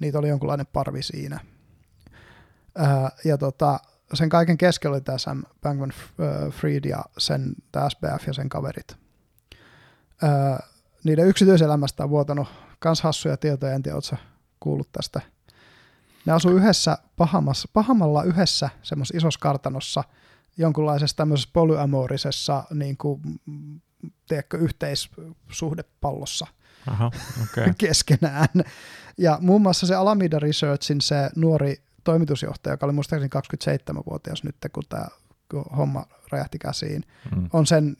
Niitä oli jonkunlainen parvi siinä. Ää, ja tota, sen kaiken keskellä oli tämä Sam Bankman Fried ja sen, tämä SBF ja sen kaverit. Ää, niiden yksityiselämästä on vuotanut kans hassuja tietoja, en tiedä, kuullut tästä – ne asuu yhdessä pahamassa, pahamalla yhdessä semmoisessa isossa kartanossa, jonkunlaisessa tämmöisessä polyamorisessa niin kuin, tiedätkö, yhteissuhdepallossa Aha, okay. keskenään. Ja muun muassa se Alameda Researchin se nuori toimitusjohtaja, joka oli muistaakseni 27-vuotias nyt, kun tämä homma räjähti käsiin, mm. on sen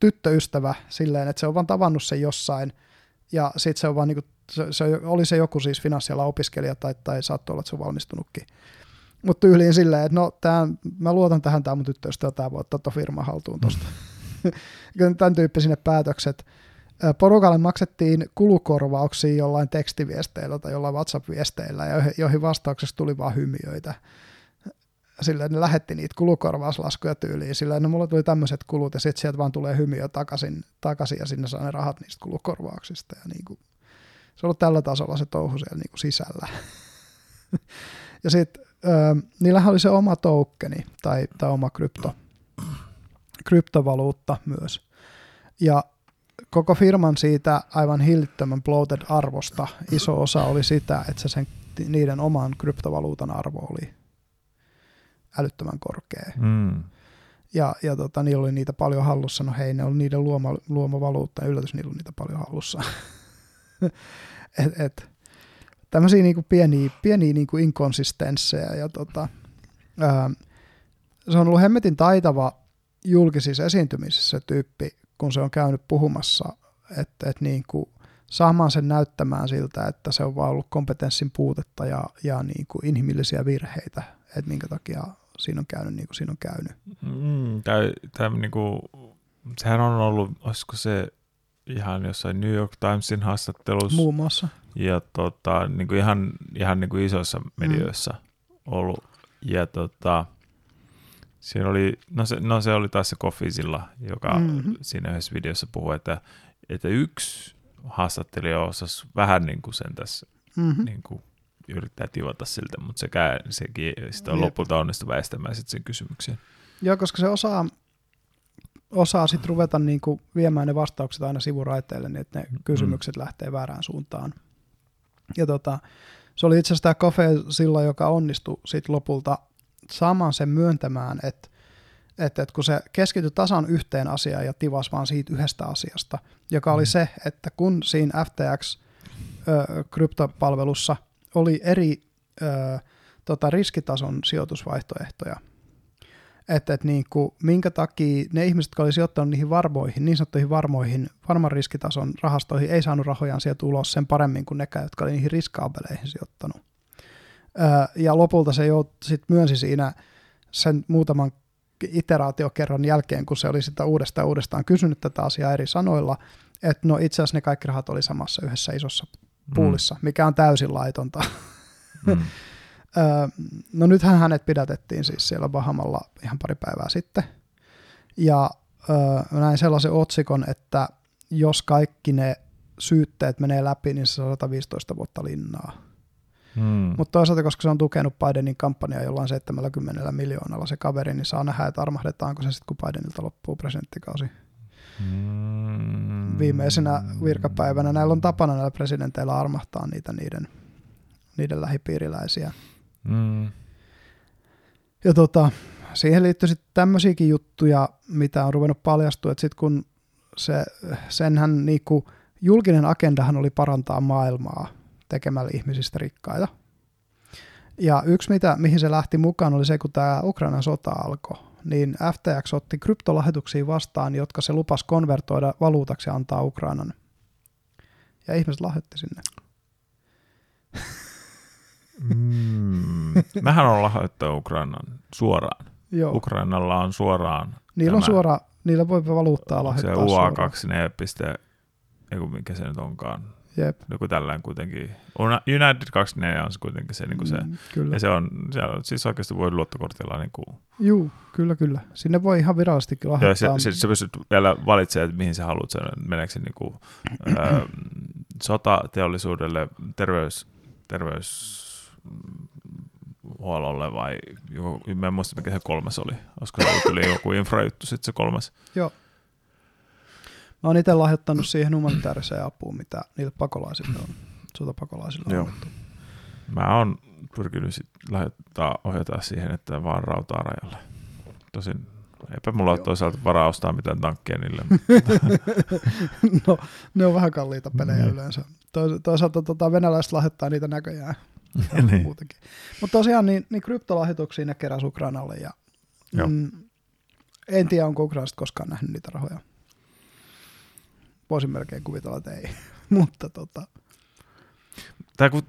tyttöystävä silleen, että se on vaan tavannut sen jossain, ja sitten se on vaan niinku se, se, oli se joku siis finanssiala opiskelija tai, tai saattoi olla, että se on valmistunutkin. Mutta tyyliin silleen, että no tämän, mä luotan tähän, tämä mun tyttöystävä, tämä voi ottaa firma haltuun tuosta. Mm. Tämän tyyppisinne päätökset. Porukalle maksettiin kulukorvauksia jollain tekstiviesteillä tai jollain WhatsApp-viesteillä, joihin vastauksessa tuli vaan hymiöitä. Sillä ne lähetti niitä kulukorvauslaskuja tyyliin, sillä no mulla tuli tämmöiset kulut ja sitten sieltä vaan tulee hymiö takaisin, takaisin ja sinne saa ne rahat niistä kulukorvauksista ja niin kuin se on ollut tällä tasolla se touhu siellä niin kuin sisällä. ja sitten niillähän oli se oma tokeni tai, tai oma krypto, kryptovaluutta myös. Ja koko firman siitä aivan hillittömän bloated arvosta iso osa oli sitä, että se sen, niiden oman kryptovaluutan arvo oli älyttömän korkea. Mm. Ja, ja tota, niillä oli niitä paljon hallussa. No hei, ne oli niiden luoma, luoma valuutta ja yllätys, niillä oli niitä paljon hallussa. et, et, tämmöisiä niinku pieniä, pieniä niinku inkonsistensseja ja tota, ää, se on ollut hemmetin taitava julkisissa esiintymisissä tyyppi, kun se on käynyt puhumassa, että et niinku, saamaan sen näyttämään siltä, että se on vaan ollut kompetenssin puutetta ja, ja niinku inhimillisiä virheitä, että minkä takia siinä on käynyt niin kuin siinä on käynyt. Mm, tää, tää, niinku, sehän on ollut, olisiko se ihan jossain New York Timesin haastattelussa. Muun muassa. Ja tota, niin kuin ihan, ihan niin kuin isoissa medioissa mm. ollut. Ja tota, siinä oli, no se, no se oli taas se Koffisilla, joka mm-hmm. siinä yhdessä videossa puhui, että, että yksi haastattelija osasi vähän niin kuin sen tässä mm-hmm. niin kuin yrittää tivata siltä, mutta sekään, sekin sitä on lopulta onnistu väistämään sitten sen kysymyksen. Joo, koska se osaa osaa sitten ruveta niin kuin viemään ne vastaukset aina sivuraiteille, niin että ne mm. kysymykset mm. lähtee väärään suuntaan. Ja tota, se oli itse asiassa tämä Cafe joka onnistui sit lopulta saamaan sen myöntämään, että että, että kun se keskityi tasan yhteen asiaan ja tivas vaan siitä yhdestä asiasta, joka oli mm. se, että kun siinä FTX-kryptopalvelussa oli eri ö, tota, riskitason sijoitusvaihtoehtoja, että, että niin kuin, minkä takia ne ihmiset, jotka oli sijoittanut niihin varmoihin, niin sanottuihin varmoihin, varman riskitason rahastoihin, ei saanut rahojaan sieltä ulos sen paremmin kuin nekään, jotka oli niihin riskaabeleihin sijoittanut. Ja lopulta se jo sit myönsi siinä sen muutaman iteraatiokerran jälkeen, kun se oli sitä uudestaan uudestaan kysynyt tätä asiaa eri sanoilla, että no itse asiassa ne kaikki rahat oli samassa yhdessä isossa puulissa, mm. mikä on täysin laitonta. Mm. no nythän hänet pidätettiin siis siellä Bahamalla ihan pari päivää sitten. Ja näin sellaisen otsikon, että jos kaikki ne syytteet menee läpi, niin se saa 115 vuotta linnaa. Hmm. Mutta toisaalta, koska se on tukenut Bidenin kampanjaa jollain 70 miljoonalla se kaveri, niin saa nähdä, että armahdetaanko se sitten, kun Bidenilta loppuu presidenttikausi. Hmm. Viimeisenä virkapäivänä näillä on tapana näillä presidenteillä armahtaa niitä niiden, niiden lähipiiriläisiä. Hmm. Ja tota, siihen liittyy sitten tämmöisiäkin juttuja, mitä on ruvennut paljastua, että sitten kun se, senhän niinku, julkinen agendahan oli parantaa maailmaa tekemällä ihmisistä rikkaita. Ja yksi, mitä, mihin se lähti mukaan, oli se, kun tämä Ukrainan sota alkoi, niin FTX otti kryptolahjoituksia vastaan, jotka se lupas konvertoida valuutaksi ja antaa Ukrainan. Ja ihmiset lahjoitti sinne. Mm. Mähän on lahjoittanut Ukrainan suoraan. Joo. Ukrainalla on suoraan. Niillä on suora, niillä voi valuuttaa lahjoittaa Se UA2 ne piste, mikä se nyt onkaan. Jep. Joku tällainen kuitenkin. United 24 on se kuitenkin se, niin kuin se mm, kyllä. ja se on, se on, siis oikeasti voi luottokortilla niin kuin. Juu, kyllä, kyllä. Sinne voi ihan virallisesti lahjoittaa. Ja se, se, se pystyt vielä valitsemaan, että mihin sä haluat sen, meneekö se niin kuin, ä, sotateollisuudelle, terveys, terveys huollolle vai joku, mä en muista mikä se kolmas oli. Olisiko se ollut joku infrajuttu sitten se kolmas? Joo. Mä oon itse lahjoittanut siihen humanitaariseen apuun, mitä niille pakolaisille on, sotapakolaisille Joo. annettu. Mä oon pyrkinyt sit lahjoittaa, ohjata siihen, että vaan rautaa rajalle. Tosin eipä mulla ole toisaalta varaa ostaa mitään tankkeja niille. no, ne on vähän kalliita pelejä mm. yleensä. Toisaalta tota, venäläiset lahjoittaa niitä näköjään. niin. muutenkin. Mutta tosiaan niin, niin kryptolahjoituksia ne keräsi Ukrainalle ja mm, en tiedä, onko Ukrainasta koskaan nähnyt niitä rahoja. Voisin melkein kuvitella, että ei. Mutta tota. Tai kun,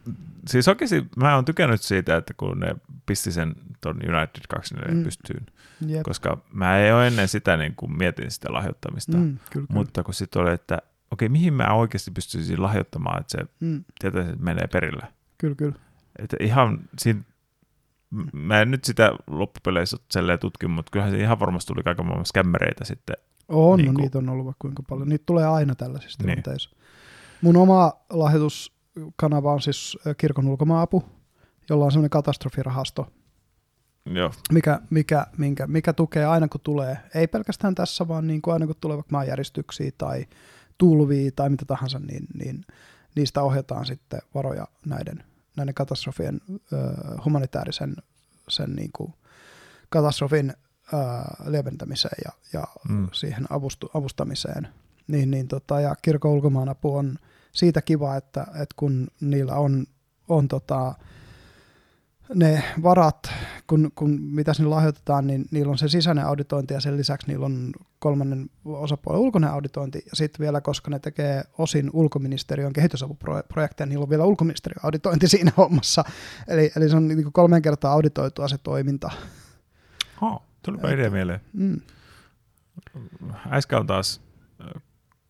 siis oikeasti mä oon tykännyt siitä, että kun ne pisti sen ton United 24 mm. pystyyn, Jep. koska mä ei ole ennen sitä niin kuin mietin sitä lahjoittamista, mm, kyllä, mutta kyllä. kun sitten oli, että okei, mihin mä oikeasti pystyisin lahjoittamaan, että se mm. tietäisi, että menee perille. Kyllä, kyllä. Että ihan siinä, mä en nyt sitä loppupeleissä silleen tutkin, mutta kyllähän se ihan varmasti tuli kaiken maailman skämmereitä sitten. On, niin no, kuin... niitä on ollut vaikka kuinka paljon. Niitä tulee aina tällaisissa niin. tilanteissa. Mun oma lahjoituskanava on siis kirkon ulkomaapu, jolla on semmoinen katastrofirahasto, Joo. Mikä, mikä, minkä, mikä tukee aina kun tulee, ei pelkästään tässä, vaan niin kuin aina kun tulee vaikka maanjäristyksiä tai tulvia tai mitä tahansa, niin, niin niistä ohjataan sitten varoja näiden näiden katastrofien humanitaarisen sen niin kuin katastrofin lieventämiseen ja, ja mm. siihen avustu, avustamiseen. Niin, niin tota, ja kirkon ulkomaanapu on siitä kiva, että, että kun niillä on, on tota, ne varat, kun, kun mitä sinne lahjoitetaan, niin niillä on se sisäinen auditointi ja sen lisäksi niillä on kolmannen osapuolen ulkoinen auditointi. Ja sitten vielä, koska ne tekee osin ulkoministeriön kehitysapuprojekteja, niillä on vielä ulkoministeriön auditointi siinä hommassa. Eli, eli se on niin kolmen kertaa auditoitua se toiminta. Oh, tulipa idea mieleen. Mm. Äsken on taas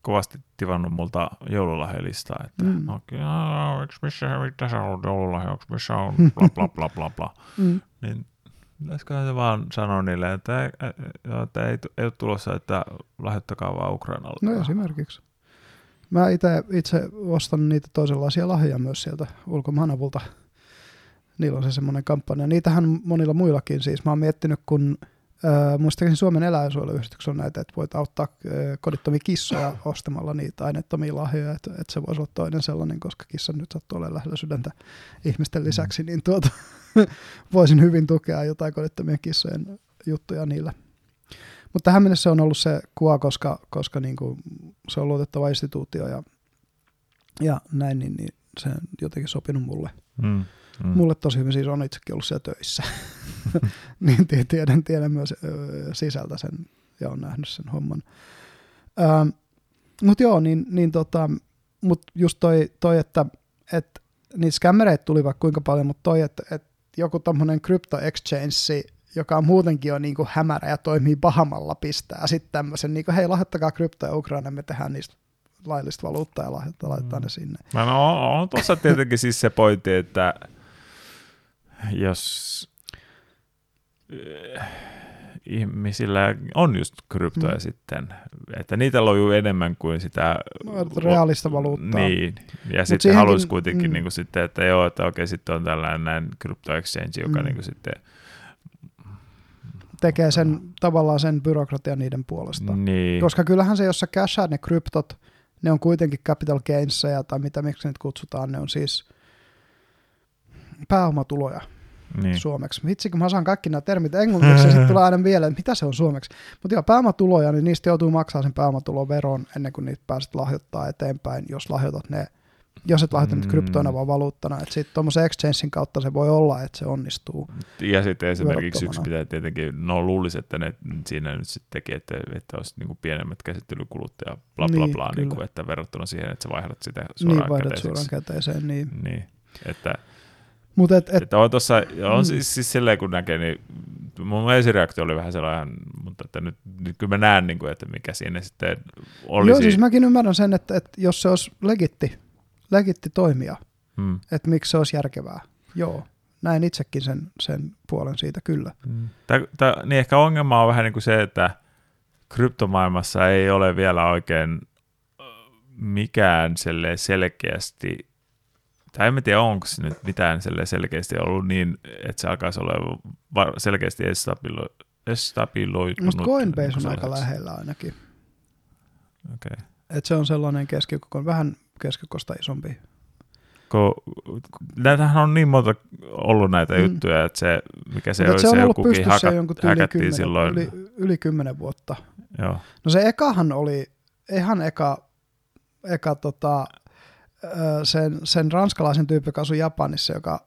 kovasti tivannut multa joululahjalistaa, että mm. okay, eikö missä tässä on joululahja, onko missä on bla bla bla bla bla. Mm. Niin pitäisiköhän se vaan sanoa niille, että, että ei, ei ole tulossa, että lahjoittakaa vaan Ukrainalle. No esimerkiksi. Mä itse, itse ostan niitä toisenlaisia lahjoja myös sieltä ulkomaanavulta. Niillä on se semmoinen kampanja. Niitähän monilla muillakin siis. Mä oon miettinyt, kun Öö, muistaakseni Suomen eläinsuojeluyhdistys on näitä, että voit auttaa kodittomia kissoja ostamalla niitä aineettomia lahjoja, että, että se voisi olla toinen sellainen, koska kissa nyt sattuu olemaan lähellä sydäntä ihmisten lisäksi, niin tuota, voisin hyvin tukea jotain kodittomien kissojen juttuja niillä. Mutta tähän mennessä on ollut se kuva, koska, koska niin kuin se on luotettava instituutio ja, ja näin, niin, niin se on jotenkin sopinut mulle. Mm. Mm. Mulle tosi hyvin siis on itsekin ollut siellä töissä. niin tiedän, tiedän myös sisältä sen ja on nähnyt sen homman. Ähm, mutta joo, niin, niin tota, mut just toi, toi että et, niitä skämmereitä tuli vaikka kuinka paljon, mutta toi, että et joku tommonen crypto exchange, joka on muutenkin jo niinku hämärä ja toimii pahamalla, pistää sitten tämmöisen, niinku, hei lahjoittakaa kryptoja Ukraina, me tehdään niistä laillista valuuttaa ja lahjoittaa, laittaa mm. ne sinne. No, on, on tuossa tietenkin siis se pointti, että jos ihmisillä on just kryptoja mm. sitten, että niitä lojuu enemmän kuin sitä reaalista valuuttaa. Niin, ja Mut sitten haluaisi kuitenkin mm. niin kuin sitten, että joo, että okei, sitten on tällainen näin crypto exchange, joka mm. niin kuin sitten tekee sen tavallaan sen byrokratian niiden puolesta. Niin. Koska kyllähän se, jos sä cashaat ne kryptot, ne on kuitenkin capital gainsia, tai mitä miksi niitä kutsutaan, ne on siis pääomatuloja niin. suomeksi. Vitsi, kun mä saan kaikki nämä termit englanniksi, ja sitten tulee aina vielä, että mitä se on suomeksi. Mutta joo, pääomatuloja, niin niistä joutuu maksaa sen pääomatuloveron ennen kuin niitä pääset lahjoittaa eteenpäin, jos lahjoitat ne jos et lahjoita mm. kryptoina vaan valuuttana. Että sitten tuommoisen exchangein kautta se voi olla, että se onnistuu. Ja sitten esimerkiksi yksi pitää tietenkin, no luulisi, että ne siinä nyt sitten teki, että, että olisi niin kuin pienemmät käsittelykulut ja bla bla niin, bla, niin kuin, että verrattuna siihen, että sä vaihdat sitä suoraan Niin, vaihdat suoraan käteiseen, niin. niin. Että, Mut et, et, että on, tossa, on mm. siis, siis silleen kun näkee, niin mun ensireaktio oli vähän sellainen, mutta että nyt, nyt kyllä mä näen, niin kuin, että mikä siinä sitten olisi. Joo, siis mäkin ymmärrän sen, että, että jos se olisi legitti, legitti toimia, hmm. että miksi se olisi järkevää. Joo, näin itsekin sen, sen puolen siitä kyllä. Hmm. Tää, tää, niin ehkä ongelma on vähän niin kuin se, että kryptomaailmassa ei ole vielä oikein mikään selkeästi, tai en tiedä onko se nyt mitään selkeästi ollut niin, että se alkaisi olla selkeästi estabiloitunut. Coinbase on aika lähellä ainakin. Okay. Et se on sellainen keskikokon, vähän keskikosta isompi. Kun, näitähän on niin monta ollut näitä mm. juttuja, että se, mikä se olisi, se, on ollut pystyssä jonkun yli kymmenen, silloin. Yli, yli kymmenen vuotta. Joo. No se ekahan oli, ihan eka, eka tota, sen, sen ranskalaisen tyyppi, joka asui Japanissa, joka,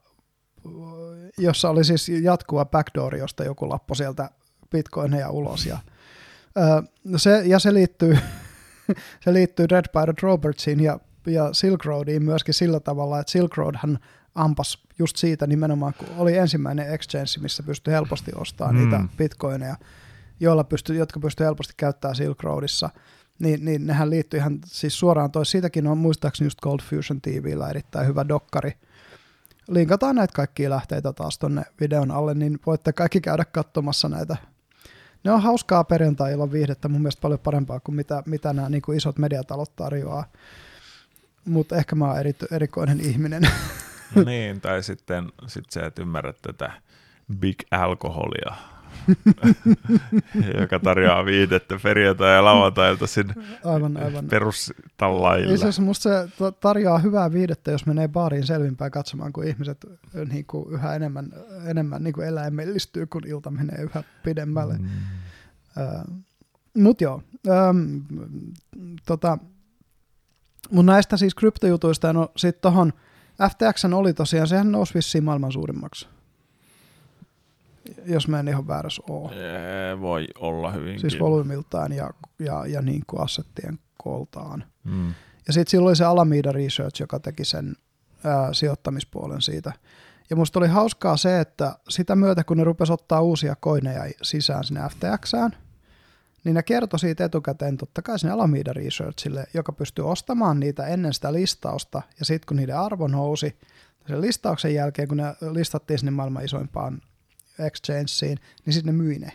jossa oli siis jatkuva backdoor, josta joku lappo sieltä bitcoineja ulos. Ja, se, ja se liittyy se liittyy Red Pirate Robertsiin ja, ja Silk Roadiin myöskin sillä tavalla, että Silk Roadhan ampas just siitä nimenomaan, kun oli ensimmäinen exchange, missä pystyi helposti ostamaan mm. niitä bitcoineja, joilla pystyi, jotka pystyi helposti käyttämään Silk Roadissa, niin, niin nehän liittyy ihan siis suoraan tois. Siitäkin on muistaakseni just Cold Fusion TVllä erittäin hyvä dokkari. Linkataan näitä kaikkia lähteitä taas tonne videon alle, niin voitte kaikki käydä katsomassa näitä ne on hauskaa perjantai-illan viihdettä, mun mielestä paljon parempaa kuin mitä, mitä nämä niin kuin isot mediatalot tarjoaa. Mutta ehkä mä oon eri, erikoinen ihminen. No niin, tai sitten sit sä et ymmärrä tätä big alkoholia, joka tarjoaa viidettä perjantai- ja lauantailta sinne aivan, aivan. perustallailla. Siis musta se tarjoaa hyvää viidettä, jos menee baariin selvinpäin katsomaan, kun ihmiset niin kuin yhä enemmän, enemmän niin kuin eläimellistyy, kun ilta menee yhä pidemmälle. Mm. Uh, mut joo, um, tota, mun näistä siis kryptojutuista, no sit tohon FTX oli tosiaan, sehän nousi vissiin maailman suurimmaksi jos mä en ihan väärässä ole. Ee, voi olla hyvinkin. Siis volyymiltaan ja, ja, ja niin kuin assettien kooltaan. Mm. Ja sitten silloin oli se Alameda Research, joka teki sen ää, sijoittamispuolen siitä. Ja musta oli hauskaa se, että sitä myötä kun ne rupesi ottaa uusia koineja sisään sinne FTXään, niin ne kertoi siitä etukäteen totta kai sinne Alameda Researchille, joka pystyy ostamaan niitä ennen sitä listausta, ja sitten kun niiden arvo nousi, sen listauksen jälkeen, kun ne listattiin sinne maailman isoimpaan Exchangeen, niin sitten ne myi ne.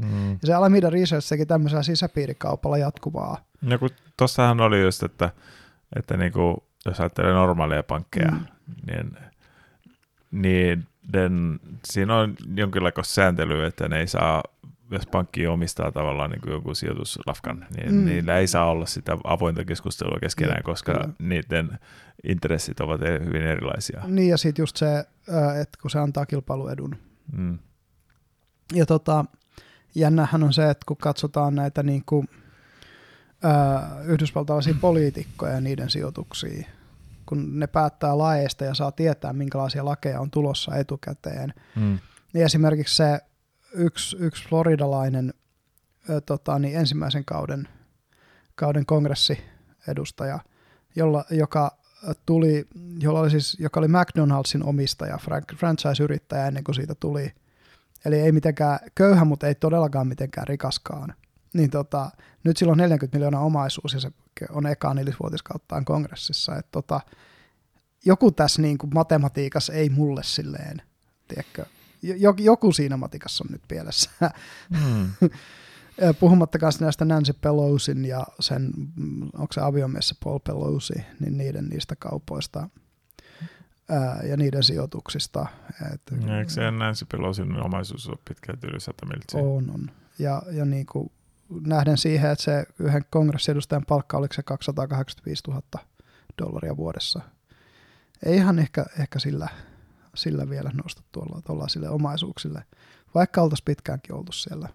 Mm. Ja se Alameda Research teki tämmöisellä sisäpiirikaupalla jatkuvaa. No kun tossahan oli just, että, että niinku, jos ajattelee normaaleja pankkeja, mm. niin, niin den, siinä on jonkinlaista sääntelyä, että ne ei saa, jos pankki omistaa tavallaan niin jonkun sijoituslafkan, niin mm. niillä ei saa olla sitä avointa keskustelua keskenään, niin, koska kyllä. niiden intressit ovat hyvin erilaisia. Niin ja sitten just se, että kun se antaa kilpailuedun Mm. Ja tota, jännähän on se, että kun katsotaan näitä niin kuin, ää, yhdysvaltalaisia poliitikkoja ja niiden sijoituksia, kun ne päättää laeista ja saa tietää, minkälaisia lakeja on tulossa etukäteen. Mm. Niin esimerkiksi se yksi, yksi floridalainen ö, tota, niin ensimmäisen kauden, kauden kongressiedustaja, jolla, joka tuli, jolla oli siis, joka oli McDonaldsin omistaja, franchise-yrittäjä ennen kuin siitä tuli. Eli ei mitenkään köyhä, mutta ei todellakaan mitenkään rikaskaan. Niin tota, nyt sillä on 40 miljoonaa omaisuus ja se on eka nelisvuotiskauttaan kongressissa. Et tota, joku tässä niin kuin matematiikassa ei mulle silleen, tiedätkö, joku siinä matikassa on nyt pielessä. Mm. Puhumattakaan näistä Nancy Pelosin ja sen, onko se aviomies Paul Pelosi, niin niiden niistä kaupoista ää, ja niiden sijoituksista. Et, Eikö se Nancy Pelosin omaisuus ole pitkälti yli 100 miltsiä? On, on. Ja, ja niin kuin nähden siihen, että se yhden kongressiedustajan palkka oliko se 285 000 dollaria vuodessa. Ei ihan ehkä, ehkä sillä, sillä vielä nosta tuolla, tuolla sille omaisuuksille, vaikka oltaisiin pitkäänkin oltu siellä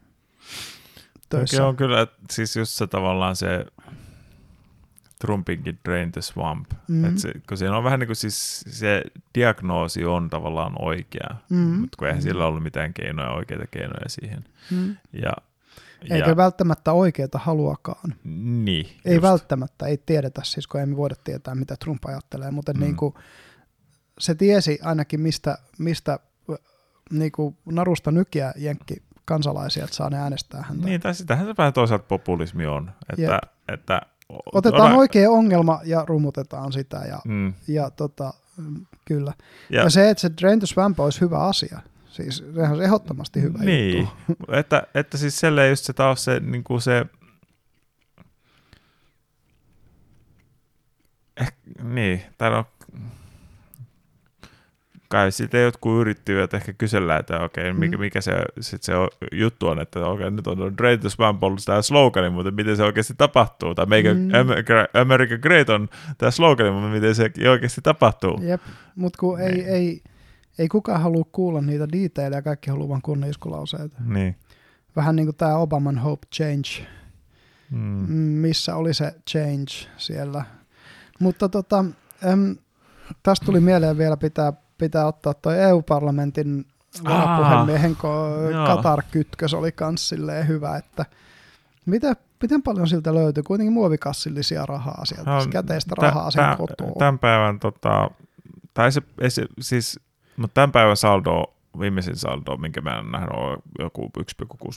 töissä. Okei, on kyllä, siis just se tavallaan se Trumpinkin Drain the Swamp. Mm-hmm. Et se, kun siinä on vähän niin kuin siis se diagnoosi on tavallaan oikea, mm-hmm. mutta kun eihän mm-hmm. sillä ollut mitään keinoja, oikeita keinoja siihen. Mm-hmm. Ja, Eikä ja, välttämättä oikeita haluakaan. Niin. Ei just. välttämättä, ei tiedetä siis, kun emme voida tietää, mitä Trump ajattelee, mutta mm. niin kuin, se tiesi ainakin, mistä, mistä niin kuin narusta nykiä jenkki kansalaisia, että saa ne äänestää häntä. Niin, tai sitähän se vähän toisaalta populismi on, että, että Otetaan ota... oikea ongelma ja rumutetaan sitä ja, mm. ja tota, kyllä. Ja, ja se, että se Drain to Swamp olisi hyvä asia, siis sehän on ehdottomasti hyvä niin, juttu. että, että siis selleen just se taas se, niin kuin se eh, niin, täällä on kai sitten jotkut yrittivät ehkä kysellä, että okei, okay, mikä, mm. mikä se, sit se on, juttu on, että okei, okay, nyt on Great the Swamp ollut tämä slogani, mutta miten se oikeasti tapahtuu, tai meikä mm. America, Great on tämä slogani, mutta miten se oikeasti tapahtuu. Jep, mutta kun ei, niin. ei, ei kukaan halua kuulla niitä detaileja, kaikki haluaa vain kunnon iskulauseita. Niin. Vähän niin kuin tämä Obaman Hope Change, mm. missä oli se change siellä. Mutta tota, äm, tästä tuli mieleen vielä pitää pitää ottaa tuo EU-parlamentin varapuhemiehen Katar-kytkös oli kans silleen hyvä, että mitä, miten paljon siltä löytyy kuitenkin muovikassillisia rahaa sieltä, no, käteistä rahaa sen kotoa. Tämän päivän, tota, tai se, se, siis, mutta tämän päivän saldo, viimeisin saldo, minkä mä en nähnyt, on joku 1,6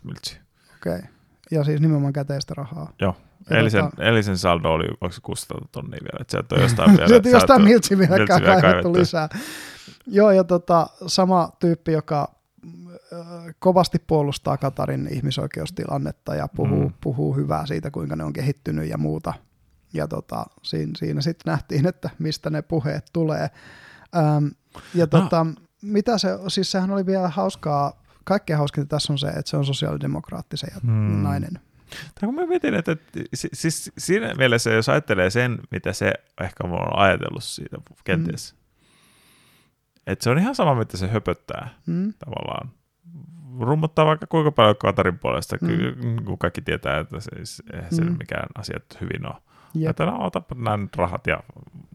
miltsiä. Okei. Okay. Ja siis nimenomaan käteistä rahaa. Joo. Elisen, tota... Elisen saldo oli, onko se 600 tonnia vielä, että sieltä on jostain vielä. sieltä jostain miltsi vielä kaivettu lisää. Joo, ja tota, sama tyyppi, joka äh, kovasti puolustaa Katarin ihmisoikeustilannetta ja puhuu, mm. puhuu hyvää siitä, kuinka ne on kehittynyt ja muuta. Ja tota, siinä, siinä sitten nähtiin, että mistä ne puheet tulee. Ähm, ja no. tota, no. mitä se, siis sehän oli vielä hauskaa, kaikkein hauskinta tässä on se, että se on sosiaalidemokraattisen ja mm. nainen. Tai kun mä mietin, että siis siinä mielessä, jos ajattelee sen, mitä se ehkä on ajatellut siitä kenties, Että se on ihan sama, mitä se höpöttää mm. tavallaan. Rummuttaa vaikka kuinka paljon Katarin puolesta, mm. kun kaikki tietää, että se, eihän mm. mikään asiat hyvin ole. Jep. Että no, otapa nämä rahat ja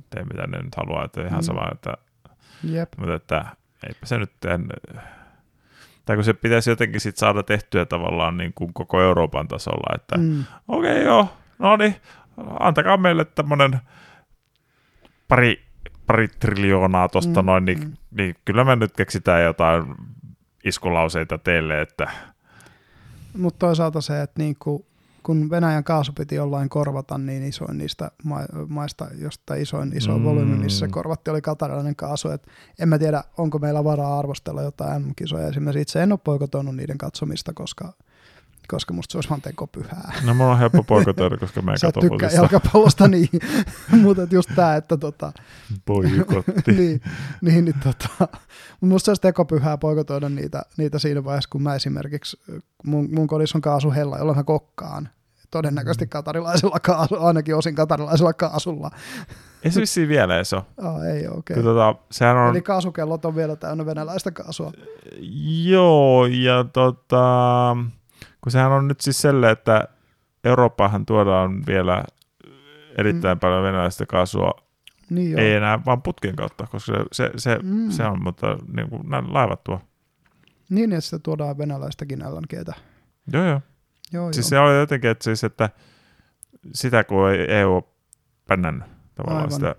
tee mitä ne nyt haluaa, että ihan mm. sama, että, Jep. mutta että eipä se nyt en, tai kun se pitäisi jotenkin sit saada tehtyä tavallaan niin kuin koko Euroopan tasolla, että mm. okei okay, joo, no niin, antakaa meille tämmöinen pari pari triljoonaa tuosta mm, noin, niin, mm. niin kyllä me nyt keksitään jotain iskulauseita teille, että... Mutta toisaalta se, että niin kuin, kun Venäjän kaasu piti jollain korvata, niin isoin niistä maista, josta isoin iso mm. volyymi, missä korvatti, oli katarilainen kaasu. Et en mä tiedä, onko meillä varaa arvostella jotain M-kisoja. Esimerkiksi itse en ole poikotoinut niiden katsomista, koska koska musta se olisi vaan tekopyhää. No mulla on helppo poikotoida, koska mä en katso tykkää jalkapallosta, niin, mutta just tämä, että tota... Poikotti. niin, niin, niin tota, musta se olisi tekopyhää poikotoida niitä, niitä siinä vaiheessa, kun mä esimerkiksi, mun, mun kodissa on kaasuhella, jolloin mä kokkaan. Todennäköisesti mm. katarilaisella kaasu, ainakin osin katarilaisella kaasulla. Ei se vissiin vielä edes ole. Ah, ei okei. Okay. Tota, sehän on... Eli kaasukellot on vielä täynnä venäläistä kaasua. Joo, ja tota... Kun sehän on nyt siis selle, että Eurooppaahan tuodaan vielä erittäin mm. paljon venäläistä kaasua Niin ei enää vaan putkin kautta, koska se, se, se, mm. se on, mutta niin kuin laivat tuo. Niin, että sitä tuodaan venäläistäkin LNGtä. Joo, joo. joo siis joo. se oli jotenkin, että, siis, että sitä kun ei EU ole pännännyt tavallaan Aivan. sitä,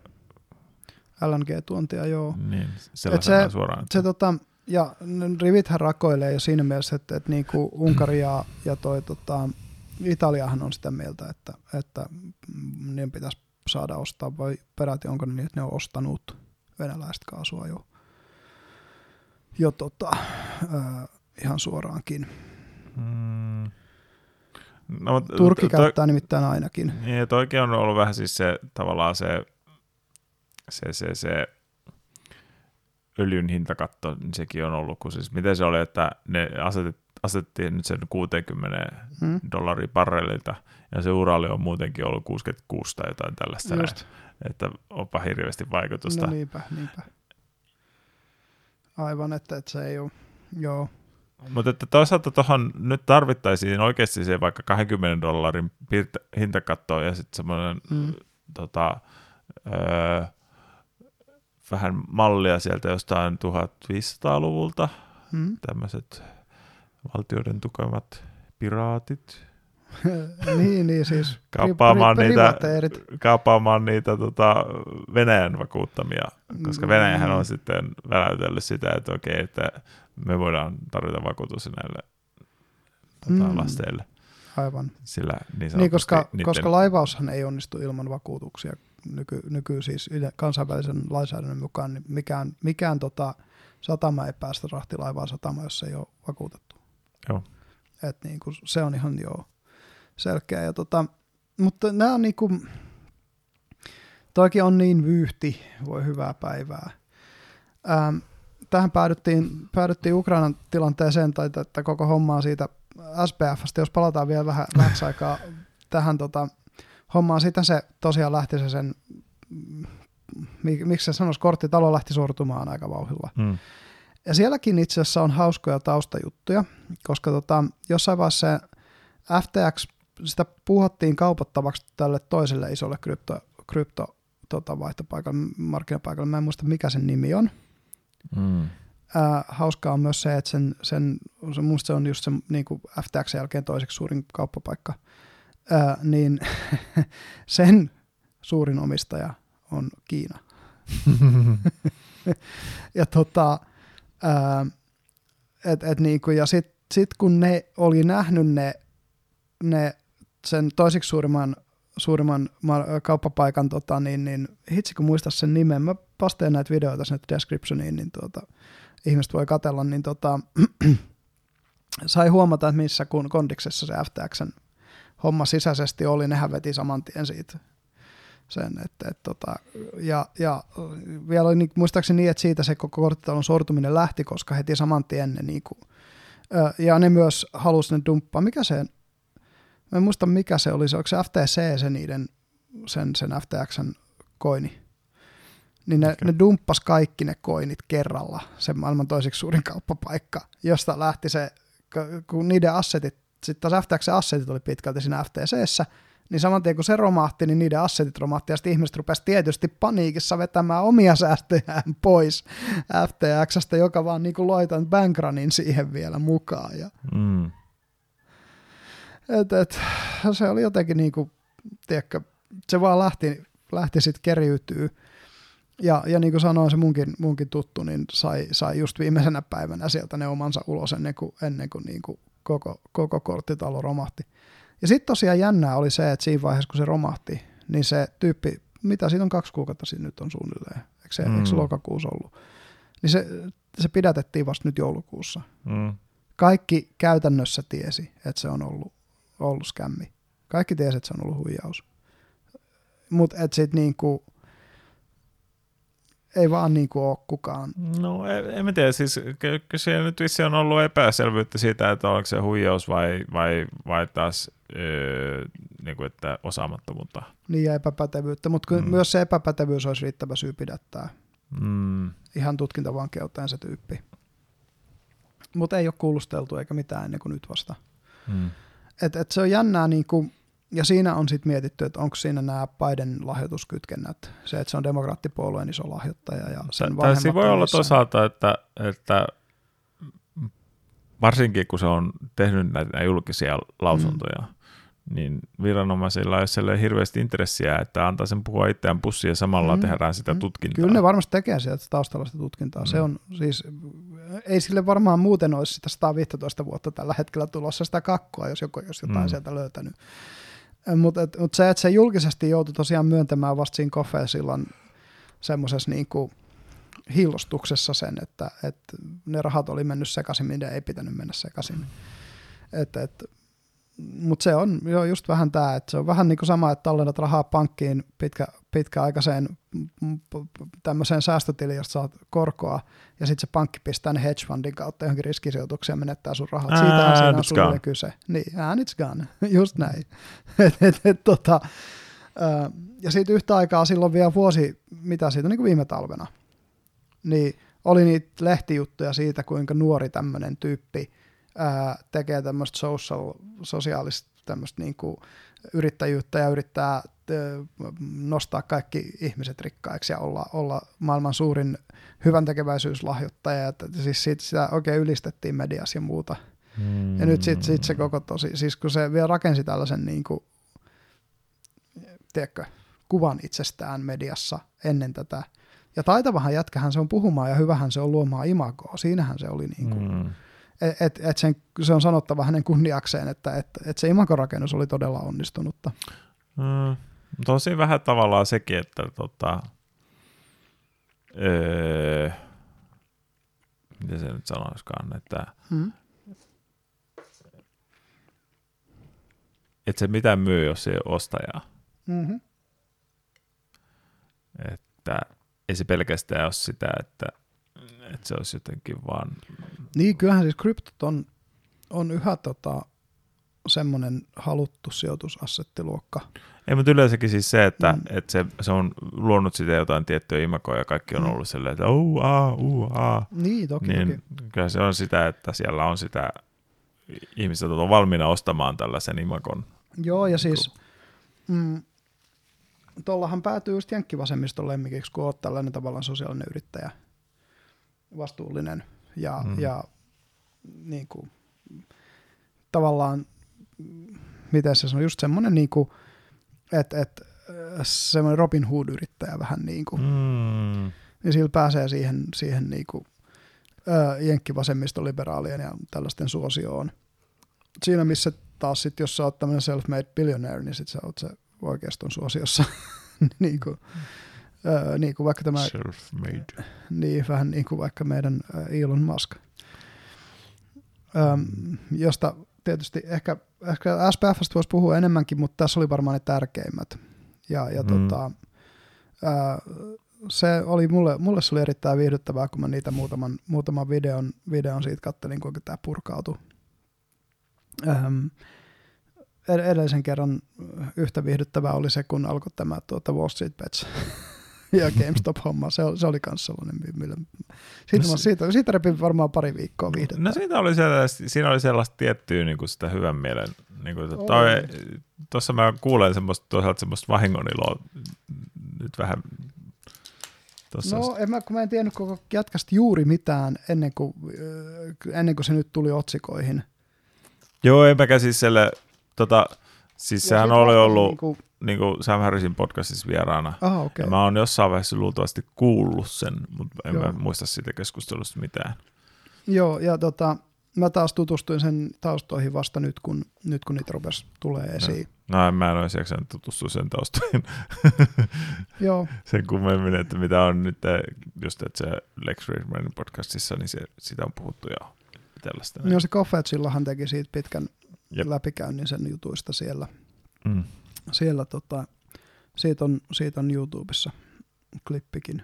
LNG-tuontia, joo. niin se- suoraan. että- Se tota, ja rivithän rakoilee jo siinä mielessä, että, että niin kuin Unkari ja, ja toi, tota, Italiahan on sitä mieltä, että, että niiden pitäisi saada ostaa, vai peräti onko ne niin, että ne on ostanut venäläistä kaasua jo, jo tota, äh, ihan suoraankin. Mm. No, mutta Turkki to- käyttää nimittäin ainakin. Niin, että oikein on ollut vähän siis se tavallaan se, se, se, se öljyn hintakatto, niin sekin on ollut, kun siis miten se oli, että ne asetet, asetettiin nyt sen 60 Hmm? dollaria barrelilta, ja se uraali on muutenkin ollut 66 tai jotain tällaista, näin, Just. että onpa hirveästi vaikutusta. No niinpä, niinpä. Aivan, että, että se ei ole, joo. Mutta että toisaalta tuohon nyt tarvittaisiin oikeasti se vaikka 20 dollarin hintakatto ja sitten semmoinen Mm. tota, öö, vähän mallia sieltä jostain 1500-luvulta, Hmm? tämmöiset valtioiden tukemat piraatit, niin, niin siis. Kaappaamaan niitä- privateerit. kaappaamaan niitä tota, Venäjän vakuuttamia, koska Mm. Venäjähän on sitten väläytellyt sitä, että okei, että me voidaan tarjota vakuutus näille tota, Mm. lasteille. Aivan. Sillä niin, Niin, koska, niiden, koska laivaushan ei onnistu ilman vakuutuksia nyky, nyky siis kansainvälisen lainsäädännön mukaan, niin mikään, mikään tota, satama ei päästä rahtilaivaa satama, jos ei ole vakuutettu. Joo. Et niin kuin, se on ihan joo selkeä. Ja tota, mutta nämä on niin kuin, toikin on niin vyyhti, voi hyvää päivää. Ähm, tähän päädyttiin, päädyttiin Ukrainan tilanteeseen, tai että koko hommaa siitä SPFstä, jos palataan vielä vähän vähäksi aikaa tähän tota, hommaan, sitä se tosiaan lähti se sen, mm, mi- miksi se sanoisi, korttitalo lähti sortumaan aika vauhilla. Mm. Ja sielläkin itse asiassa on hauskoja taustajuttuja, koska tota, jossain vaiheessa se FTX, sitä puhuttiin kaupattavaksi tälle toiselle isolle krypto, krypto tota, vaihtopaikalle, markkinapaikalle. Mä en muista, mikä sen nimi on. Mm. Ää, hauskaa on myös se, että sen, sen, se, musta se on just se niin kuin FTX jälkeen toiseksi suurin kauppapaikka, ää, niin sen suurin omistaja on Kiina. ja tota, ää, et, et niinku, ja sitten sit kun ne oli nähnyt ne, ne sen toiseksi suurimman, suurimman kauppapaikan, tota, niin, niin hitsi kun muista sen nimen, mä pasteen näitä videoita sinne descriptioniin, niin tuota, ihmiset voi katella, niin tota, sai huomata, että missä kun kondiksessa se FTXn homma sisäisesti oli, nehän veti saman tien siitä sen, että, että tota, ja, ja vielä oli niin, muistaakseni niin, että siitä se koko korttitalon sortuminen lähti, koska heti saman tien ne niin kuin, ja ne myös halusi ne dumppaa. Mikä se, mä en muista mikä se oli, se onko se FTC se niiden, sen, sen FTXn koini. Niin ne, okay. ne dumppas kaikki ne koinit kerralla, se maailman toiseksi suurin kauppapaikka, josta lähti se, kun niiden assetit, sitten taas FTX assetit oli pitkälti siinä FTCssä, niin saman tien kun se romahti, niin niiden assetit romahti, ja sitten ihmiset rupesi tietysti paniikissa vetämään omia säästöjään pois FTXstä, joka vaan niin kuin loitan bankranin siihen vielä mukaan. Ja, Mm. et, et, se oli jotenkin niin kuin, tiedätkö, se vaan lähti, lähti sitten keriytyy. Ja, ja niin kuin sanoin, se munkin, munkin tuttu, niin sai, sai just viimeisenä päivänä sieltä ne omansa ulos ennen kuin, ennen kuin, niin kuin koko, koko korttitalo romahti. Ja sitten tosiaan jännää oli se, että siinä vaiheessa, kun se romahti, niin se tyyppi, mitä siitä on kaksi kuukautta siinä nyt on suunnilleen, eikö se, mm. eikö se lokakuussa ollut, niin se, se pidätettiin vasta nyt joulukuussa. Mm. Kaikki käytännössä tiesi, että se on ollut, ollut skämmi. Kaikki tiesi, että se on ollut huijaus. Mutta et sit niinku, ei vaan niinku ole kukaan. No en, en mä tiedä, siis ky- kyllä siellä nyt vissi on ollut epäselvyyttä siitä, että onko se huijaus vai, vai, vai taas öö, niin kuin, että osaamattomuutta. Niin ja epäpätevyyttä, mutta mm. myös se epäpätevyys olisi riittävä syy pidättää Mm. ihan tutkintavankeuteen se tyyppi. Mutta ei ole kuulusteltu eikä mitään ennen kuin nyt vasta. Mm. Et, et se on jännää, niin kuin, ja siinä on sitten mietitty, että onko siinä nämä Biden lahjoituskytkennät, se, että se on demokraattipuolueen iso lahjoittaja ja sen Tai voi olla toisaalta, että, että varsinkin kun se on tehnyt näitä julkisia lausuntoja, mm niin viranomaisilla ei ole hirveästi intressiä, että antaa sen puhua itseään pussiin ja samalla mm. tehdään sitä mm. tutkintaa. Kyllä ne varmasti tekee sieltä taustalla sitä tutkintaa. Mm. Se on siis, ei sille varmaan muuten olisi sitä 115 vuotta tällä hetkellä tulossa sitä kakkoa, jos joku jos jotain mm. sieltä löytänyt. Mutta mut se, että se julkisesti joutui tosiaan myöntämään vasta siinä kofeen silloin semmoisessa niin hillostuksessa sen, että, että ne rahat oli mennyt sekaisin, mitä ei pitänyt mennä sekaisin. Että, että mutta se on jo just vähän tämä, että se on vähän niin kuin sama, että tallennat rahaa pankkiin pitkä, pitkäaikaiseen tämmöiseen säästötiliin, josta saat korkoa, ja sitten se pankki pistää ne hedge fundin kautta johonkin riskisijoitukseen ja menettää sun rahat. Siinä on sulle kyse. Niin, and it's gone. just näin. et, et, et, tota, ja siitä yhtä aikaa silloin vielä vuosi, mitä siitä niin kuin viime talvena, niin oli niitä lehtijuttuja siitä, kuinka nuori tämmöinen tyyppi – ää, tekee tämmöistä social, sosiaalista tämmöistä niin kuin yrittäjyyttä ja yrittää nostaa kaikki ihmiset rikkaiksi ja olla, olla maailman suurin hyvän tekeväisyyslahjoittaja. Että siis siitä, sitä oikein ylistettiin mediassa ja muuta. Mm. Ja nyt sitten sit se koko tosi, siis kun se vielä rakensi tällaisen niin kuin, tiedätkö, kuvan itsestään mediassa ennen tätä. Ja taitavahan jätkähän se on puhumaan ja hyvähän se on luomaan imagoa. Siinähän se oli niin kuin, mm et, et sen, se on sanottava hänen kunniakseen, että et, et se imakorakennus oli todella onnistunutta. Mm, tosi vähän tavallaan sekin, että tota, öö, miten se nyt sanoisikaan, että mm. että se mitä myy, jos se ei ole ostajaa. Mm-hmm. Että ei se pelkästään ole sitä, että että se olisi jotenkin vaan... Niin, kyllähän siis kryptot on, on yhä tota, semmoinen haluttu sijoitusassettiluokka. Ei, mutta yleensäkin siis se, että, mm. että se, se on luonut sitä jotain tiettyä imakoa ja kaikki on mm. ollut silleen, että uu, aa, uu, aa. Niin, toki, niin toki. Kyllä se on sitä, että siellä on sitä, ihmiset on valmiina ostamaan tällaisen imakon. Joo, ja siis mm, tuollahan päätyy just jenkkivasemmiston lemmikiksi, kun olet tällainen tavallaan sosiaalinen yrittäjä – vastuullinen ja, mm. ja niin kuin, tavallaan, miten se on, just semmoinen, niin kuin, että et, semmoinen Robin Hood-yrittäjä vähän niin kuin, mm. niin sillä pääsee siihen, siihen niin kuin, jenkkivasemmistoliberaalien ja tällaisten suosioon. Siinä missä taas sit, jos sä oot tämmöinen self-made billionaire, niin sit sä oot se oikeastaan suosiossa. niin kuin, Öö, niin kuin vaikka tämä, Self-made. Niin, vähän niin kuin vaikka meidän Elon Musk, josta tietysti ehkä, ehkä SPFstä voisi puhua enemmänkin, mutta tässä oli varmaan ne tärkeimmät. Ja, ja mm. tota, öö, se oli mulle, mulle se oli erittäin viihdyttävää, kun mä niitä muutaman, muutaman videon, videon siitä kattelin, kuinka tämä purkautui. Ähm, edellisen kerran yhtä viihdyttävää oli se, kun alkoi tämä tuota Wall Street Bets ja GameStop-homma. Se, se oli myös sellainen, millä... Siitä, no, siitä, siitä repin varmaan pari viikkoa viihdettä. No siitä oli sellaista, siinä oli sellaista tiettyä niin kuin sitä hyvän mielen. Niin kuin, tuossa mä kuulen semmoista, toisaalta semmoista vahingoniloa nyt vähän Tossa no, en mä, kun mä en tiennyt koko jätkästä juuri mitään ennen kuin, ennen kuin se nyt tuli otsikoihin. Joo, enpäkä siis selle, tota, siis ja sehän oli ollut, niin kuin, niin kuin Sam Harrisin podcastissa vieraana. Aha, okay. ja mä oon jossain vaiheessa luultavasti kuullut sen, mutta en mä muista siitä keskustelusta mitään. Joo, ja tota, mä taas tutustuin sen taustoihin vasta nyt, kun, nyt kun niitä rupesi tulee esiin. No, no mä en olisi jaksanut tutustua sen taustoihin. Joo. sen kummemmin, että mitä on nyt, just että se Lex Friedmanin podcastissa, niin se, sitä on puhuttu jo tällaista. Joo, se Koffetsillahan teki siitä pitkän Jep. läpikäynnin sen jutuista siellä. Mm siellä tota, siitä, on, siitä on YouTubessa klippikin.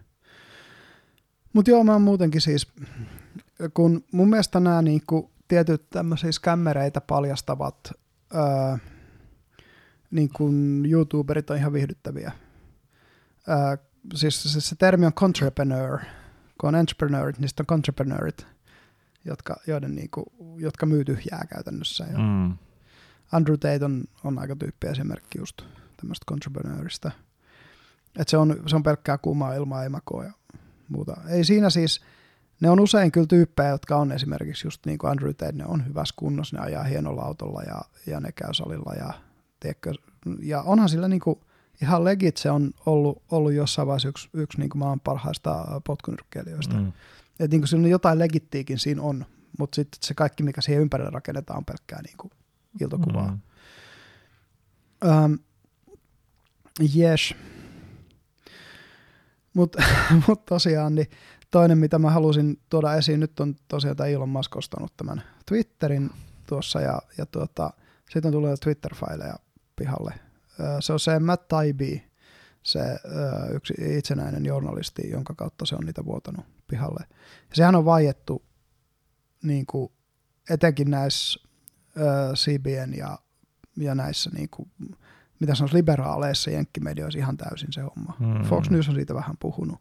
Mutta joo, mä oon muutenkin siis, kun mun mielestä nämä niinku tietyt tämmöisiä skämmereitä paljastavat ää, niin kuin YouTuberit on ihan viihdyttäviä. Ää, siis, siis se termi on entrepreneur, kun on entrepreneurit, niin on entrepreneurit, jotka, joiden niinku, jotka myy tyhjää käytännössä. Ja, mm Andrew Tate on, on aika tyyppi esimerkki just tämmöistä entrepreneurista. Että se on, se on pelkkää kuumaa ilmaa, emakoa ja muuta. Ei siinä siis, ne on usein kyllä tyyppejä, jotka on esimerkiksi just niin kuin Andrew Tate, ne on hyvässä kunnossa, ne ajaa hienolla autolla ja, ja ne käy salilla ja, tiedätkö, ja onhan sillä niin kuin, ihan legit se on ollut, ollut jossain vaiheessa yksi, yksi niin kuin maan parhaista potkunyrkkeilijöistä. Mm. Että niin kuin jotain legittiikin siinä on, mutta sitten se kaikki, mikä siihen ympärille rakennetaan, on pelkkää niin kuin iltokuvaa. Mm. Um, yes. Mutta mut tosiaan, niin toinen, mitä mä halusin tuoda esiin, nyt on tosiaan tämä Elon Musk ostanut tämän Twitterin tuossa, ja, ja tuota, sitten on tullut Twitter-faileja pihalle. Se on se Matt Taibbi, se yksi itsenäinen journalisti, jonka kautta se on niitä vuotanut pihalle. Ja sehän on vaiettu niin kuin, etenkin näissä CBN ja, ja näissä niin kuin, mitä sanoisi, liberaaleissa jenkkimedioissa ihan täysin se homma. Mm. Fox News on siitä vähän puhunut.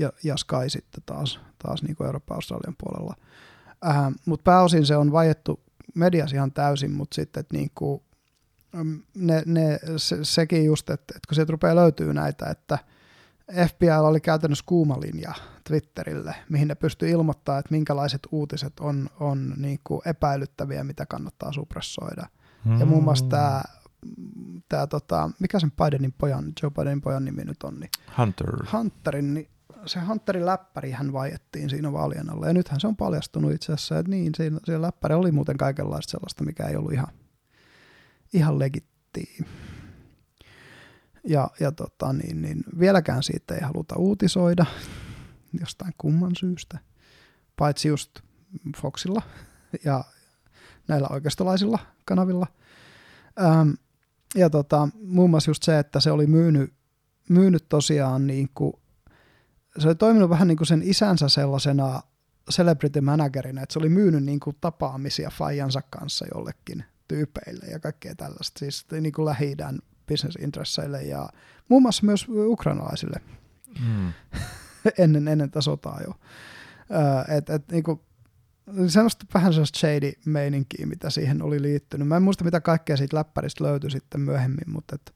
Ja, ja Sky sitten taas, taas niin kuin Euroopan Australian puolella. Äh, mutta pääosin se on vajettu mediassa ihan täysin, mutta sitten että niin kuin, ne, ne, se, sekin just, että, että kun sieltä rupeaa löytyy näitä, että FBI oli käytännössä kuuma linja Twitterille, mihin ne pystyy ilmoittamaan, että minkälaiset uutiset on, on niin kuin epäilyttäviä, mitä kannattaa suppressoida. Mm. Ja muun muassa tämä tämä tota, mikä sen Bidenin pojan, Joe Bidenin pojan nimi nyt on? Niin Hunter. Hunterin, niin se Hunterin läppäri hän vaiettiin siinä vaalien alla. Ja nythän se on paljastunut itse asiassa, että niin, siinä, siinä läppäri oli muuten kaikenlaista sellaista, mikä ei ollut ihan, ihan legittiin. Ja, ja tota, niin, niin, vieläkään siitä ei haluta uutisoida jostain kumman syystä, paitsi just Foxilla ja näillä oikeistolaisilla kanavilla. Ähm, ja tota, muun muassa just se, että se oli myynyt, myynyt tosiaan niin kuin, se oli toiminut vähän niin kuin sen isänsä sellaisena celebrity managerina, että se oli myynyt niin kuin tapaamisia Fajansa kanssa jollekin tyypeille ja kaikkea tällaista, siis niin kuin lähi bisnesintresseille ja muun muassa myös ukrainalaisille mm. ennen, ennen tätä sotaa jo. Uh, et, et, niin kuin, semmoista vähän sellaista shady meininkiä, mitä siihen oli liittynyt. Mä en muista, mitä kaikkea siitä läppäristä löytyi sitten myöhemmin, mutta et,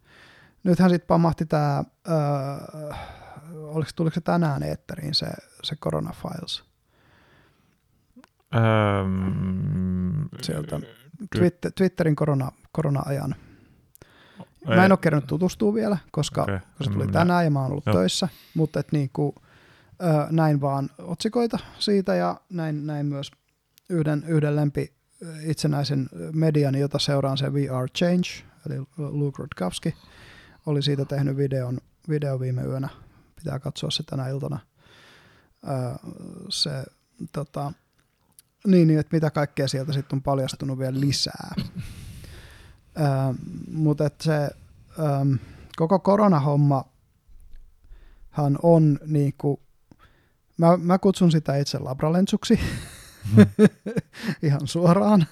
nythän sitten pamahti tämä, öö, oliko, tuliko se tänään eetteriin se, se Corona Files? Sieltä Twitter, Twitterin korona, korona-ajan. Mä en ole kerännyt tutustua vielä, koska, okay. koska se tuli tänään ja mä oon ollut Joo. töissä, mutta et niinku, näin vaan otsikoita siitä ja näin, näin myös yhden, yhden lempi itsenäisen median, jota seuraan se Are Change, eli Luke Rutkowski, oli siitä tehnyt videon, video viime yönä. Pitää katsoa se tänä iltana. se, tota, niin, niin, että mitä kaikkea sieltä sitten on paljastunut vielä lisää. Mutta se äm, koko koronahommahan on niinku Mä, mä kutsun sitä itse labralentsuksi mm. ihan suoraan,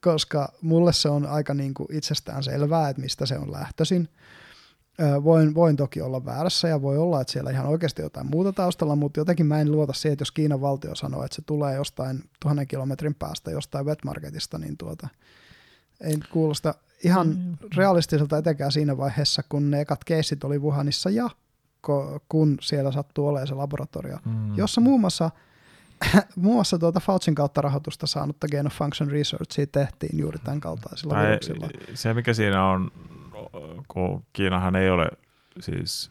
koska mulle se on aika niin kuin itsestään selvää, että mistä se on lähtöisin. Voin, voin toki olla väärässä ja voi olla, että siellä ihan oikeasti jotain muuta taustalla, mutta jotenkin mä en luota siihen, että jos Kiinan valtio sanoo, että se tulee jostain tuhannen kilometrin päästä jostain wetmarketista, niin tuota, ei kuulosta ihan mm. realistiselta etenkään siinä vaiheessa, kun ne ekat keissit oli Wuhanissa ja kun siellä sattuu olemaan se laboratorio, mm. jossa muun muassa, muun muassa tuota Faucin kautta rahoitusta saanutta Gain of Function Researchia tehtiin juuri tämän kaltaisilla tai viruksilla. Se mikä siinä on, kun Kiinahan ei ole siis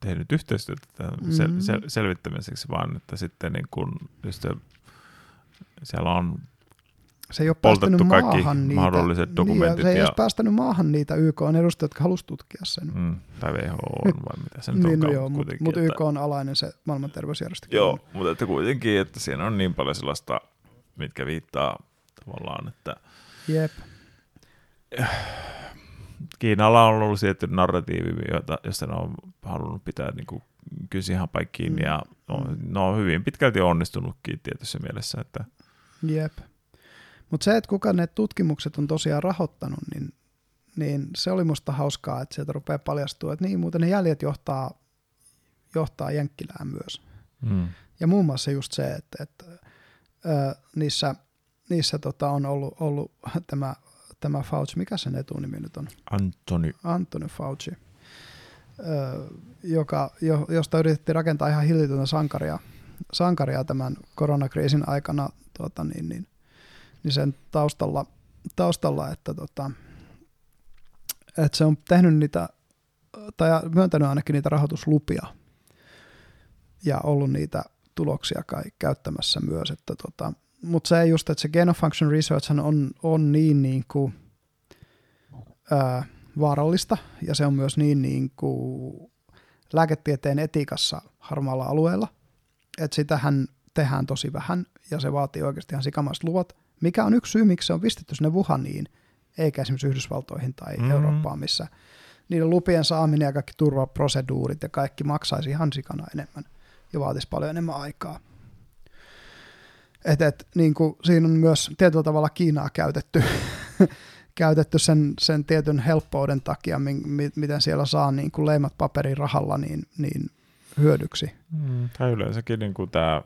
tehnyt yhteistyötä tämän mm-hmm. sel- sel- selvittämiseksi, vaan että sitten niin kun, just se, siellä on se ei ole poltettu kaikki maahan niitä, mahdolliset dokumentit. Niin, se ei ja... päästänyt maahan niitä YK on edustajat, jotka halusivat tutkia sen. Mm, tai WHO on, vai mitä se nyt niin, no joo, mutta mut YK on alainen se maailman terveysjärjestö. Joo, mutta että kuitenkin, että siinä on niin paljon sellaista, mitkä viittaa tavallaan, että Jep. Kiinalla on ollut tietty narratiivi, jota, josta ne on halunnut pitää niin kuin ihan paikkiin, mm. ja no, ne on hyvin pitkälti onnistunutkin tietyssä mielessä. Että... Jep. Mutta se, että kuka ne tutkimukset on tosiaan rahoittanut, niin, niin se oli musta hauskaa, että sieltä rupeaa paljastua, että niin muuten ne jäljet johtaa, johtaa Jenkkilään myös. Mm. Ja muun muassa just se, että, että ö, niissä, niissä tota, on ollut, ollut tämä, tämä Fauci, mikä sen etunimi nyt on? Antoni. Antoni Fauci, ö, joka, jo, josta yritettiin rakentaa ihan hillitöntä sankaria, sankaria tämän koronakriisin aikana tuota, niin, niin, niin sen taustalla, taustalla että, tota, että se on tehnyt niitä, tai myöntänyt ainakin niitä rahoituslupia ja ollut niitä tuloksia kai käyttämässä myös, että tota, mutta se just, että se gain of function research on, on niin, niin kuin, ää, vaarallista ja se on myös niin, niin kuin lääketieteen etiikassa harmaalla alueella, että sitähän tehdään tosi vähän ja se vaatii oikeasti ihan sikamaiset luvat, mikä on yksi syy, miksi se on pistetty sinne Wuhaniin, eikä esimerkiksi Yhdysvaltoihin tai mm-hmm. Eurooppaan, missä niiden lupien saaminen ja kaikki turvaproseduurit ja kaikki maksaisi ihan sikana enemmän ja vaatisi paljon enemmän aikaa. Et, et, niin kuin, siinä on myös tietyllä tavalla Kiinaa käytetty, käytetty sen, sen tietyn helppouden takia, mi, mi, miten siellä saa niin kuin leimat paperin rahalla niin, niin hyödyksi. Mm, tai yleensäkin niin kuin tämä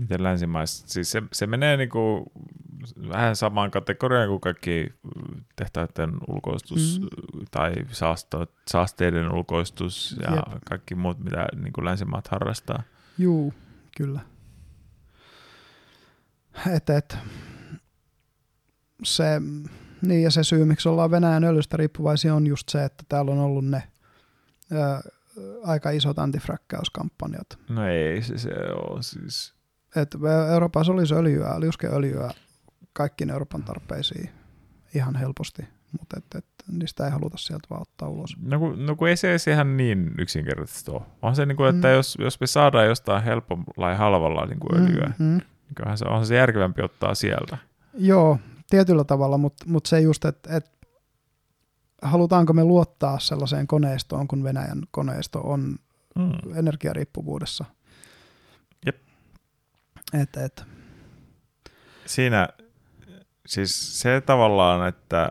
Miten länsimaissa? Siis se, se menee niinku vähän samaan kategoriaan kuin kaikki tehtaiden ulkoistus mm. tai saasto, saasteiden ulkoistus ja Jep. kaikki muut, mitä niin kuin länsimaat harrastaa. Juu, kyllä. Et, et, se, niin ja se syy, miksi ollaan Venäjän öljystä riippuvaisia, on just se, että täällä on ollut ne ö, aika isot antifräkkäyskampanjat. No ei se, se ole siis että Euroopassa olisi öljyä, liuskeöljyä kaikkiin Euroopan tarpeisiin ihan helposti, mutta et, et, niistä ei haluta sieltä vaan ottaa ulos. No kun, no kun ei se ihan niin yksinkertaisesti ole. On se, niin kuin, että mm. jos, jos me saadaan jostain helpolla ja halvalla niin kuin öljyä, mm, mm. niin se, on se järkevämpi ottaa sieltä. Joo, tietyllä tavalla, mutta, mutta se just, että, että halutaanko me luottaa sellaiseen koneistoon, kun Venäjän koneisto on mm. energiariippuvuudessa – et, et. Siinä siis se tavallaan, että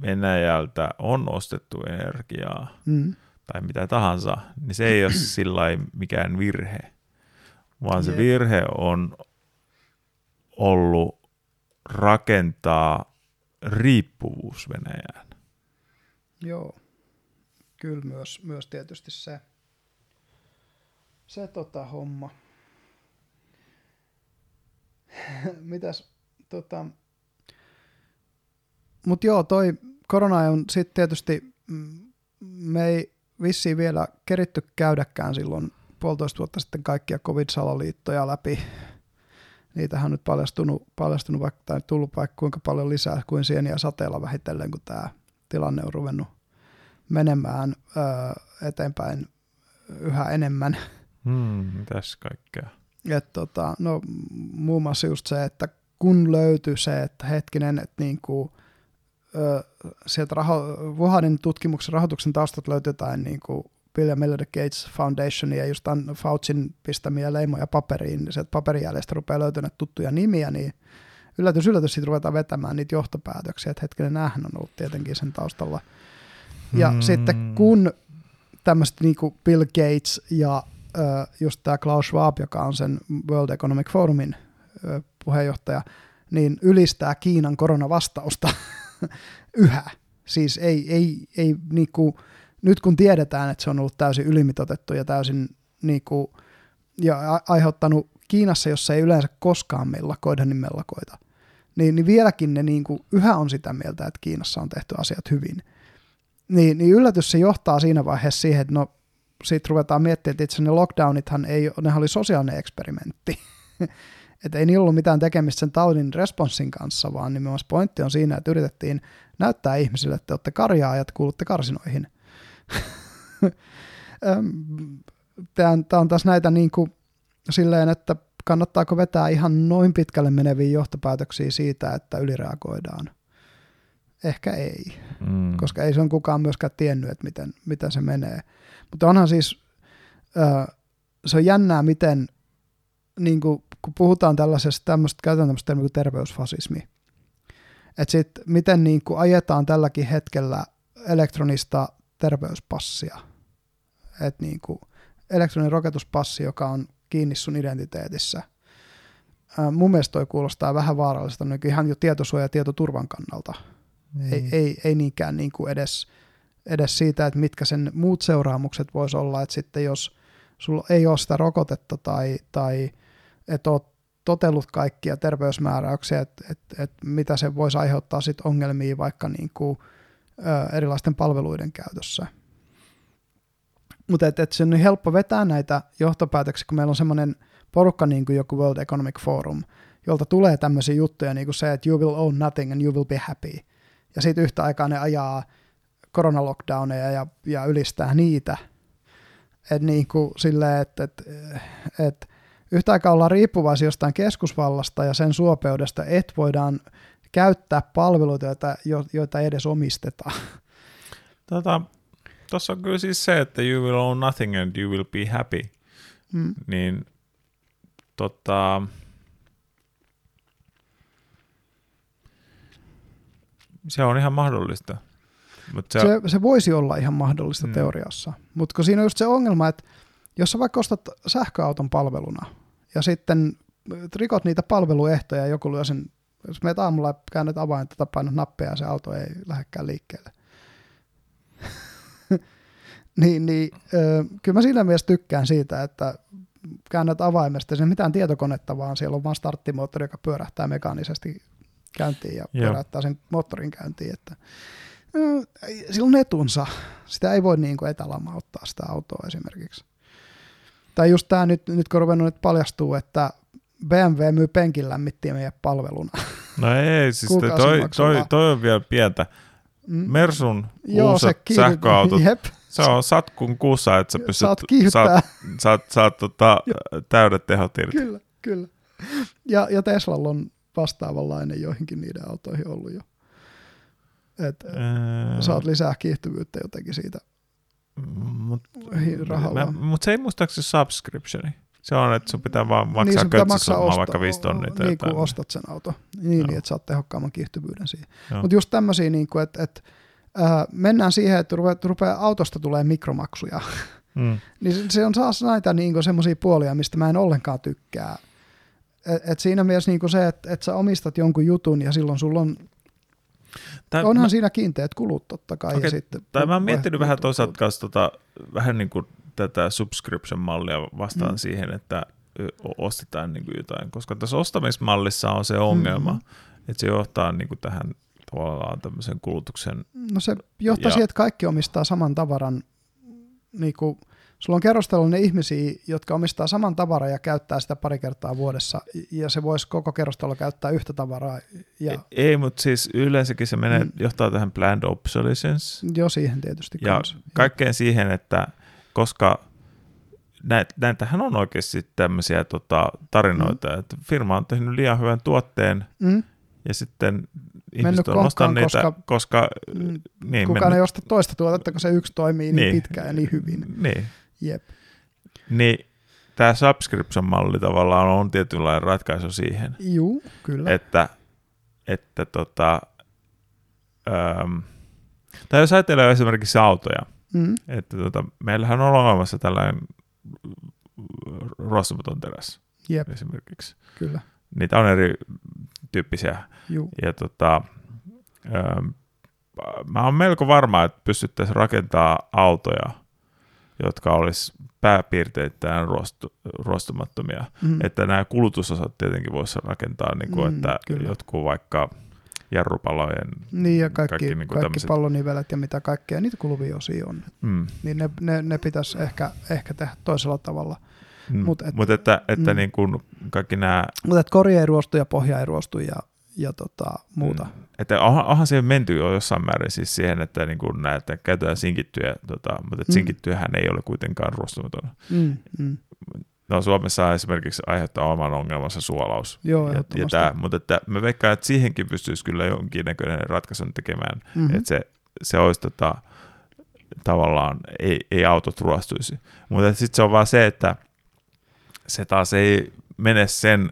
Venäjältä on ostettu energiaa mm. tai mitä tahansa, niin se ei ole sillä mikään virhe, vaan se virhe on ollut rakentaa riippuvuus Venäjään. Joo, kyllä myös, myös tietysti se, se tota homma. mitäs, tota, mut joo, toi korona on sitten tietysti, mm, me ei vissiin vielä keritty käydäkään silloin puolitoista vuotta sitten kaikkia covid-salaliittoja läpi. Niitähän on nyt paljastunut, paljastunut vaikka, tai tullut vaikka kuinka paljon lisää kuin sieniä sateella vähitellen, kun tämä tilanne on ruvennut menemään öö, eteenpäin yhä enemmän. Hmm, mitäs kaikkea? Et tota, no, muun muassa just se, että kun löytyi se, että hetkinen, että niin kuin, ö, sieltä raho- Wuhanin tutkimuksen rahoituksen taustat löytyy jotain niin kuin Bill ja Melinda Gates Foundation ja just Faucin pistämiä leimoja paperiin, niin sieltä paperijäljestä rupeaa löytymään tuttuja nimiä, niin yllätys, yllätys, siitä ruvetaan vetämään niitä johtopäätöksiä, että hetkinen, näähän on ollut tietenkin sen taustalla. Ja hmm. sitten kun tämmöiset niin kuin Bill Gates ja just tämä Klaus Schwab, joka on sen World Economic Forumin puheenjohtaja, niin ylistää Kiinan koronavastausta yhä. Siis ei, ei, ei niinku, nyt kun tiedetään, että se on ollut täysin ylimitotettu ja täysin niinku, ja aiheuttanut Kiinassa, jossa ei yleensä koskaan mellakoida, niin mellakoita, niin, niin vieläkin ne niinku, yhä on sitä mieltä, että Kiinassa on tehty asiat hyvin. Niin, niin yllätys se johtaa siinä vaiheessa siihen, että no sitten ruvetaan miettimään, että itse ne lockdownithan ei, nehän oli sosiaalinen eksperimentti. että ei niillä ollut mitään tekemistä sen taudin responssin kanssa, vaan nimenomaan pointti on siinä, että yritettiin näyttää ihmisille, että te olette karjaa ja kuulutte karsinoihin. Tämä on taas näitä niin kuin silleen, että kannattaako vetää ihan noin pitkälle meneviä johtopäätöksiä siitä, että ylireagoidaan. Ehkä ei, mm. koska ei se on kukaan myöskään tiennyt, että miten, miten se menee. Mutta onhan siis, se on jännää, miten niin kuin, kun puhutaan tällaisesta, tämmöistä, käytetään tämmöistä termiä kuin terveysfasismi, että sitten miten niin kuin ajetaan tälläkin hetkellä elektronista terveyspassia, että niin kuin, elektroninen rokotuspassi, joka on kiinni sun identiteetissä. Ää, mun mielestä toi kuulostaa vähän vaaralliselta niin ihan jo tietosuoja- ja tietoturvan kannalta. Ei, ei, ei niinkään niin kuin edes, edes siitä, että mitkä sen muut seuraamukset voisi olla, että sitten jos sulla ei ole sitä rokotetta tai, tai et ole totellut kaikkia terveysmääräyksiä, että et, et mitä se voisi aiheuttaa sit ongelmia vaikka niin kuin, ö, erilaisten palveluiden käytössä. Mutta et, et se on niin helppo vetää näitä johtopäätöksiä, kun meillä on semmoinen porukka niin kuin joku World Economic Forum, jolta tulee tämmöisiä juttuja niin kuin se, että you will own nothing and you will be happy. Ja sitten yhtä aikaa ne ajaa koronalockdowneja ja, ja ylistää niitä. Että niin kuin silleen, että et, et, yhtä aikaa ollaan riippuvaisia jostain keskusvallasta ja sen suopeudesta, että voidaan käyttää palveluita, joita, joita edes omisteta. Tota, Tuossa on kyllä siis se, että you will own nothing and you will be happy. Mm. Niin tota, se on ihan mahdollista. Mut se, se, se voisi olla ihan mahdollista mm. teoriassa, mutta kun siinä on just se ongelma, että jos sä vaikka ostat sähköauton palveluna ja sitten rikot niitä palveluehtoja ja joku lyö sen, jos meet aamulla käännät avainta tai painat nappia ja se auto ei lähdekään liikkeelle. niin, niin ö, kyllä mä siinä mielessä tykkään siitä, että käännät avaimesta, se mitään tietokonetta, vaan siellä on vain starttimoottori, joka pyörähtää mekaanisesti käyntiin ja Joo. pyöräyttää sen moottorin käyntiin, että sillä on etunsa. Sitä ei voi niin kuin etälamauttaa sitä autoa esimerkiksi. Tai just tämä nyt, nyt kun ruvennut nyt paljastuu, että BMW myy penkin lämmittimien palveluna. No ei, siis toi, toi, toi, toi on vielä pientä. Mm. Mersun Joo, uusat se sähköautot, Jep. se on satkun kuussa, että sä pystyt, saat, saat, saat, saat tota, täydet tehot irti. Kyllä, kyllä. Ja, ja Teslalla on vastaavanlainen joihinkin niiden autoihin ollut jo. Että Ää... saat lisää kiihtyvyyttä jotenkin siitä mutta mut se ei muistaakseni subscriptioni. Se on, että sun pitää vaan maksaa niin, köntsisummaa vaikka 5 tonnia. Niin kuin ostat sen auto. Niin, niin, että saat tehokkaamman kiihtyvyyden siihen. Mutta just tämmöisiä, niin että, että äh, mennään siihen, että rupeaa, rupeaa autosta tulee mikromaksuja. Mm. niin se on taas näitä niin semmoisia puolia, mistä mä en ollenkaan tykkää. Et, et siinä mielessä niin se, että et sä omistat jonkun jutun ja silloin sulla on Tää, Onhan mä, siinä kiinteät kulut totta kai. Okay, ja sitten tai mä oon miettinyt vähän toisaalta kanssa tota, vähän niin kuin tätä subscription-mallia vastaan mm. siihen, että ostetaan niin kuin jotain, koska tässä ostamismallissa on se ongelma, mm. että se johtaa niin kuin tähän tavallaan tämmöisen kulutuksen. No se johtaa ja, siihen, että kaikki omistaa saman tavaran niin kuin Sulla on kerrostalollinen ihmisiä, jotka omistaa saman tavaran ja käyttää sitä pari kertaa vuodessa, ja se voisi koko kerrostalo käyttää yhtä tavaraa. Ja... Ei, ei mutta siis yleensäkin se menee, mm. johtaa tähän planned obsolescence. Joo, siihen tietysti. Ja kans. kaikkeen siihen, että koska näit, näitähän on oikeasti tämmöisiä tota, tarinoita, mm. että firma on tehnyt liian hyvän tuotteen, mm. ja sitten ihmiset on ostanut niitä, koska, koska mm, niin, kukaan mennyt. ei osta toista tuotetta, kun se yksi toimii niin, niin pitkään ja niin hyvin. Niin. Jep. Niin tämä subscription-malli tavallaan on tietynlainen ratkaisu siihen. Juu, kyllä. Että, että tota, ähm, tai jos ajatellaan esimerkiksi autoja, mm. että tota, meillähän on olemassa tällainen ruostumaton teräs Jep. esimerkiksi. Kyllä. Niitä on erityyppisiä. Juu. Ja tota, ähm, mä oon melko varma, että pystyttäisiin rakentamaan autoja – jotka olisi pääpiirteittäin ruostu, ruostumattomia. Mm. Että nämä kulutusosat tietenkin voisi rakentaa, niin kuin, mm, että kyllä. jotkut vaikka jarrupalojen... Niin ja kaikki, kaikki, niin kaikki pallonivelet ja mitä kaikkea, niitä kuluvia osia on. Mm. Niin ne, ne, ne pitäisi ehkä, ehkä tehdä toisella tavalla. Mm. Mutta et, Mut että, että mm. niin kuin kaikki nämä... Mutta että kori ei ruostu ja pohja ei ruostu ja ja tota, muuta. Mm. Että onhan, onhan siihen menty jo jossain määrin siis siihen, että niin kuin näitä käytetään sinkittyjä, tota, mutta mm. sinkittyähän ei ole kuitenkaan ruostumaton. Mm, mm. No Suomessa esimerkiksi aiheuttaa oman ongelmansa suolaus. Joo, ja, ja tää, mutta että mä veikkaan, että siihenkin pystyisi kyllä jonkinnäköinen ratkaisun tekemään, mm-hmm. että se, se olisi tota, tavallaan, ei, ei autot ruostuisi. Mutta sitten se on vaan se, että se taas ei mene sen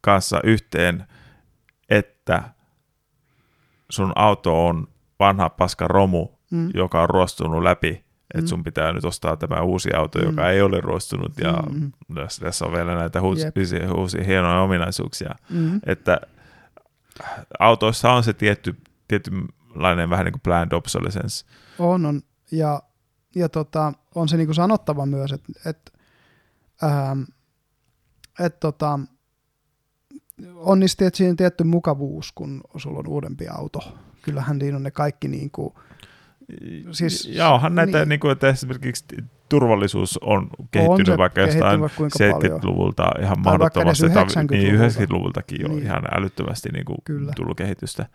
kanssa yhteen, että sun auto on vanha paska romu, mm. joka on ruostunut läpi että mm. sun pitää nyt ostaa tämä uusi auto, joka mm. ei ole ruostunut ja mm. tässä, tässä on vielä näitä uusia, uusia hienoja ominaisuuksia. Mm. Että autoissa on se tietty, tietynlainen vähän niin kuin planned obsolescence. On, on. Ja, ja tota, on se niin kuin sanottava myös, että et, ähm, et tota, on niistä tietysti tietty mukavuus, kun sulla on uudempi auto. Kyllähän niin on ne kaikki niin kuin, Siis, ja onhan näitä, niin. Niin kuin, että esimerkiksi turvallisuus on kehittynyt on vaikka jostain 70-luvulta paljon. ihan mahdottomasti, 90-luvulta. niin 90-luvultakin jo niin. ihan älyttömästi niin kuin tullut kehitystä.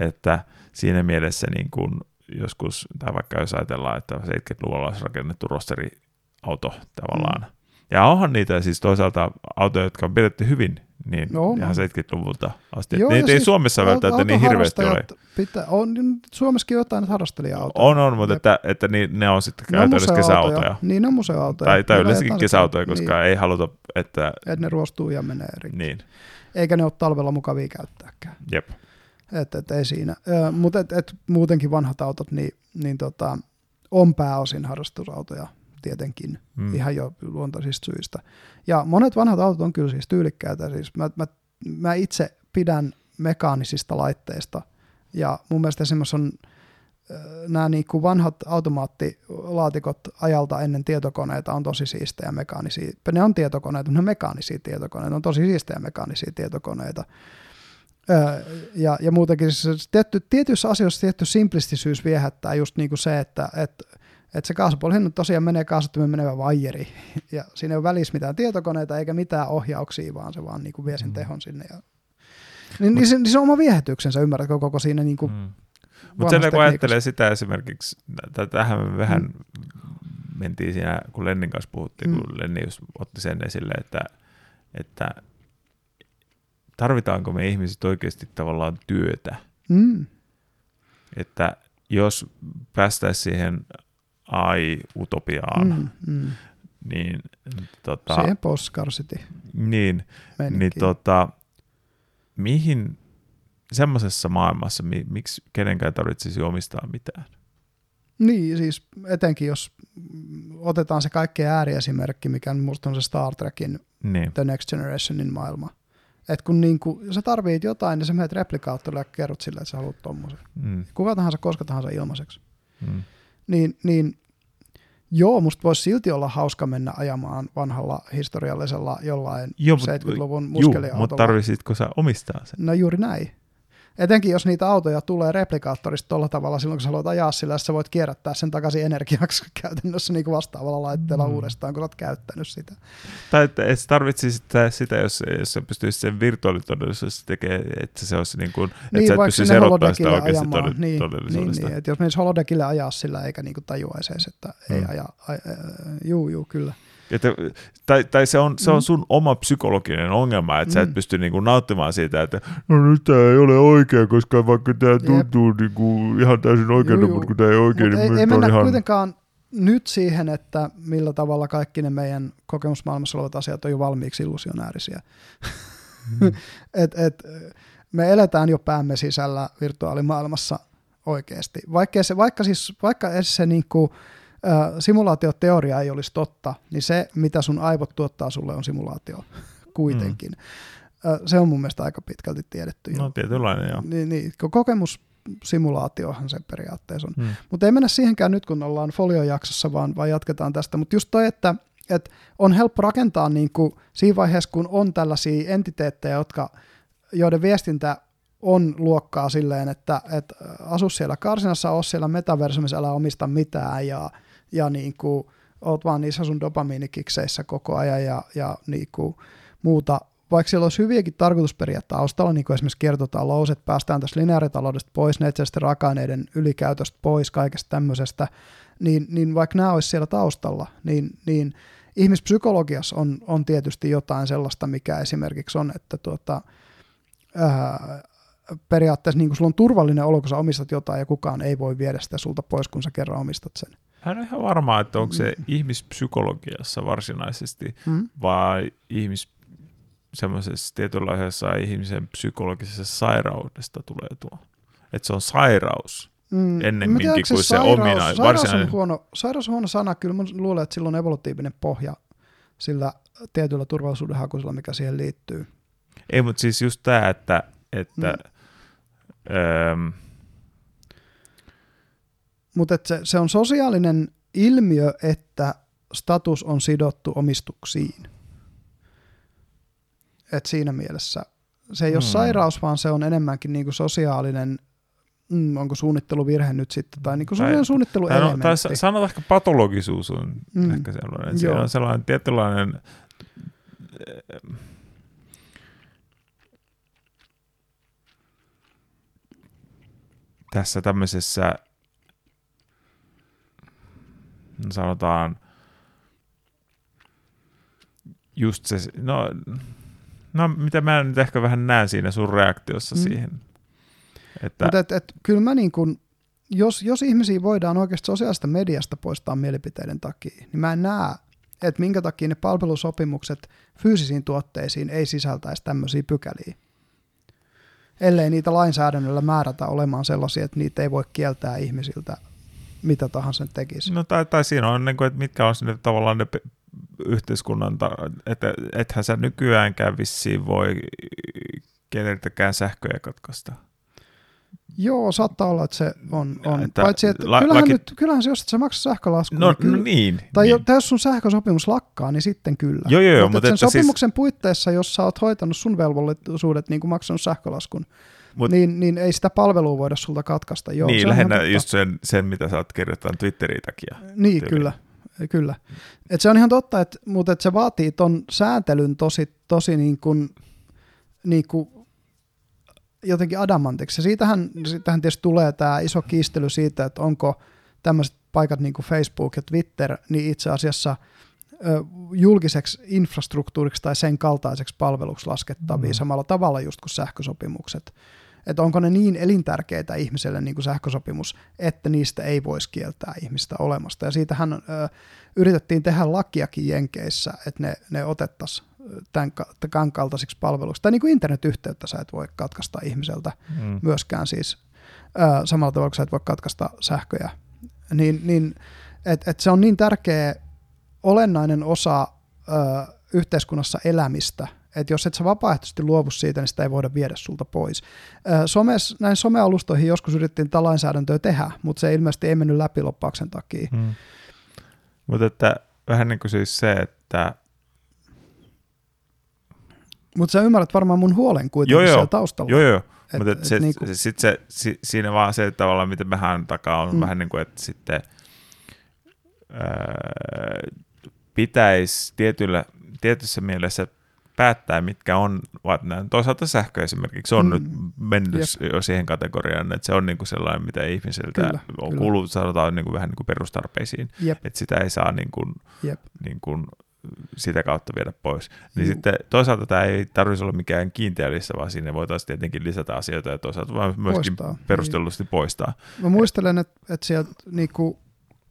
Että siinä mielessä niin kuin joskus, tai vaikka jos ajatellaan, että 70-luvulla olisi rakennettu rosteriauto tavallaan, mm. ja onhan niitä siis toisaalta autoja, jotka on pidetty hyvin niin no, ihan 70-luvulta asti. Joo, niitä ei siis Suomessa välttämättä niin hirveästi ole. Pitää, on Suomessakin jotain harrastelija-autoja. On, on, mutta että, että ne, ne on sitten käytännössä kesäautoja. Niin, ne on museoautoja. Tai, tai yleensäkin kesäautoja, koska niin. ei haluta, että... Että ne ruostuu ja menee rikki. Niin. Eikä ne ole talvella mukavia käyttääkään. Jep. Että et, ei siinä. Mutta et, et, muutenkin vanhat autot, niin, niin tota, on pääosin harrastusautoja tietenkin, mm. ihan jo luontaisista syistä. Ja monet vanhat autot on kyllä siis tyylikkäitä. Siis mä, mä, mä itse pidän mekaanisista laitteista, ja mun mielestä esimerkiksi on nämä niin kuin vanhat automaattilaatikot ajalta ennen tietokoneita on tosi siistejä mekaanisia. Ne on tietokoneita, mutta ne mekaanisia tietokoneita. Ne on tosi siistejä mekaanisia tietokoneita. Ja, ja muutenkin siis tietty, tietyissä asioissa tietty simplistisyys viehättää just niin kuin se, että, että että se kaasupuolihin tosiaan menee kaasuttimen menevä vaijeri, ja siinä ei ole välissä mitään tietokoneita eikä mitään ohjauksia, vaan se vaan niin kuin vie sen mm. tehon sinne. Ja... Niin, niin, se, niin se on oma viehätyksensä, ymmärrätkö koko siinä niin kuin mm. Mutta sen kun ajattelee sitä esimerkiksi, tähän me vähän mm. mentiin siinä, kun Lennin kanssa puhuttiin, mm. kun Lenni just otti sen esille, että, että tarvitaanko me ihmiset oikeasti tavallaan työtä. Mm. Että jos päästäisiin siihen AI-utopiaan, mm, mm. niin tota, Siihen postkarsiti. Niin, niin tota, mihin semmoisessa maailmassa, mi, miksi kenenkään tarvitsisi omistaa mitään? Niin, siis etenkin jos otetaan se kaikkein ääriesimerkki, mikä minusta on se Star Trekin niin. The Next Generationin maailma. että kun niinku, sä tarvit jotain, niin sä menet replikaattorille ja kerrot sille, että sä haluat tommosen. Mm. Kuka tahansa, koska tahansa ilmaiseksi. Mm niin, niin joo, musta voisi silti olla hauska mennä ajamaan vanhalla historiallisella jollain joo, 70-luvun muskeliautolla. Joo, mutta tarvitsitko sä omistaa sen? No juuri näin. Etenkin jos niitä autoja tulee replikaattorista tuolla tavalla silloin, kun sä haluat ajaa sillä, sä voit kierrättää sen takaisin energiaksi käytännössä niin kuin vastaavalla laitteella mm. uudestaan, kun olet käyttänyt sitä. Tai että et tarvitsisi sitä, sitä, jos, jos sä pystyisit sen virtuaalitodellisuudessa tekemään, että se olisi niin kuin, että niin, sä et pystyisi erottaa sitä oikeasti ajamaan. niin, todellisuudesta. Niin, niin, että jos menisi holodekille ajaa sillä, eikä niin kuin tajuaisi että mm. ei aja, aj, äh, juu, juu, kyllä. Että, tai, tai se, on, se on mm. sun oma psykologinen ongelma, että mm. sä et mm. pysty niinku nauttimaan siitä, että no nyt tämä ei ole oikein, koska vaikka tämä tuntuu niinku ihan täysin oikein, mutta kun tämä ei oikein, Mut niin ei, ei mennä ihan... kuitenkaan nyt siihen, että millä tavalla kaikki ne meidän kokemusmaailmassa olevat asiat on jo valmiiksi illusionäärisiä. Mm. et, et, me eletään jo päämme sisällä virtuaalimaailmassa oikeasti. Vaikka, se, vaikka, siis, vaikka se niin kuin, simulaatioteoria ei olisi totta, niin se, mitä sun aivot tuottaa sulle, on simulaatio kuitenkin. Mm. Se on mun mielestä aika pitkälti tiedetty. No tietynlainen, joo. Niin, niin, kokemus simulaatiohan se periaatteessa on. Hmm. Mutta ei mennä siihenkään nyt, kun ollaan foliojaksossa, vaan, vaan jatketaan tästä. Mutta just toi, että, että on helppo rakentaa niin kuin siinä vaiheessa, kun on tällaisia entiteettejä, jotka, joiden viestintä on luokkaa silleen, että, että asu siellä karsinassa, ole siellä metaversumissa, älä omista mitään ja ja niin kuin, oot vaan niissä sun dopamiinikikseissä koko ajan ja, ja niin kuin muuta. Vaikka siellä olisi hyviäkin tarkoitusperiä taustalla, niin kuin esimerkiksi kiertotalous, että päästään tästä lineaaritaloudesta pois, neitsestä raaka-aineiden ylikäytöstä pois, kaikesta tämmöisestä, niin, niin vaikka nämä olisi siellä taustalla, niin, niin ihmispsykologiassa on, on tietysti jotain sellaista, mikä esimerkiksi on, että tuota, ää, periaatteessa niin kuin sulla on turvallinen olo, kun sä omistat jotain ja kukaan ei voi viedä sitä sulta pois, kun sä kerran omistat sen. Hän on ihan varma, että onko se mm. ihmispsykologiassa varsinaisesti mm. vai ihmis semmoisessa tietynlaisessa ihmisen psykologisessa sairaudesta tulee tuo. Että se on sairaus, mm, ennemminkin kuin se, sairaus, omina, sairaus varsinainen. On huono, sairaus on huono sana, kyllä mä luulen, että sillä on evolutiivinen pohja sillä tietyllä turvallisuudenhakuisella, mikä siihen liittyy. Ei, mutta siis just tämä, että, että mm. öö, mutta se, se on sosiaalinen ilmiö, että status on sidottu omistuksiin. Et siinä mielessä se ei ole hmm. sairaus, vaan se on enemmänkin niinku sosiaalinen, mm, onko suunnitteluvirhe nyt sitten, tai niinku tai, suunnitteluelementti. Tai, tai sanotaan ehkä patologisuus on mm. ehkä sellainen. Se on sellainen tietynlainen tässä tämmöisessä sanotaan just se, no, no mitä mä nyt ehkä vähän näen siinä sun reaktiossa mm. siihen. Että... Mutta et, et, kyllä mä niin kun, jos, jos ihmisiä voidaan oikeasti sosiaalista mediasta poistaa mielipiteiden takia, niin mä en näe, että minkä takia ne palvelusopimukset fyysisiin tuotteisiin ei sisältäisi tämmöisiä pykäliä. Ellei niitä lainsäädännöllä määrätä olemaan sellaisia, että niitä ei voi kieltää ihmisiltä mitä tahansa tekisi. No tai, tai siinä on, niin kuin, että mitkä on ne tavallaan ne yhteiskunnan, että ethän sä nykyäänkään vissiin voi keneltäkään sähköjä katkaista. Joo, saattaa olla, että se on. on. Että Paitsi, että la, kyllähän, laki... nyt, kyllähän se, jos et sä maksa sähkölaskua. No, niin, kyllä, no niin. Tai niin. Jo, jos sun sähkösopimus lakkaa, niin sitten kyllä. Joo, joo, mutta, mutta sen että siis- sopimuksen siis... puitteissa, jos sä oot hoitanut sun velvollisuudet, niin kuin maksanut sähkölaskun, Mut, niin, niin ei sitä palvelua voida sulta katkaista. Joo, niin, lähinnä just sen, sen, mitä sä oot kirjoittanut Twitteriin takia. Niin, tyyliin. kyllä. Kyllä. Et se on ihan totta, et, mutta et se vaatii ton sääntelyn tosi, tosi niin kuin, niin kuin jotenkin adamantiksi. Ja siitähän, siitähän tietysti tulee tämä iso kiistely siitä, että onko tämmöiset paikat niin kuin Facebook ja Twitter, niin itse asiassa ö, julkiseksi infrastruktuuriksi tai sen kaltaiseksi palveluksi laskettavia mm. samalla tavalla just kuin sähkösopimukset että onko ne niin elintärkeitä ihmiselle niin kuin sähkösopimus, että niistä ei voisi kieltää ihmistä olemasta. Ja siitähän ö, yritettiin tehdä lakiakin Jenkeissä, että ne, ne otettaisiin tämän, tämän kaltaisiksi palveluiksi. Tai niin kuin internetyhteyttä sä et voi katkaista ihmiseltä mm. myöskään siis ö, samalla tavalla kuin sä et voi katkaista sähköjä. Niin, niin että et se on niin tärkeä olennainen osa ö, yhteiskunnassa elämistä, että jos et sä vapaaehtoisesti luovu siitä, niin sitä ei voida viedä sulta pois. Somes, näin somealustoihin joskus yritettiin tätä lainsäädäntöä tehdä, mutta se ilmeisesti ei mennyt läpi loppauksen takia. Hmm. Mutta että vähän niin kuin siis se, että mutta sä ymmärrät varmaan mun huolen kuitenkin joo, siellä taustalla. Joo, joo. Mutta se, niinku... sit se, si, siinä vaan se että tavallaan, miten mehän takaa on mm. vähän niin kuin, että sitten ää, pitäisi tietyllä, tietyssä mielessä päättää, mitkä on, ovat nämä. Toisaalta sähkö esimerkiksi on mm. nyt mennyt Jep. jo siihen kategoriaan, että se on niin kuin sellainen, mitä ihmiseltä kyllä, on kyllä. kuullut, sanotaan niin kuin vähän niin kuin perustarpeisiin, Jep. että sitä ei saa niin kuin, niin kuin sitä kautta viedä pois. Niin Juu. sitten toisaalta tämä ei tarvitsisi olla mikään kiinteä lista, vaan sinne voitaisiin tietenkin lisätä asioita ja toisaalta myöskin poistaa. perustellusti niin. poistaa. Mä muistelen, että, että sieltä niin kuin,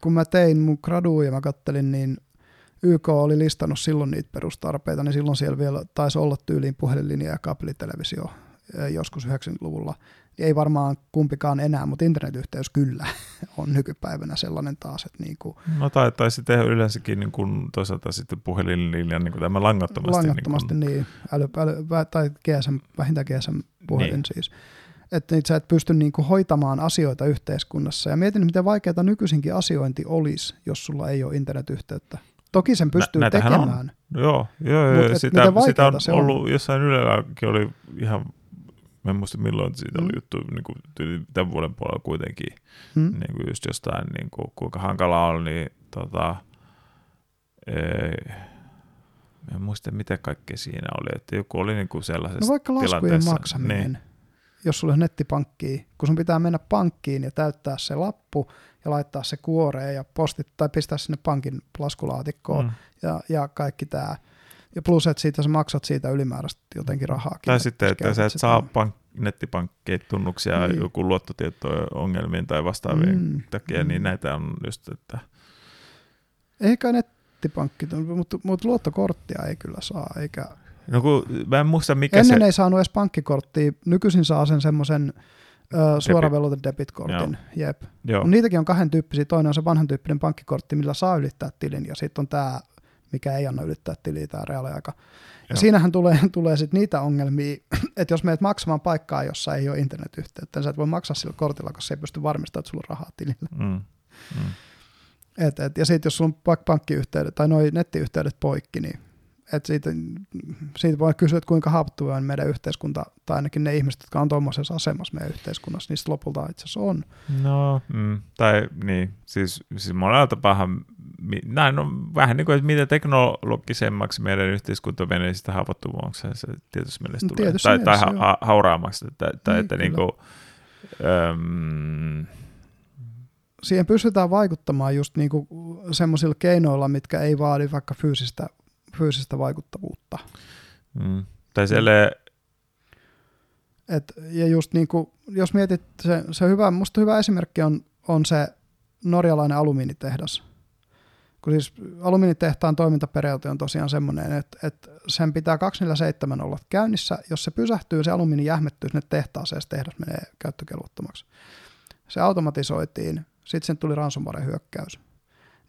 kun mä tein mun graduun ja mä kattelin, niin YK oli listannut silloin niitä perustarpeita, niin silloin siellä vielä taisi olla tyyliin puhelinlinja ja kaapelitelevisio joskus 90-luvulla. Ei varmaan kumpikaan enää, mutta internetyhteys kyllä on nykypäivänä sellainen taas. Että niin kuin, no tai, tai sitten yleensäkin niin kuin toisaalta sitten puhelinlinja niin kuin tämä langattomasti. Niinku langattomasti niin, kuin... niin äly, äly, tai GSM, vähintään GSM-puhelin niin. siis. Että sä et pysty niin kuin hoitamaan asioita yhteiskunnassa. Ja mietin, miten vaikeaa nykyisinkin asiointi olisi, jos sulla ei ole internetyhteyttä. Toki sen pystyy Nä, tekemään. On. Joo, joo, joo. Mut, sitä, sitä on, se on ollut, jossain Ylelläkin oli ihan, mä en muista milloin siitä mm. oli juttu, niin kuin, tämän vuoden puolella kuitenkin, mm. niin kuin just jostain, niin kuin, kuinka hankalaa oli, niin tota, ei, en muista mitä kaikkea siinä oli, että joku oli niin kuin sellaisessa No vaikka laskujen maksaminen, niin. Jos sulla on nettipankki, kun sun pitää mennä pankkiin ja täyttää se lappu, ja laittaa se kuoreen ja postit tai pistää sinne pankin laskulaatikkoon mm. ja, ja kaikki tämä. Ja plus, että siitä sä maksat siitä ylimääräistä jotenkin rahaa. Tai sitten, että sä et saa pank- nettipankkitunnuksia niin. joku luottotietoongelmiin tai vastaavien mm. takia, niin mm. näitä on just, että... Eikä nettipankki, mutta, mutta luottokorttia ei kyllä saa, eikä... No kun mä en muista mikä Ennen se... ei saanut edes pankkikorttia, nykyisin saa sen semmoisen suora velvoite debitkortin, Joo. jep. Joo. Niitäkin on kahden tyyppisiä. Toinen on se vanhan tyyppinen pankkikortti, millä saa ylittää tilin, ja sitten on tämä, mikä ei anna ylittää tiliä, tämä reaaliaika. Ja Joo. siinähän tulee, tulee sit niitä ongelmia, että jos menet maksamaan paikkaa, jossa ei ole internetyhteyttä, niin sä et voi maksaa sillä kortilla, koska se ei pysty varmistamaan, että sulla on rahaa tilillä. Mm. Mm. Et, et, ja sitten jos sulla on pankkiyhteydet tai noin nettiyhteydet poikki, niin et siitä, siitä voi kysyä, että kuinka haavoittuva on meidän yhteiskunta, tai ainakin ne ihmiset, jotka on tuommoisessa asemassa meidän yhteiskunnassa, niistä lopulta itse asiassa on. No, mm, tai niin, siis, siis monella tapaa näin on vähän niin kuin, että mitä teknologisemmaksi meidän yhteiskunta menee, sitä haavoittuvaksi se tietysti mielessä tulee. Tietysti tai, mielessä, tai ha, hauraammaksi. Tai, tai niin, että niin kuin, äm, Siihen pystytään vaikuttamaan just niin kuin semmoisilla keinoilla, mitkä ei vaadi vaikka fyysistä fyysistä vaikuttavuutta. Mm. Tai siellä... Et, ja just niin kuin, jos mietit, se, se hyvä, musta hyvä esimerkki on, on se norjalainen alumiinitehdas. Kun siis alumiinitehtaan toimintaperiaate on tosiaan semmoinen, että, että sen pitää 247 olla käynnissä. Jos se pysähtyy, se alumiini jähmettyy sinne tehtaaseen, se tehdas menee käyttökelvottomaksi. Se automatisoitiin, sitten sen tuli ransomware-hyökkäys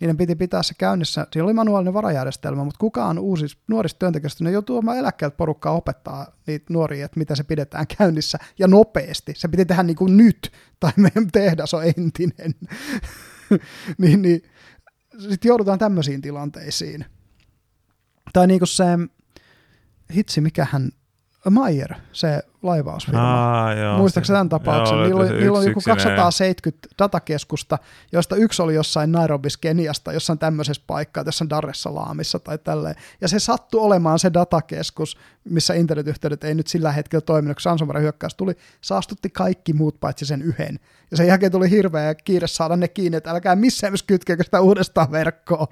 niiden piti pitää se käynnissä. Siinä oli manuaalinen varajärjestelmä, mutta kukaan uusi nuorista työntekijöistä, ne joutuu omaan eläkkeeltä porukkaa opettaa niitä nuoria, että mitä se pidetään käynnissä ja nopeasti. Se piti tehdä niin kuin nyt, tai meidän tehdas on entinen. niin, niin sitten joudutaan tämmöisiin tilanteisiin. Tai niin kuin se, hitsi, mikähän Mayer, se laivausfirma. Aa, joo, Muistaakseni tämän tapauksen? Joo, niillä, oli, niillä oli joku 270 datakeskusta, joista yksi oli jossain Nairobis Keniasta, jossain tämmöisessä paikkaa, jossain Dar es Salaamissa tai tälleen. Ja se sattui olemaan se datakeskus, missä internetyhteydet ei nyt sillä hetkellä toiminut, kun ransomware hyökkäys tuli, saastutti kaikki muut paitsi sen yhden. Ja sen jälkeen tuli hirveä kiire saada ne kiinni, että älkää missään myös kytkeekö sitä uudestaan verkkoon.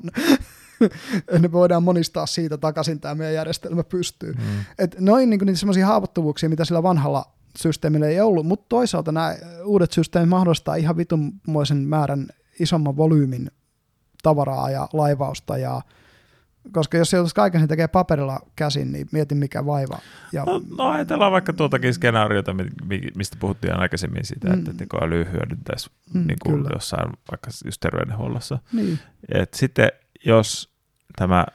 ne voidaan monistaa siitä takaisin, tämä meidän järjestelmä pystyy. Mm. Et noin niin niitä semmoisia haavoittuvuuksia, mitä sillä vanhalla systeemillä ei ollut, mutta toisaalta nämä uudet systeemit mahdollistaa ihan vitunmoisen määrän isomman volyymin tavaraa ja laivausta ja koska jos joutuisi kaiken sen tekee paperilla käsin, niin mietin mikä vaiva. Ja... No, no ajatellaan vaikka tuotakin skenaariota, mistä puhuttiin aikaisemmin siitä, mm. että tekoäly hyödyntäisi mm, niin kuin jossain vaikka just terveydenhuollossa. Niin. Et sitten jos tämä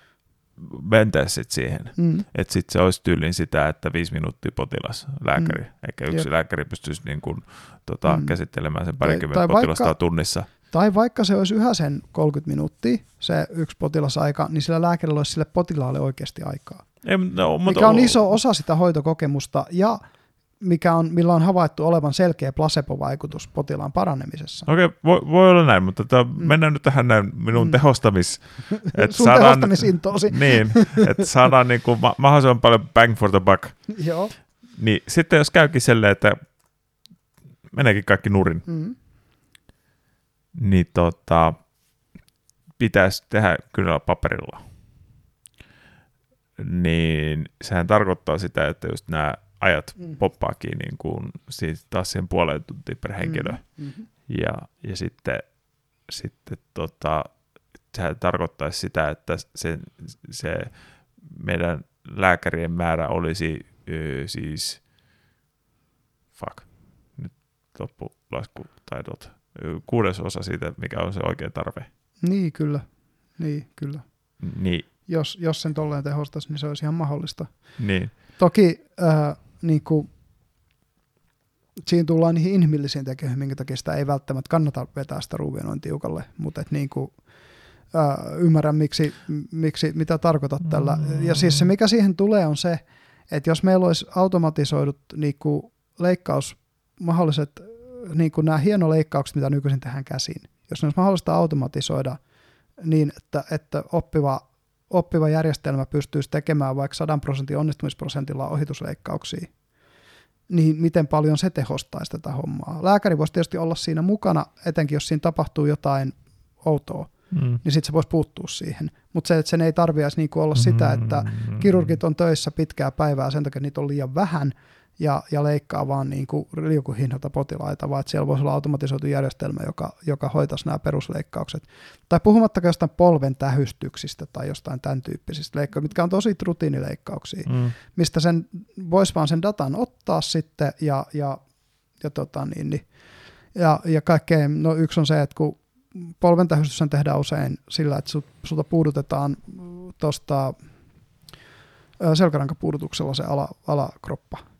mentäisi sit siihen, mm. että sitten se olisi tyylin sitä, että viisi minuuttia potilas, lääkäri, mm. eikä yksi Jep. lääkäri pystyisi niin kuin, tota, mm. käsittelemään sen parikymmentä potilasta vaikka, tunnissa. Tai vaikka se olisi yhä sen 30 minuuttia, se yksi potilasaika, niin sillä lääkärillä olisi sille potilaalle oikeasti aikaa. Ei, no, mutta mikä on iso osa sitä hoitokokemusta ja mikä on, millä on havaittu olevan selkeä placebo-vaikutus potilaan paranemisessa. Okei, okay, voi, voi olla näin, mutta tota, mm. mennään nyt tähän näin minun mm. tehostamis... Et Sun saadaan, tehostamisiintoosi. Niin, että saadaan niin kuin, mahdollisimman paljon bang for the buck. Joo. Niin sitten jos käykin silleen, että meneekin kaikki nurin, mm. niin tota, pitäisi tehdä kyllä paperilla. Niin sehän tarkoittaa sitä, että just nämä ajat mm. poppaakin niin kuin, siitä taas siihen puoleen tuntia per henkilö. Mm. Mm-hmm. Ja, ja sitten, sitten tota, sehän tarkoittaisi sitä, että se, se meidän lääkärien määrä olisi ö, siis, fuck, nyt loppu laskutaidot, kuudesosa siitä, mikä on se oikea tarve. Niin, kyllä. Niin, kyllä. Niin. Jos, jos sen tolleen tehostaisi, niin se olisi ihan mahdollista. Niin. Toki äh, niin kuin, siinä tullaan niihin inhimillisiin tekijöihin, minkä takia sitä ei välttämättä kannata vetää sitä ruuvia noin tiukalle, mutta et niin kuin, ää, ymmärrän, miksi, miksi, mitä tarkoitat tällä. Ja siis se, mikä siihen tulee, on se, että jos meillä olisi automatisoidut niin kuin leikkaus, mahdolliset, niin kuin nämä hienoleikkaukset, mitä nykyisin tehdään käsin, jos ne olisi mahdollista automatisoida niin, että, että oppiva oppiva järjestelmä pystyisi tekemään vaikka 100 prosentin onnistumisprosentilla ohitusleikkauksia, niin miten paljon se tehostaisi tätä hommaa. Lääkäri voisi tietysti olla siinä mukana, etenkin jos siinä tapahtuu jotain outoa, mm. niin sitten se voisi puuttua siihen. Mutta se, että sen ei tarvitsisi niinku olla sitä, että mm. kirurgit on töissä pitkää päivää sen takia, niitä on liian vähän, ja, ja leikkaa vaan niin kuin potilaita, vaan että siellä voisi olla automatisoitu järjestelmä, joka, joka hoitaisi nämä perusleikkaukset. Tai puhumattakaan jostain polven tähystyksistä tai jostain tämän tyyppisistä leikkauksista, mitkä on tosi rutiinileikkauksia, mm. mistä sen voisi vaan sen datan ottaa sitten ja, ja ja, tota, niin, niin, ja, ja kaikkeen, no yksi on se, että kun polventähystys tehdään usein sillä, että sut, sulta puudutetaan tuosta selkärankapuudutuksella se ala, alakroppa.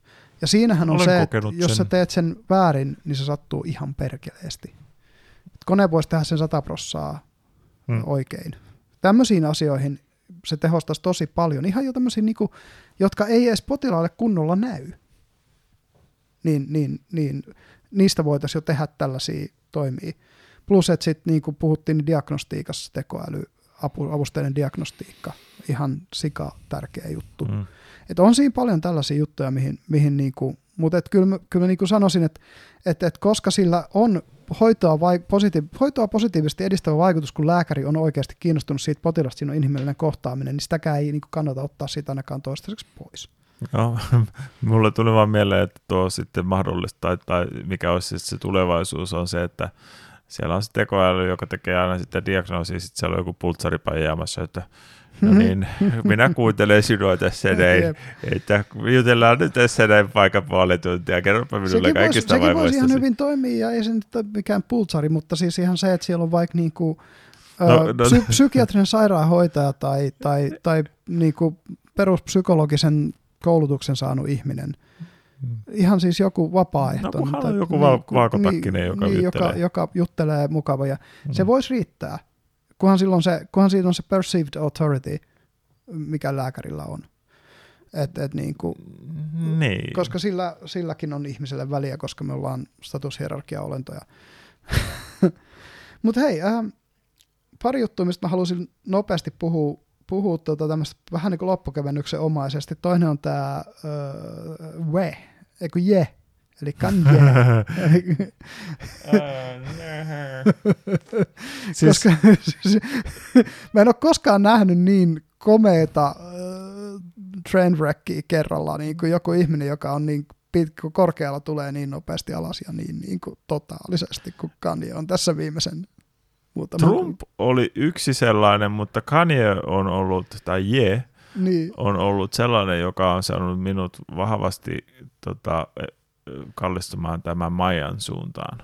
Ja siinähän on Olen se, että kokenut jos sä sen. teet sen väärin, niin se sattuu ihan perkeleesti. Kone voisi tehdä sen 100 prossaa Hmm. oikein. Tämmöisiin asioihin se tehostaisi tosi paljon. Ihan jo tämmöisiä, niinku, jotka ei edes potilaalle kunnolla näy. Niin, niin, niin niistä voitaisiin jo tehdä tällaisia toimia. Plus, että sitten niin kuin puhuttiin niin diagnostiikassa tekoäly, apu, avusteinen diagnostiikka, ihan sika tärkeä juttu. Mm. Et on siinä paljon tällaisia juttuja, mihin, mihin niinku, mutta et kyllä, kyllä mä niinku sanoisin, että et, et koska sillä on hoitoa, vai, positiiv- hoitoa positiivisesti edistävä vaikutus, kun lääkäri on oikeasti kiinnostunut siitä potilasta, siinä on inhimillinen kohtaaminen, niin sitäkään ei niinku kannata ottaa siitä ainakaan toistaiseksi pois. Joo, mulle tuli vaan mieleen, että tuo sitten mahdollista, tai, tai mikä olisi sitten se tulevaisuus, on se, että siellä on se tekoäly, joka tekee aina sitten diagnoosia, sitten siellä on joku pultsaripä jäämässä, että no niin, minä kuuntelen sinua tässä näin, että jutellaan nyt tässä näin vaikka puoli tuntia, kerropa minulle Sekin voisi, kaikista sekin voisi ihan hyvin toimia, ja ei se nyt ole mikään pultsari, mutta siis ihan se, että siellä on vaikka niinku, No, no, no- psy- psykiatrinen sairaanhoitaja tai, tai, tai niinku peruspsykologisen koulutuksen saanut ihminen. Ihan siis joku vapaaehtoinen. No, kunhan on tai- joku val- valkotakkinen, joka niin, juttelee. Joka, joka juttelee mukava. Ja Mm. Se voisi riittää, kunhan, silloin se, kunhan siitä on se perceived authority, mikä lääkärillä on. Et, et niin kuin, Niin. koska sillä, silläkin on ihmiselle väliä, koska me ollaan statushierarkia-olentoja. Mutta hei, äh, pari juttua, mistä mä halusin nopeasti puhua, puhua tuota tämmöistä vähän niin kuin loppukevennyksen omaisesti. Toinen on tämä äh, we, eikö je, eli kanje. siis, koska mä en ole koskaan nähnyt niin komeeta äh, trainwreckia kerralla, niin kuin joku ihminen, joka on niin pitkä, korkealla tulee niin nopeasti alas ja niin, niin kuin totaalisesti kuin Kanye on tässä viimeisen muutaman Trump oli yksi sellainen, mutta Kanye on ollut, tai Je, Niin, on ollut sellainen, joka on saanut minut vahvasti tota, kallistumaan tämän Majan suuntaan.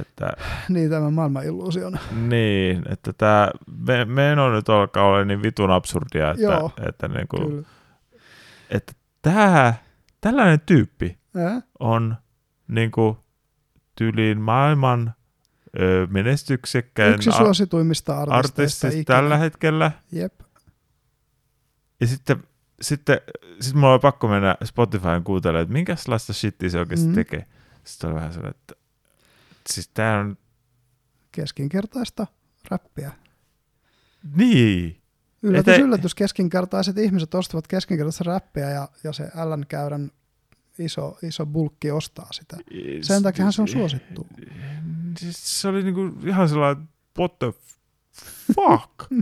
Että, niin tämä maailman illuusion. niin, että tämä me, meno nyt alkaa olla niin vitun absurdia, että, Joo, että, niin kuin, Kyllä. että tämä, tällainen tyyppi Äh? on niin kuin, tyyliin maailman ö, menestyksekkäin Yksi suosituimmista artisteista artistista ikinä. tällä hetkellä. Jep. Ja sitten, sitten sit mulla oli pakko mennä Spotifyin kuuntelemaan, että minkälaista shittiä se oikeasti Mm. mm. tekee. Sitten oli vähän sellainen, että siis tää on Keskinkertaista räppiä. niin. Yllätys, Ete- yllätys, keskinkertaiset ihmiset ostavat keskinkertaista räppiä ja, ja se L-käyrän iso, iso bulkki ostaa sitä. Sen takia se on suosittu. Siis se oli niinku ihan sellainen, what the fuck?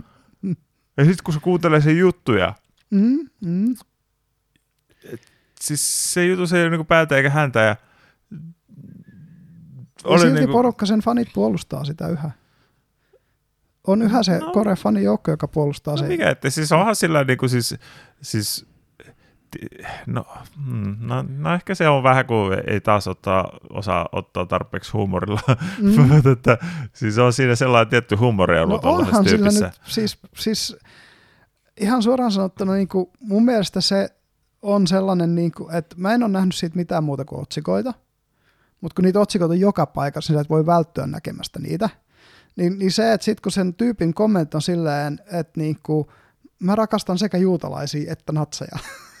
ja sitten kun se kuuntelee sen juttuja, Mm, mm. siis se jutu se ei ole niinku päätä eikä häntä ja Ja silti niinku... porukka sen fanit puolustaa sitä yhä. On yhä se no. No. Kore fanijoukko, joka puolustaa No se. mikä, että siis onhan sillä niinku siis, siis no, mm, no, no, ehkä se on vähän kuin ei taas ottaa, osaa ottaa tarpeeksi huumorilla, Mm. että, siis on siinä sellainen tietty huumori No ollut onhan tällaisessa sillä nyt, siis, siis ihan suoraan sanottuna niin kuin mun mielestä se on sellainen, niin kuin, että mä en ole nähnyt siitä mitään muuta kuin otsikoita, mutta kun niitä otsikoita on joka paikassa, niin sä et voi välttyä näkemästä niitä. Niin, niin se, että sitten kun sen tyypin kommentti on silleen, että niin kuin, mä rakastan sekä juutalaisia että natseja.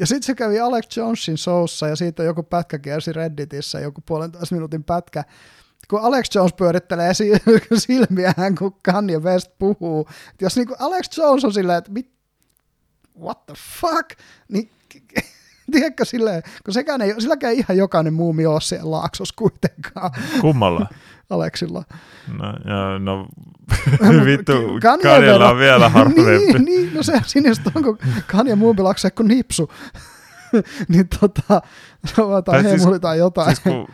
Ja sitten se kävi Alex Jonesin showssa ja siitä joku pätkä kiersi Redditissä, joku puolentoista minuutin pätkä, kun Alex Jones pyörittelee si- silmiään, kun Kanye West puhuu. Et jos niin Alex Jones on silleen, että mit, what the fuck, niin tiedätkö silleen, kun sekään ei, silläkään ei ihan jokainen muumi ole siellä laaksossa kuitenkaan Kummalla? Aleksilla. No, ja, no vittu, verran- on vielä harvempi. niin, niin, no se sinistä on, kun Kanye muumi laksee kuin nipsu. niin tota, se on jotain Tai siis- tai jotain. siis kun,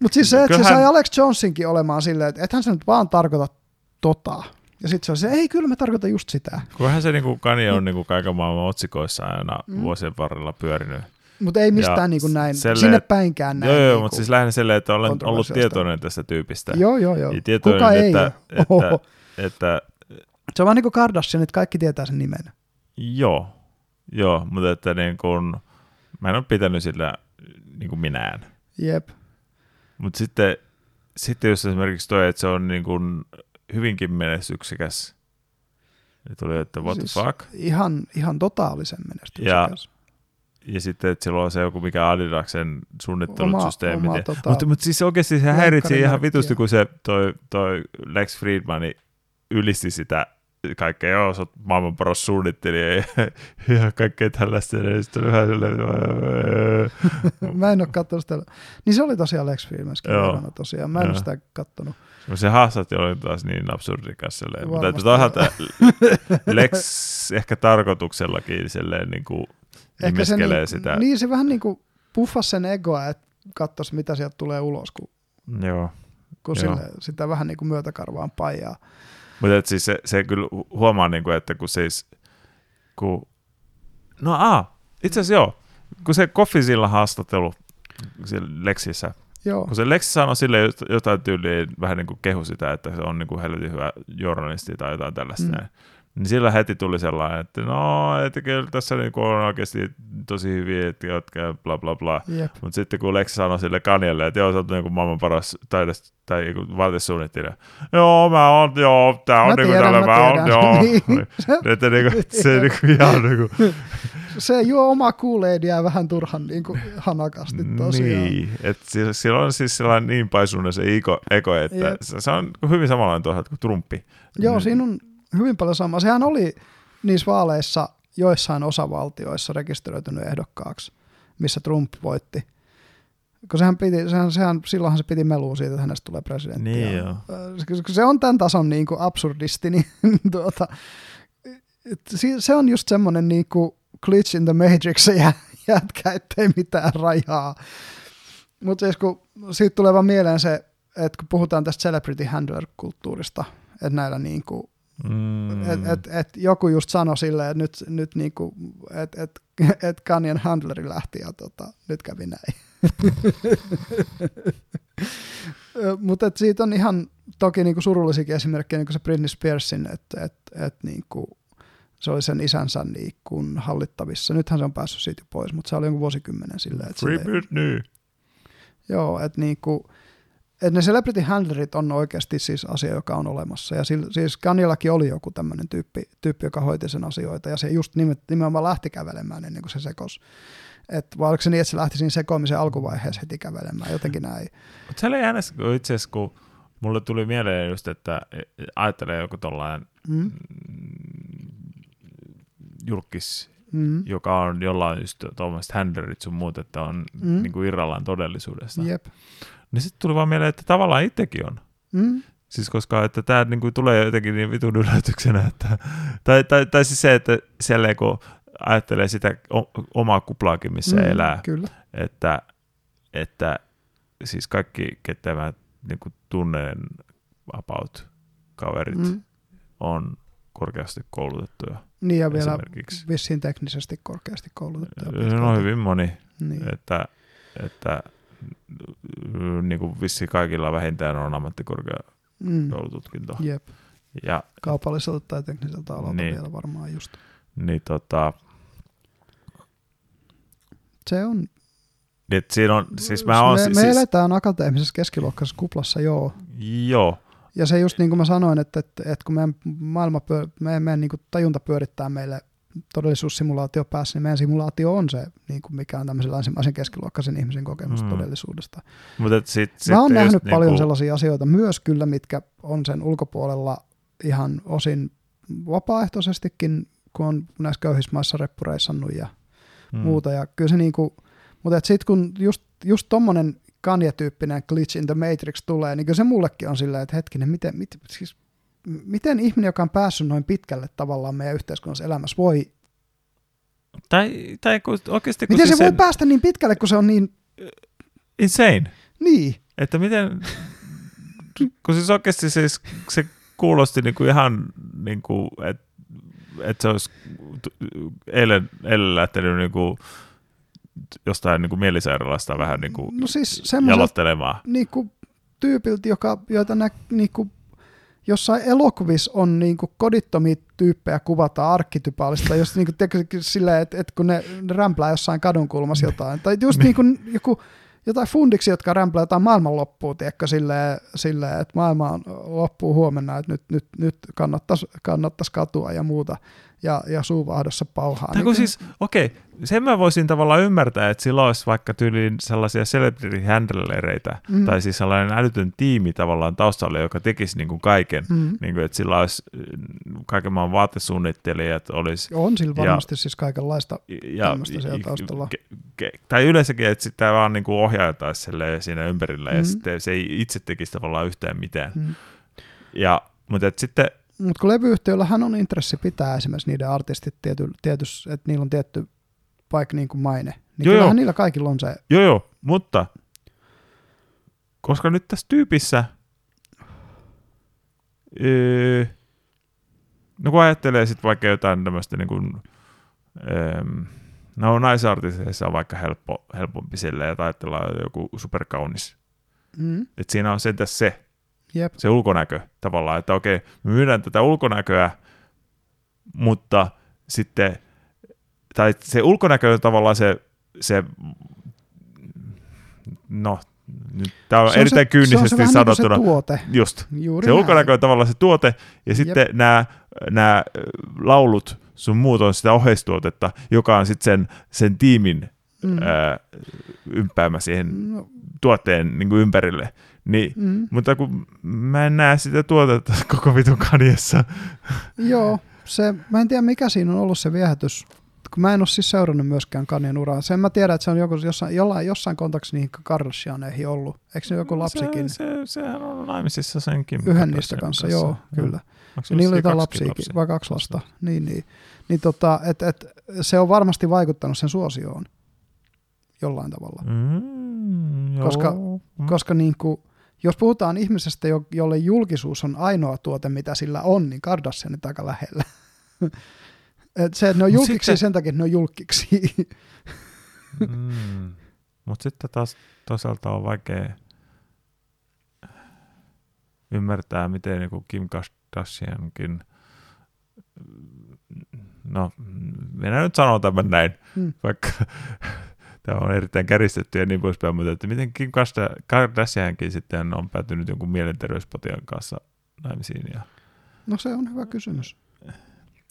Mutta siis se, että se kyllähän- sai Alex Jonesinkin olemaan silleen, että ethän se nyt vaan tarkoita tota. Ja sitten se on se, ei kyllä mä tarkoitan just sitä. Kunhan se niinku Kanye on niinku kaiken maailman otsikoissa aina mm. vuosien varrella pyörinyt. Mutta ei mistään niin kuin näin, selle, sinne päinkään näin. Joo, joo niin mutta siis lähinnä silleen, että olen ollut tietoinen tästä tyypistä. Joo, joo, joo. Ja tietoinen, Kuka ei että, ole? että, että, Se on vaan niin kuin Kardashian, että kaikki tietää sen nimen. joo, joo, mutta että niin kun, mä en ole pitänyt sillä niin kuin minään. Jep. Mutta sitten, sitten jos esimerkiksi toi, että se on niin kuin hyvinkin menestyksekäs, niin tuli, että what Siis the fuck. Ihan, ihan totaalisen menestyksekäs. Ja sitten, että sillä on se joku mikä Adidaksen suunnittelut Oma- systeemit. oma ja- tota, mutta, mutta siis oikeasti se häiritsi ihan vitusti, kun se toi, toi Lex Friedman ylisti sitä kaikkea, joo, sä oot maailman paras suunnittelija ja, ja kaikkea tällaista. Ja sitten vähän silleen, Mä en ole katsonut sitä. Niin se oli tosiaan Lex mukana tosiaan. Mä en Joo. ole sitä kattonut. se haastattelu oli taas niin absurdikas. Silleen. Mutta toisaalta Lex ehkä tarkoituksellakin silleen niin kuin imeskelee niin, sitä. Niin se vähän niin kuin puffasi sen egoa, että katsoisi mitä sieltä tulee ulos, kun, Joo. kun Joo. sille, sitä vähän niin kuin myötäkarvaan paijaa. Mutta siis se, se kyllä hu- huomaa, niinku, että kun siis, kun, no a, itse asiassa joo, kun se Koffisilla haastattelu siellä Lexissä, Joo, kun se Lexi sanoi sille jot- jotain tyyliin, vähän niin kuin kehu sitä, että se on niin kuin helvetin hyvä journalisti tai jotain tällaista Mm. Niin sillä heti tuli sellainen, että no, että kyllä tässä niin kuin on oikeasti tosi hyviä, että jotka bla bla bla. jep. Mutta sitten kun Lexi sanoi sille Kanjelle, että joo, sä oot niinku maailman paras taides, tai niinku vaatesuunnittelija. Joo, mä oon, joo, tää on Mä niinku tiedän, tällä, mä mä oon, joo. Niin. että niinku, se niinku ihan niinku, Se juo omaa kuuleidiä vähän turhan niin kuin hanakasti tosiaan. niin, että sillä, sillä on siis sellainen niin paisunut se ego, ego että Jep. se, on hyvin samanlainen tuohon kuin Trumpi. Joo, Mm. siinä on hyvin paljon sama. Sehän oli niissä vaaleissa joissain osavaltioissa rekisteröitynyt ehdokkaaksi, missä Trump voitti. Kun sehän piti, sehän, sehän, silloinhan se piti melua siitä, että hänestä tulee presidentti. Niin ja, joo. äh, se on tämän tason niin kuin absurdisti, niin tuota, se on just semmoinen niin kuin glitch in the matrix se jä, jätkä, ettei mitään rajaa. Mutta siis kun siitä tulee vaan mieleen se, että kun puhutaan tästä celebrity handler-kulttuurista, että näillä niin kuin Mm. et, et, et joku just sanoi silleen, että nyt, nyt niinku, et, et, et Kanyen handleri lähti ja tota, nyt kävi näin. Mutta siitä on ihan toki niinku surullisikin esimerkkejä, niin kuin se Britney Spearsin, että et, et niinku, se oli sen isänsä niinku hallittavissa. Nythän se on päässyt siitä pois, mutta se oli jonkun vuosikymmenen silleen. Että Free Britney. Joo, että niinku, et ne celebrity handlerit on oikeasti siis asia, joka on olemassa. Ja siis Kanyellakin oli joku tämmöinen tyyppi, tyyppi, joka hoiti sen asioita, ja se just nimenomaan lähti kävelemään ennen kuin se sekos. Et, vai oliko se niin, että se lähti siinä sekoamisen alkuvaiheessa heti kävelemään, jotenkin näin. Mutta se oli itse asiassa, kun mulle tuli mieleen just, että ajattelee joku tollainen Mm? julkis, Mm? joka on jollain just tuommoiset handlerit sun muut, että on mm. niin kuin irrallaan todellisuudesta. Jep. Niin sitten tuli vaan mieleen, että tavallaan itsekin on. Mm? Siis koska että tämä niinku tulee jotenkin niin vitun yllätyksenä, että, tai, tai, tai siis se, että siellä kun ajattelee sitä omaa kuplaakin, missä mm. elää, Kyllä. että, että siis kaikki, ketä mä niinku tunnen about kaverit, mm. On korkeasti koulutettuja Niin ja vielä vissiin teknisesti korkeasti koulutettuja. No hyvin moni, Niin. että, että niin kuin vissi kaikilla vähintään on ammattikorkeakoulututkinto. Mm. Jep. Ja Kaupalliselta tai tekniseltä alalta Niin. vielä varmaan just. niin tota, Se on, et siinä on, siis mä oon me, siis, me eletään akateemisessa keskiluokkaisessa kuplassa, joo. joo, Ja se just niin kuin mä sanoin, että, että, että kun meidän maailma, pyö, meidän, meidän niin kuin tajunta pyörittää meille todellisuussimulaatio päässä, niin meidän simulaatio on se, niin kuin mikä on tämmöisen länsimaisen keskiluokkaisen ihmisen kokemus Mm. todellisuudesta. mutta et sit, sit Mä oon nähnyt paljon niinku- sellaisia asioita myös kyllä, mitkä on sen ulkopuolella ihan osin vapaaehtoisestikin, kun on näissä köyhissä maissa reppureissannut ja mm, muuta. Ja kyllä se niinku, mutta sitten kun just, just tommonen Kanye-tyyppinen glitch in the matrix tulee, niin kyllä se mullekin on silleen, että hetkinen, miten, miten, siis, miten ihminen, joka on päässyt noin pitkälle tavallaan meidän yhteiskunnassa elämässä, voi, Tai, tai kun, oikeasti kun miten siis se voi päästä niin pitkälle, kun se on niin, insane, niin, että miten, kun siis oikeasti siis se kuulosti niin kuin ihan niin kuin, että että se olisi eilen, eilen lähtenyt niin kuin jostain niin kuin mielisairaalasta vähän niin kuin no siis jalottelemaan. Niin kuin tyypiltä, joka, joita nä, niin kuin jossain elokuvissa on niin kuin kodittomia tyyppejä kuvata arkkityypaalista, jos niin kuin, silleen, että, että kun ne, ne rämplää jossain kadunkulmassa jotain, tai just niin. kuin joku jotain fundiksi, jotka rämplää jotain maailmanloppua, tiedätkö, silleen, silleen, että maailma loppuu huomenna, että nyt, nyt, nyt kannattaisi, kannattaisi katua ja muuta ja, ja suuvahdossa pauhaa. niin, siis, okei, okay, sen mä voisin tavallaan ymmärtää, että sillä olisi vaikka tyyliin sellaisia celebrity handlereita, mm. tai siis sellainen älytön tiimi tavallaan taustalla, joka tekisi niin kuin kaiken, mm. niin kuin, että sillä olisi mm, kaiken maan vaatesuunnittelijat olisi. On sillä varmasti ja, siis kaikenlaista ja, siellä taustalla. Ke, ke, tai yleensäkin, että sitä vaan niin kuin ohjailtaisiin siinä ympärillä, mm. ja sitten se ei itse tekisi tavallaan yhtään mitään. Mm. Ja, mutta sitten mutta kun levyyhtiöllähän on intressi pitää esimerkiksi niiden artistit tiety, tietys, että niillä on tietty vaikka niin kuin maine, niin joo, kyllähän joo. niillä kaikilla on se. Joo, joo, mutta koska nyt tässä tyypissä, öö, no kun ajattelee sitten vaikka jotain tämmöistä niin kuin, öö, no naisartisteissa on vaikka helppo, helpompi silleen, että ajatellaan joku superkaunis. Mm. Että siinä on sentäs se, Jep. se ulkonäkö tavallaan, että okei, me myydään tätä ulkonäköä, mutta sitten, tai se ulkonäkö on tavallaan se, se no, tämä on, se on erittäin se, kyynisesti se on se sanottuna. Niin se tuote. Just. Juuri se ulkonäkö on tavallaan se tuote, ja sitten Jep. nämä, nämä laulut sun muut on sitä oheistuotetta, joka on sitten sen, sen tiimin mm. ää, ympäämä siihen no. tuotteen niin kuin ympärille. Niin, mm. Mutta kun mä en näe sitä tuotetta koko vitun kaniessa. Joo, se, mä en tiedä mikä siinä on ollut se viehätys. Kun mä en ole siis seurannut myöskään kanien uraa. Sen mä tiedän, että se on joku, jossain, jollain, jossain kontaktissa niihin Kardashianeihin ollut. Eikö se joku lapsikin? Se, se, sehän on naimisissa senkin. Yhden niistä kanssa, kanssa, joo, kyllä. Ja niillä oli jotain lapsiakin, lapsia? vai kaksi lasta. Niin, niin. niin tota, et, et, se on varmasti vaikuttanut sen suosioon jollain tavalla. Mm, koska, mm. koska niin kuin, jos puhutaan ihmisestä, jolle julkisuus on ainoa tuote, mitä sillä on, niin Kardashianit aika lähellä. Et se, että ne on julkiksi sitten... sen takia, että ne on julkiksi. mm. Mutta sitten taas toisaalta on vaikea ymmärtää, miten niin Kim Kardashiankin, no, minä nyt sanon tämän näin, hmm. vaikka tämä on erittäin käristetty ja niin poispäin, mutta että miten Kim Kardashiankin sitten on päätynyt jonkun mielenterveyspotiaan kanssa naimisiin? Ja... No se on hyvä kysymys.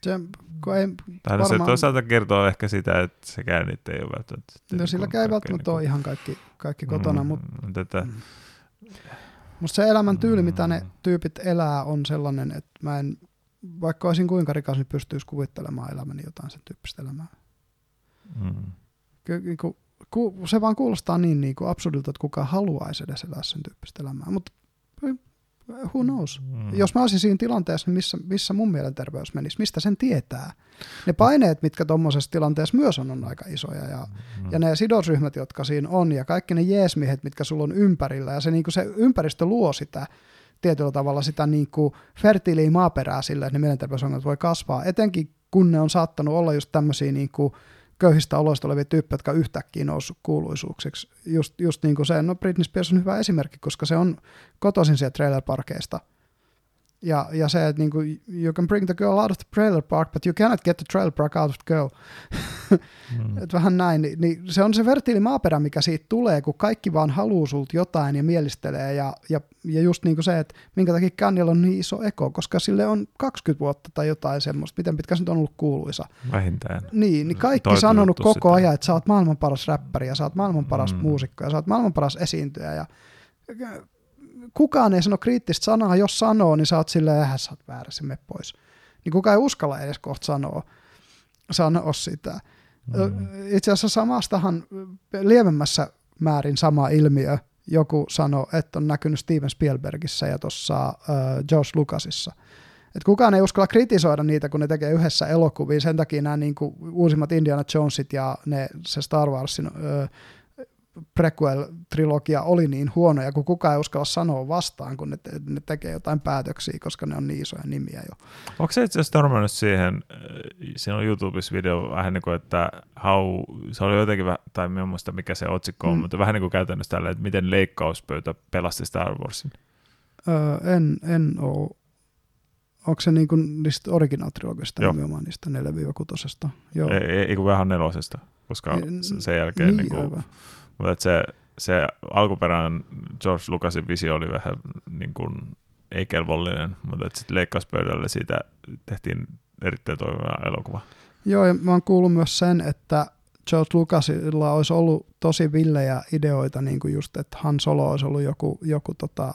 Se, kun ei tai varmaan... se toisaalta kertoo ehkä sitä, että sekään niitä ei ole välttämättä. No silläkään ei välttämättä niin ole ihan kaikki, kaikki kotona, mm, mutta tätä... Mm. Musta se elämäntyyli, mm. mitä ne tyypit elää, on sellainen, että mä en, vaikka olisin kuinka rikas, niin pystyisi kuvittelemaan elämäni jotain sen tyyppistä elämää. Mm. Ky- niin kuin, se vaan kuulostaa niin, niin kuin absurdilta, että kukaan haluaisi edes elää sen tyyppistä elämää, mutta who knows. Mm. Jos mä olisin siinä tilanteessa, niin missä, missä mun mielenterveys menisi, mistä sen tietää. Ne paineet, mitkä tuommoisessa tilanteessa myös on, on aika isoja ja, mm. ja ne sidosryhmät, jotka siinä on ja kaikki ne jeesmiehet, mitkä sulla on ympärillä ja se, niin kuin se ympäristö luo sitä tietyllä tavalla sitä niin kuin fertiiliä maaperää sille, että ne mielenterveysongelmat voi kasvaa, etenkin kun ne on saattanut olla just tämmöisiä niin kuin köyhistä oloista olevia tyyppejä, jotka yhtäkkiä noussut kuuluisuuksiksi. Just, just niin kuin se, no Britney Spears on hyvä esimerkki, koska se on kotoisin sieltä trailer-parkeista. Ja, ja se, että niin kuin, you can bring the girl out of the trailer park, but you cannot get the trailer park out of the girl. mm. Et vähän näin. Niin, niin se on se vertiili maaperä, mikä siitä tulee, kun kaikki vaan haluaa sulta jotain ja mielistelee. Ja, ja, ja just niin kuin se, että minkä takia Kanyella on niin iso eko, koska sille on 20 vuotta tai jotain semmoista. Miten pitkä se nyt on ollut kuuluisa. Vähintään. Niin, niin kaikki Toitu sanonut koko sitä. ajan, että sä oot maailman paras räppäri ja sä oot maailman paras mm. muusikko ja sä oot maailman paras esiintyjä. Ja kukaan ei sano kriittistä sanaa, jos sanoo, niin sä oot silleen, että sä oot väärässä, me pois. Niin kukaan ei uskalla edes kohta sanoa, sanoa sitä. Mm. Itse asiassa samastahan lievemmässä määrin sama ilmiö joku sanoi, että on näkynyt Steven Spielbergissä ja tuossa uh, George Lucasissa. Et kukaan ei uskalla kritisoida niitä, kun ne tekee yhdessä elokuvia. Sen takia nämä niin kuin, uusimmat Indiana Jonesit ja ne, se Star Warsin uh, prequel-trilogia oli niin huono, ja kun kukaan ei uskalla sanoa vastaan, kun ne, te- ne tekee jotain päätöksiä, koska ne on niin isoja nimiä jo. Onko se itse asiassa törmännyt siihen, äh, siinä on YouTubessa video vähän niin kuin, että how, se oli jotenkin, vähän, tai en muista mikä se otsikko on, Mm. mutta vähän niin kuin käytännössä tällä, että miten leikkauspöytä pelasti Star Warsin. Öö, en, en ole. Onko se niin kuin niistä original-trilogista Joo. nimenomaan niistä 4-6? Joo. Ei, ei, ei kun vähän nelosesta, koska se- sen jälkeen, niin, niin kuin, aivan. Mutta että se, se alkuperäinen George Lucasin visio oli vähän niin kuin, ei kelvollinen, mutta sitten leikkauspöydälle siitä tehtiin erittäin toimiva elokuva. Joo, ja mä oon kuullut myös sen, että George Lucasilla olisi ollut tosi villejä ideoita, niin kuin just, että Han Solo olisi ollut joku, joku tota,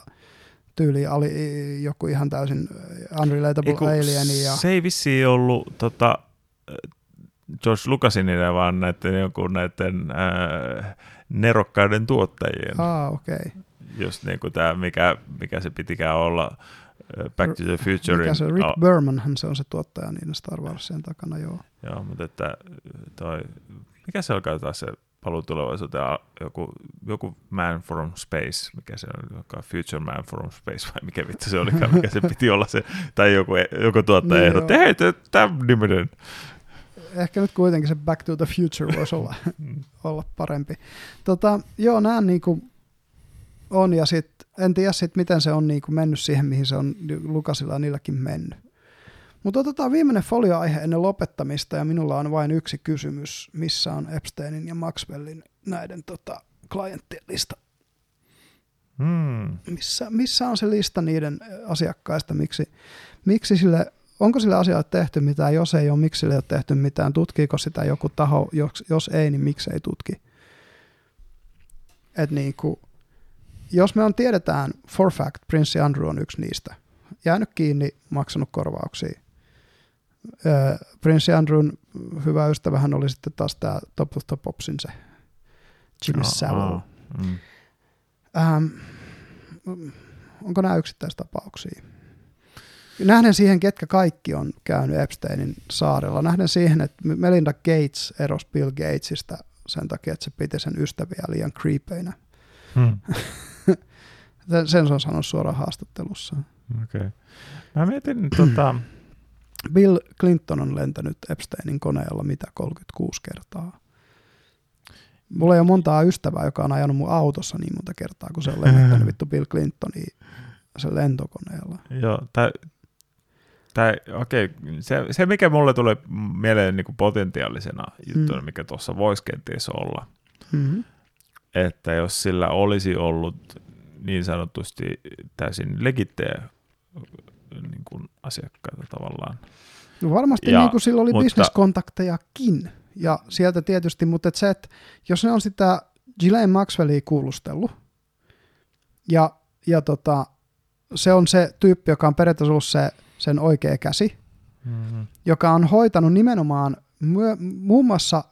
tyyli, ali, joku ihan täysin unrelatable Eiku, alien. Ja, Se ei vissiin ollut tota, George Lucasin idea, vaan näiden, joku näiden äh, nerokkaiden tuottajien. Aa, okei. Okay. Just niin kuin tämä, mikä, mikä se pitikään olla Back to the Futurein. Mikä se, Rick al- Bermanhan se on se tuottaja niin Star Warsien takana, joo. Joo, mutta että toi, mikä se alkaa taas se paluu tulevaisuuteen, joku, joku Man from Space, mikä se on, joka Future Man from Space, vai mikä vittu se olikaan, mikä se piti olla se, tai joku, joku tuottaja Niin ehdotti, hei, tämä niminen. Ehkä nyt kuitenkin se Back to the Future voisi olla, Mm. olla parempi. Tota, joo, nämä niinku on, ja sit, en tiedä sit, miten se on niinku mennyt siihen, mihin se on Lukasilla ja niilläkin mennyt. Mutta otetaan viimeinen folioaihe ennen lopettamista, ja minulla on vain yksi kysymys, missä on Epsteinin ja Maxwellin näiden tota, klienttien lista. Hmm. Missä, missä on se lista niiden asiakkaista, miksi, miksi sille, onko sille asioille tehty mitään, jos ei ole, miksi sille ei ole tehty mitään, tutkiiko sitä joku taho, jos, jos ei, niin miksi ei tutki. Et niin kuin, jos me on tiedetään for fact, Prince Andrew on yksi niistä, jäänyt kiinni, maksanut korvauksia. Prince Andrewn hyvä ystävähän oli sitten taas tämä Top of the Popsin se Jimmy Aa, Savile. aa, mm. Ähm, onko nämä yksittäistapauksia? Nähden siihen, ketkä kaikki on käynyt Epsteinin saarella. Nähden siihen, että Melinda Gates erosi Bill Gatesista sen takia, että se piti sen ystäviä liian creepeinä. Hmm. Sen se on sanonut suoraan haastattelussa. Okay. Mä mietin, tota, Bill Clinton on lentänyt Epsteinin koneella mitä 36 kertaa. Mulla ei ole montaa ystävää, joka on ajanut mun autossa niin monta kertaa, kun se on lentänyt vittu Bill Clintonia sen lentokoneella. joo, tai, tai okei, se, se mikä mulle tulee mieleen niin kuin potentiaalisena juttuna, Mm. mikä tuossa voisi kenties olla, Mm-hmm. että jos sillä olisi ollut niin sanotusti täysin legittejä niin kuin asiakkaita tavallaan. No varmasti Ja- niin kuin sillä oli mutta- bisneskontaktejakin. Ja sieltä tietysti, mutta et se, että jos ne on sitä Ghislaine Maxwellia kuulustellut, ja, ja tota, se on se tyyppi, joka on periaatteessa ollut se, sen oikea käsi, Mm-hmm. joka on hoitanut nimenomaan myö, muun muassa,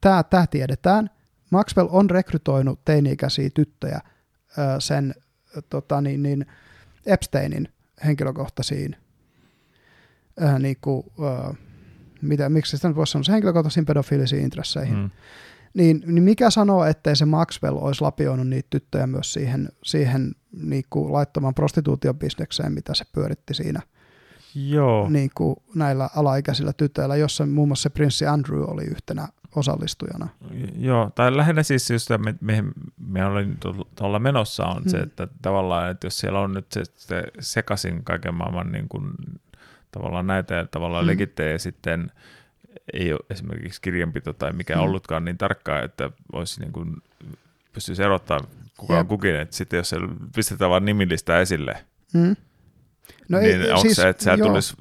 tämä tää tiedetään, Maxwell on rekrytoinut teini-ikäisiä tyttöjä sen tota, niin, niin Epsteinin henkilökohtaisiin ö, niin kuin, ö, mitä, miksi sitä nyt voisi sanoa, se henkilökohtaisiin pedofiilisiin intresseihin. Mm. Niin, niin mikä sanoo, ettei se Maxwell olisi lapioinut niitä tyttöjä myös siihen, siihen niin kuin laittoman prostituutiobisnekseen, mitä se pyöritti siinä Joo, niin kuin näillä alaikäisillä tytöillä, jossa muun muassa se prinssi Andrew oli yhtenä osallistujana. Joo, tai lähinnä siis just se, mi- mihin me olin tu- tuolla menossa, on se, Hmm. että tavallaan, että jos siellä on nyt se, se sekaisin kaiken maailman niin kuin, tavallaan näitä ja tavallaan Hmm. hmm. legittejä sitten ei ole esimerkiksi kirjanpito tai mikä Hmm. ollutkaan niin tarkkaa, että voisi niin kuin, pystyisi erottaa kuka on kukin, että sitten jos se pistetään vaan nimillistä esille, Mm. No niin ei, onko siis, se, että siellä joo, tulisi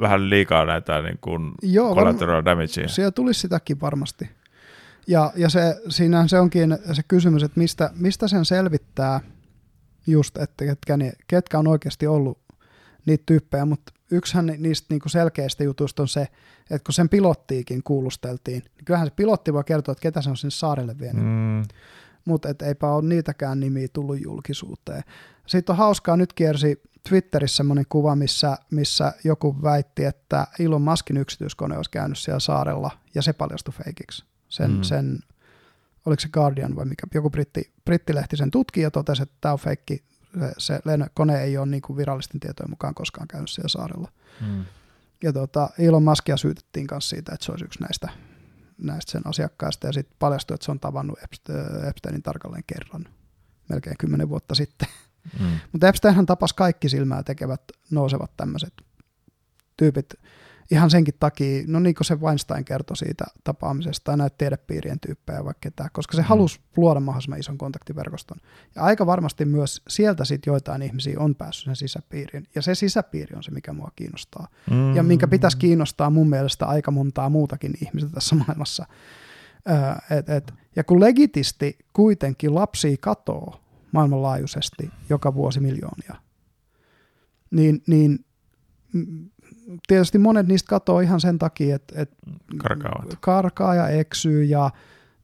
vähän liikaa näitä niin kuin Joo, varm- collateral damagea? siellä tulisi sitäkin varmasti. Ja, ja se, siinä se onkin se kysymys, että mistä, mistä sen selvittää just, että ketkä, ne, ketkä on oikeasti ollut niitä tyyppejä, mutta yksihän ni- niistä niinku selkeistä jutuista on se, että kun sen pilottiikin kuulusteltiin, niin kyllähän se pilotti voi kertoa, että ketä se on sinne saarelle vienyt. Mm, mutta et eipä ole niitäkään nimiä tullut julkisuuteen. Sitten on hauskaa, nyt kiersi Twitterissä semmoinen kuva, missä, missä joku väitti, että Elon Muskin yksityiskone olisi käynyt siellä saarella, ja se paljastui feikiksi. Sen, Mm. sen oliko se Guardian vai mikä, joku britti, brittilehti sen tutki ja totesi, että tämä on feikki, se, se kone ei ole niin kuin virallisten tietojen mukaan koskaan käynyt siellä saarella. Mm. Ja tota, Elon Muskia syytettiin myös siitä, että se olisi yksi näistä, näistä sen asiakkaista, ja sitten paljastui, että se on tavannut Epsteinin tarkalleen kerran, melkein kymmenen vuotta sitten. Mm. Mutta Epsteinhan tapas kaikki silmää tekevät nousevat tämmöiset tyypit, ihan senkin takia, no niin kuin se Weinstein kertoi siitä tapaamisesta, näitä tiedepiirien tyyppejä vaikka ketään, koska se mm. halusi luoda mahdollisimman ison kontaktiverkoston. Ja aika varmasti myös sieltä sitten joitain ihmisiä on päässyt sen sisäpiiriin. Ja se sisäpiiri on se, mikä mua kiinnostaa. Mm. Ja minkä pitäisi kiinnostaa mun mielestä aika montaa muutakin ihmistä tässä maailmassa. Öö, et, et, ja kun legitisti kuitenkin lapsia katoo maailmanlaajuisesti joka vuosi miljoonia, niin, niin tietysti monet niistä katoaa ihan sen takia, että, että karkaa ja eksyy ja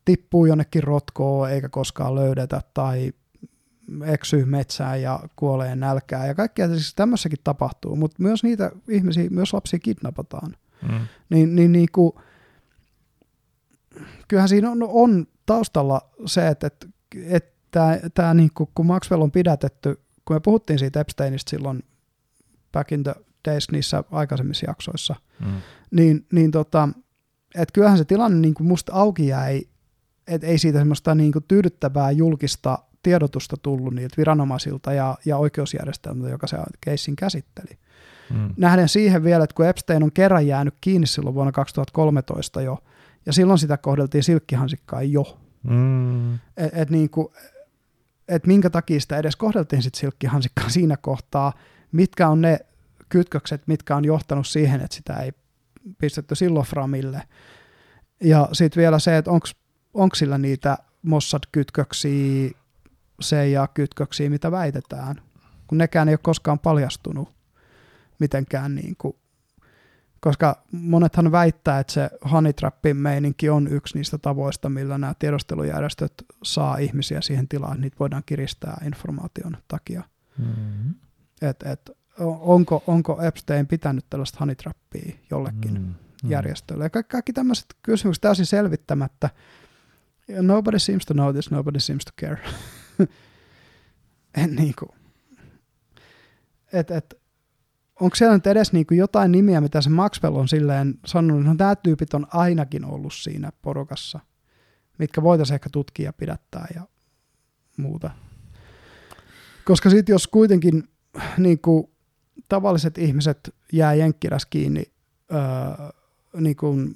tippuu jonnekin rotkoon eikä koskaan löydetä tai eksyy metsään ja kuolee nälkää ja kaikkea siis tämmöissäkin tapahtuu, mutta myös niitä ihmisiä, myös lapsia kidnapataan. Mm. Niin, niin, niin kuin, kyllähän siinä on, on taustalla se, että, että, että tämä, niin kuin, kun Maxwell on pidätetty, kun me puhuttiin siitä Epsteinistä silloin back in the days niissä aikaisemmissa jaksoissa, mm. niin, niin tota, että kyllähän se tilanne niin kuin musta auki jäi, että ei siitä semmoista niin kuin tyydyttävää julkista tiedotusta tullut niiltä viranomaisilta ja, ja oikeusjärjestelmältä, joka se keissin käsitteli. Mm. Nähden siihen vielä, että kun Epstein on kerran jäänyt kiinni silloin vuonna 2013 jo, ja silloin sitä kohdeltiin silkkihansikkaan jo. Mm. Että et niin et minkä takia sitä edes kohdeltiin sit silkkihansikkaan siinä kohtaa, mitkä on ne kytkökset, mitkä on johtanut siihen, että sitä ei pistetty silloin Framille. Ja sitten vielä se, että onko sillä niitä Mossad-kytköksiä, CIA-kytköksiä, mitä väitetään, kun nekään ei ole koskaan paljastunut mitenkään niin kuin, koska monethan väittää, että se honeytrappin meininki on yksi niistä tavoista, millä nämä tiedostelujärjestöt saa ihmisiä siihen tilaan, että niitä voidaan kiristää informaation takia. Mm-hmm. Et, et, onko, onko Epstein pitänyt tällaista honeytrappia jollekin mm, mm. järjestölle. Ja kaikki, kaikki tämmöiset kysymykset täysin selvittämättä. Nobody seems to know this, nobody seems to care. en niinku. Et, et, onko siellä nyt edes niinku jotain nimiä, mitä se Maxwell on silleen sanonut, no nämä tyypit on ainakin ollut siinä porukassa, mitkä voitaisiin ehkä tutkia pidättää ja muuta. Koska sitten jos kuitenkin niin kuin tavalliset ihmiset jää jenkkiläs kiinni öö, niin kuin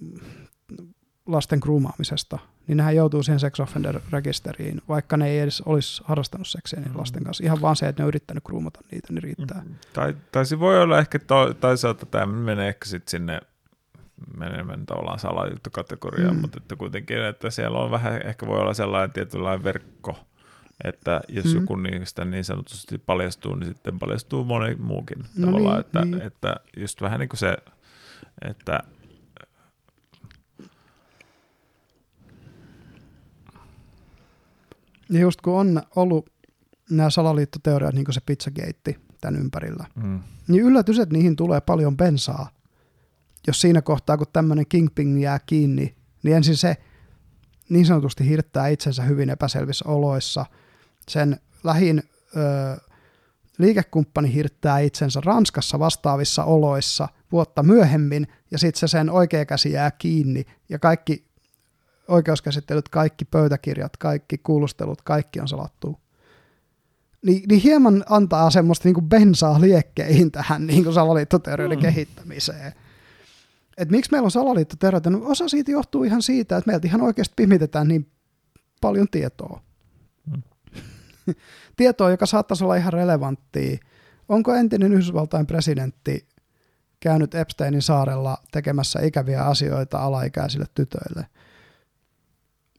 lasten kruumaamisesta, niin nehän joutuu siihen sex offender-rekisteriin, vaikka ne ei edes olisi harrastanut seksiä niin lasten kanssa. Ihan vaan se, että ne on yrittänyt kruumata niitä, niin riittää. Mm. Tai, tai se voi olla ehkä, to, toisaalta tämä menee ehkä sitten sinne menemään tavallaan salajuttukategoriaan, mm. mutta että kuitenkin, että siellä on vähän, ehkä voi olla sellainen tietynlainen verkko, että jos mm. joku niistä niin sanotusti paljastuu, niin sitten paljastuu moni muukin no tavallaan, niin, että, niin. että just vähän niin kuin se, että Ja just kun on ollut nämä salaliittoteoriat, niin kuin se pizzagate tämän ympärillä, mm. niin yllätys, että niihin tulee paljon bensaa. Jos siinä kohtaa, kun tämmöinen kingping jää kiinni, niin ensin se niin sanotusti hirttää itsensä hyvin epäselvissä oloissa – sen lähin ö, liikekumppani hirttää itsensä Ranskassa vastaavissa oloissa vuotta myöhemmin, ja sitten se sen oikea käsi jää kiinni, ja kaikki oikeuskäsittelyt, kaikki pöytäkirjat, kaikki kuulustelut, kaikki on salattu. Ni, niin hieman antaa semmoista niin bensaa liekkeihin tähän niin salaliittoteorioiden mm. kehittämiseen. Et miksi meillä on salaliittoteorioita? No osa siitä johtuu ihan siitä, että meiltä ihan oikeasti pimitetään niin paljon tietoa. tietoa, joka saattaisi olla ihan relevanttia. Onko entinen Yhdysvaltain presidentti käynyt Epsteinin saarella tekemässä ikäviä asioita alaikäisille tytöille?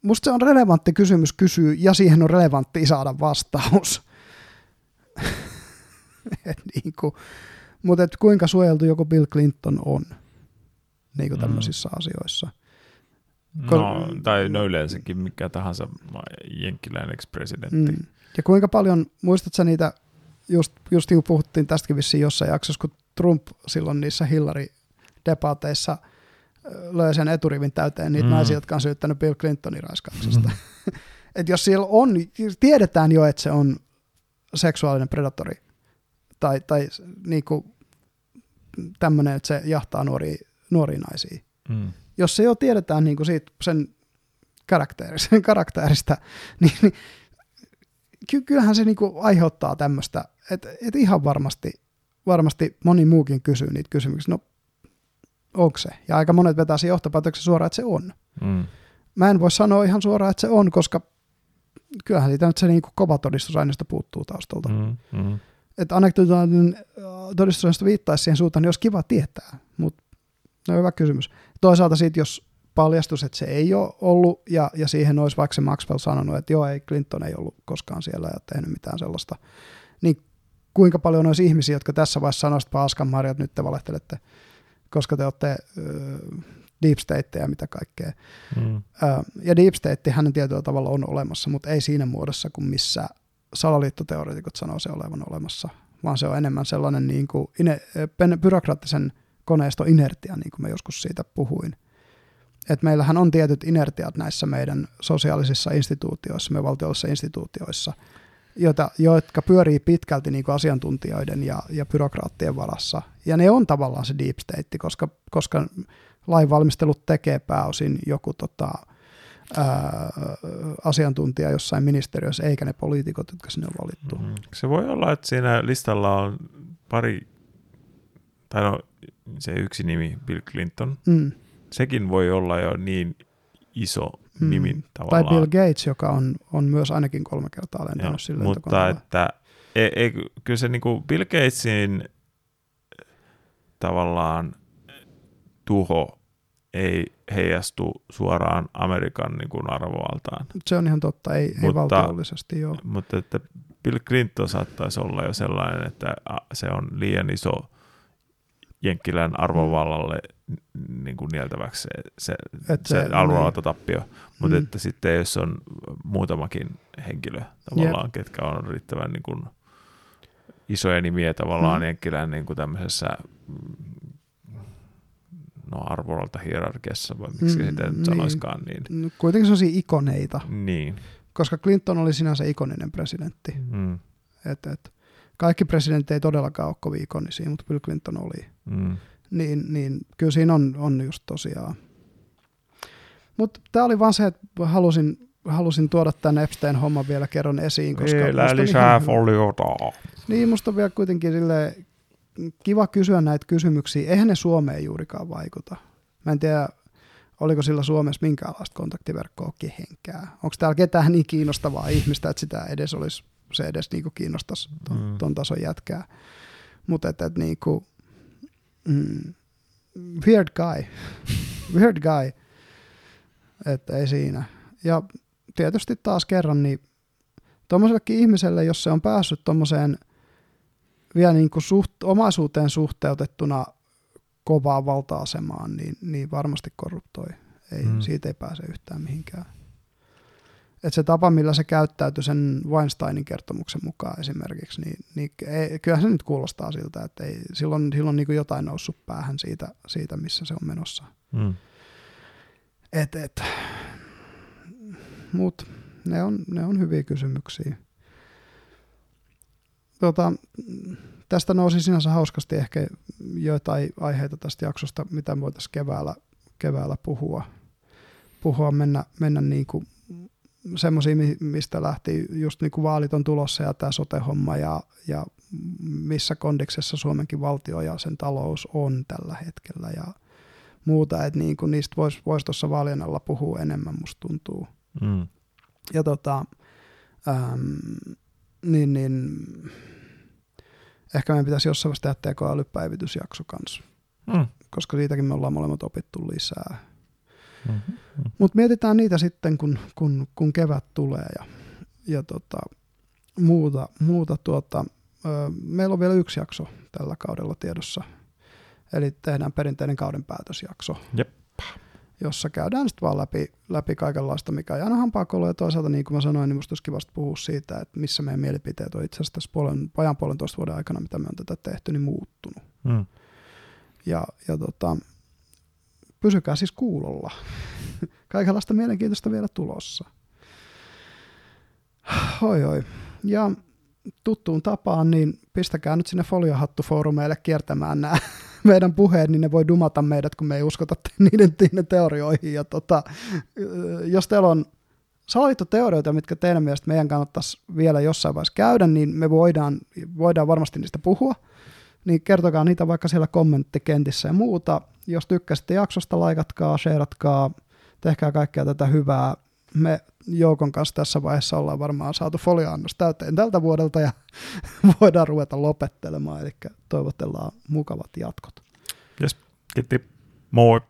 Musta se on relevantti kysymys kysyä, ja siihen on relevantti saada vastaus. niin kuin, mutta et kuinka suojeltu joku Bill Clinton on niin kuin tämmöisissä mm. asioissa. No, tai no yleensäkin mikä tahansa jenkkiläinen presidentti. Mm. Ja kuinka paljon, muistatko niitä, just, just niin kuin puhuttiin tästäkin vissiin jossain jaksossa, kun Trump silloin niissä Hillary-debateissa löi sen eturivin täyteen niitä mm. naisia, jotka on syyttänyt Bill Clintonin raiskauksesta. Mm. Et jos siellä on, tiedetään jo, että se on seksuaalinen predatori tai, tai niinku tämmöinen, että se jahtaa nuoria, nuoria naisia. Mm. Jos se jo tiedetään niinku siitä sen karakterista, karakterista niin, niin ky- kyllähän se niinku aiheuttaa tämmöistä, että et ihan varmasti, varmasti moni muukin kysyy niitä kysymyksiä. No, onko se? Ja aika monet vetää siihen johtopäätöksen suoraan, että se on. Mm. Mä en voi sanoa ihan suoraan, että se on, koska kyllähän siitä nyt se niinku kova todistusaineisto puuttuu taustalta. Mm, mm. Että anekdotaalinen äh, todistusaineisto viittaisi siihen suuntaan, niin olisi kiva tietää, mutta no hyvä kysymys. Toisaalta sitten, jos paljastus, että se ei ole ollut, ja, ja siihen olisi vaikka se Maxwell sanonut, että joo, ei, Clinton ei ollut koskaan siellä ja tehnyt mitään sellaista, niin kuinka paljon olisi ihmisiä, jotka tässä vaiheessa sanoisivat, että paskan marjat, nyt te valehtelette, koska te olette deep state ja mitä kaikkea. Mm. ja deep state hänen tietyllä tavalla on olemassa, mutta ei siinä muodossa kuin missä salaliittoteoreetikot sanoo se olevan olemassa, vaan se on enemmän sellainen niin kuin ine, byrokraattisen koneiston inertia, niin kuin mä joskus siitä puhuin. Et meillähän on tietyt inertiat näissä meidän sosiaalisissa instituutioissa, me valtiollisissa instituutioissa, joita, jotka pyörii pitkälti niin kuin asiantuntijoiden ja, ja byrokraattien varassa. Ja ne on tavallaan se deep state, koska, koska lainvalmistelut tekee pääosin joku tota, ää, asiantuntija jossain ministeriössä, eikä ne poliitikot, jotka sinne on valittu. Mm. Se voi olla, että siinä listalla on pari, tai no se yksi nimi, Bill Clinton. Mm. Sekin voi olla jo niin iso mm. nimi tavallaan. Tai Bill Gates, joka on, on myös ainakin kolme kertaa lentänyt sillä Mutta että ei, ei, kyllä se niin kuin Bill Gatesin tavallaan tuho ei heijastu suoraan Amerikan niin kuin arvovaltaan. Se on ihan totta, ei, mutta, ei valtiollisesti joo. Mutta että Bill Clinton saattaisi olla jo sellainen, että se on liian iso Jenkkilän arvovallalle niin kuin nieltäväksi se, se, se, se arvovaltatappio. Niin. Mutta mm. että sitten jos on muutamakin henkilö tavallaan, yep. ketkä on riittävän niin kuin isoja nimiä tavallaan mm. Jenkkilän niin kuin tämmöisessä no arvovalta hierarkiassa, vai miksi mm, sitä niin. sanoiskaan niin. No, kuitenkin sellaisia ikoneita. Niin. Koska Clinton oli sinänsä ikoninen presidentti. Mm. Et, et, kaikki presidentti ei todellakaan ole kovin ikonisia, mutta Bill Clinton oli. Mm. Niin, niin kyllä siinä on, on just tosiaan. Mutta tämä oli vaan se, että halusin, halusin tuoda tämän Epstein-homman vielä kerran esiin. Koska Vielä lisää foliota. Niin, musta on vielä kuitenkin sille kiva kysyä näitä kysymyksiä. Eihän ne Suomeen juurikaan vaikuta. Mä en tiedä, oliko sillä Suomessa minkäänlaista kontaktiverkkoa kehenkään. Onko täällä ketään niin kiinnostavaa ihmistä, että sitä edes olisi, se edes niinku kiinnostaisi ton, mm. ton tason jätkää. Mutta että et niinku, mm, weird guy. weird guy. Että ei siinä. Ja tietysti taas kerran, niin tuommoisellekin ihmiselle, jos se on päässyt tuommoiseen – vielä niin kuin suht, omaisuuteen suhteutettuna kovaa valta-asemaan, niin, niin varmasti korruptoi. Ei, mm. Siitä ei pääse yhtään mihinkään. Et se tapa, millä se käyttäytyi sen Weinsteinin kertomuksen mukaan esimerkiksi, niin, niin ei, kyllähän se nyt kuulostaa siltä, että ei, silloin, silloin niin kuin jotain noussut päähän siitä, siitä, missä se on menossa. Mm. Et, et. Mut ne on, ne on hyviä kysymyksiä tota, tästä nousi sinänsä hauskasti ehkä joitain aiheita tästä jaksosta, mitä voitaisiin keväällä, keväällä puhua. puhua mennä, mennä niin kuin semmoisia, mistä lähti just niin kuin vaalit on tulossa ja tämä sote-homma ja, ja missä kondiksessa Suomenkin valtio ja sen talous on tällä hetkellä ja muuta, että niin kuin niistä voisi vois tuossa vaalien alla puhua enemmän, musta tuntuu. Mm. Ja tota, äm, niin, niin ehkä meidän pitäisi jossain vaiheessa tehdä tekoälypäivitysjakso kanssa, mm. koska siitäkin me ollaan molemmat opittu lisää. Mm-hmm. Mutta mietitään niitä sitten, kun, kun, kun kevät tulee ja, ja tota, muuta. muuta tuota, ö, meillä on vielä yksi jakso tällä kaudella tiedossa, eli tehdään perinteinen kauden päätösjakso. Jep jossa käydään sitten vaan läpi, läpi kaikenlaista, mikä on aina hampaakoulu ja toisaalta niin kuin mä sanoin, niin musta olisi kivasti puhua siitä, että missä meidän mielipiteet on itse asiassa tässä puolen, ajan puolentoista vuoden aikana, mitä me on tätä tehty, niin muuttunut. Mm. Ja, ja tota, pysykää siis kuulolla. Kaikenlaista mielenkiintoista vielä tulossa. Oi oi. Ja tuttuun tapaan, niin pistäkää nyt sinne foliohattufoorumeille kiertämään nämä meidän puheet, niin ne voi dumata meidät, kun me ei uskota niiden, niiden teorioihin. Ja tota, jos teillä on salaliittoteorioita, mitkä teidän mielestä meidän kannattaisi vielä jossain vaiheessa käydä, niin me voidaan, voidaan varmasti niistä puhua. Niin kertokaa niitä vaikka siellä kommenttikentissä ja muuta. Jos tykkäsitte jaksosta, laikatkaa, shareatkaa, tehkää kaikkea tätä hyvää. Me Joukon kanssa tässä vaiheessa ollaan varmaan saatu folioannos täyteen tältä vuodelta ja voidaan ruveta lopettelemaan, eli toivotellaan mukavat jatkot. Yes, kiitti. Moi.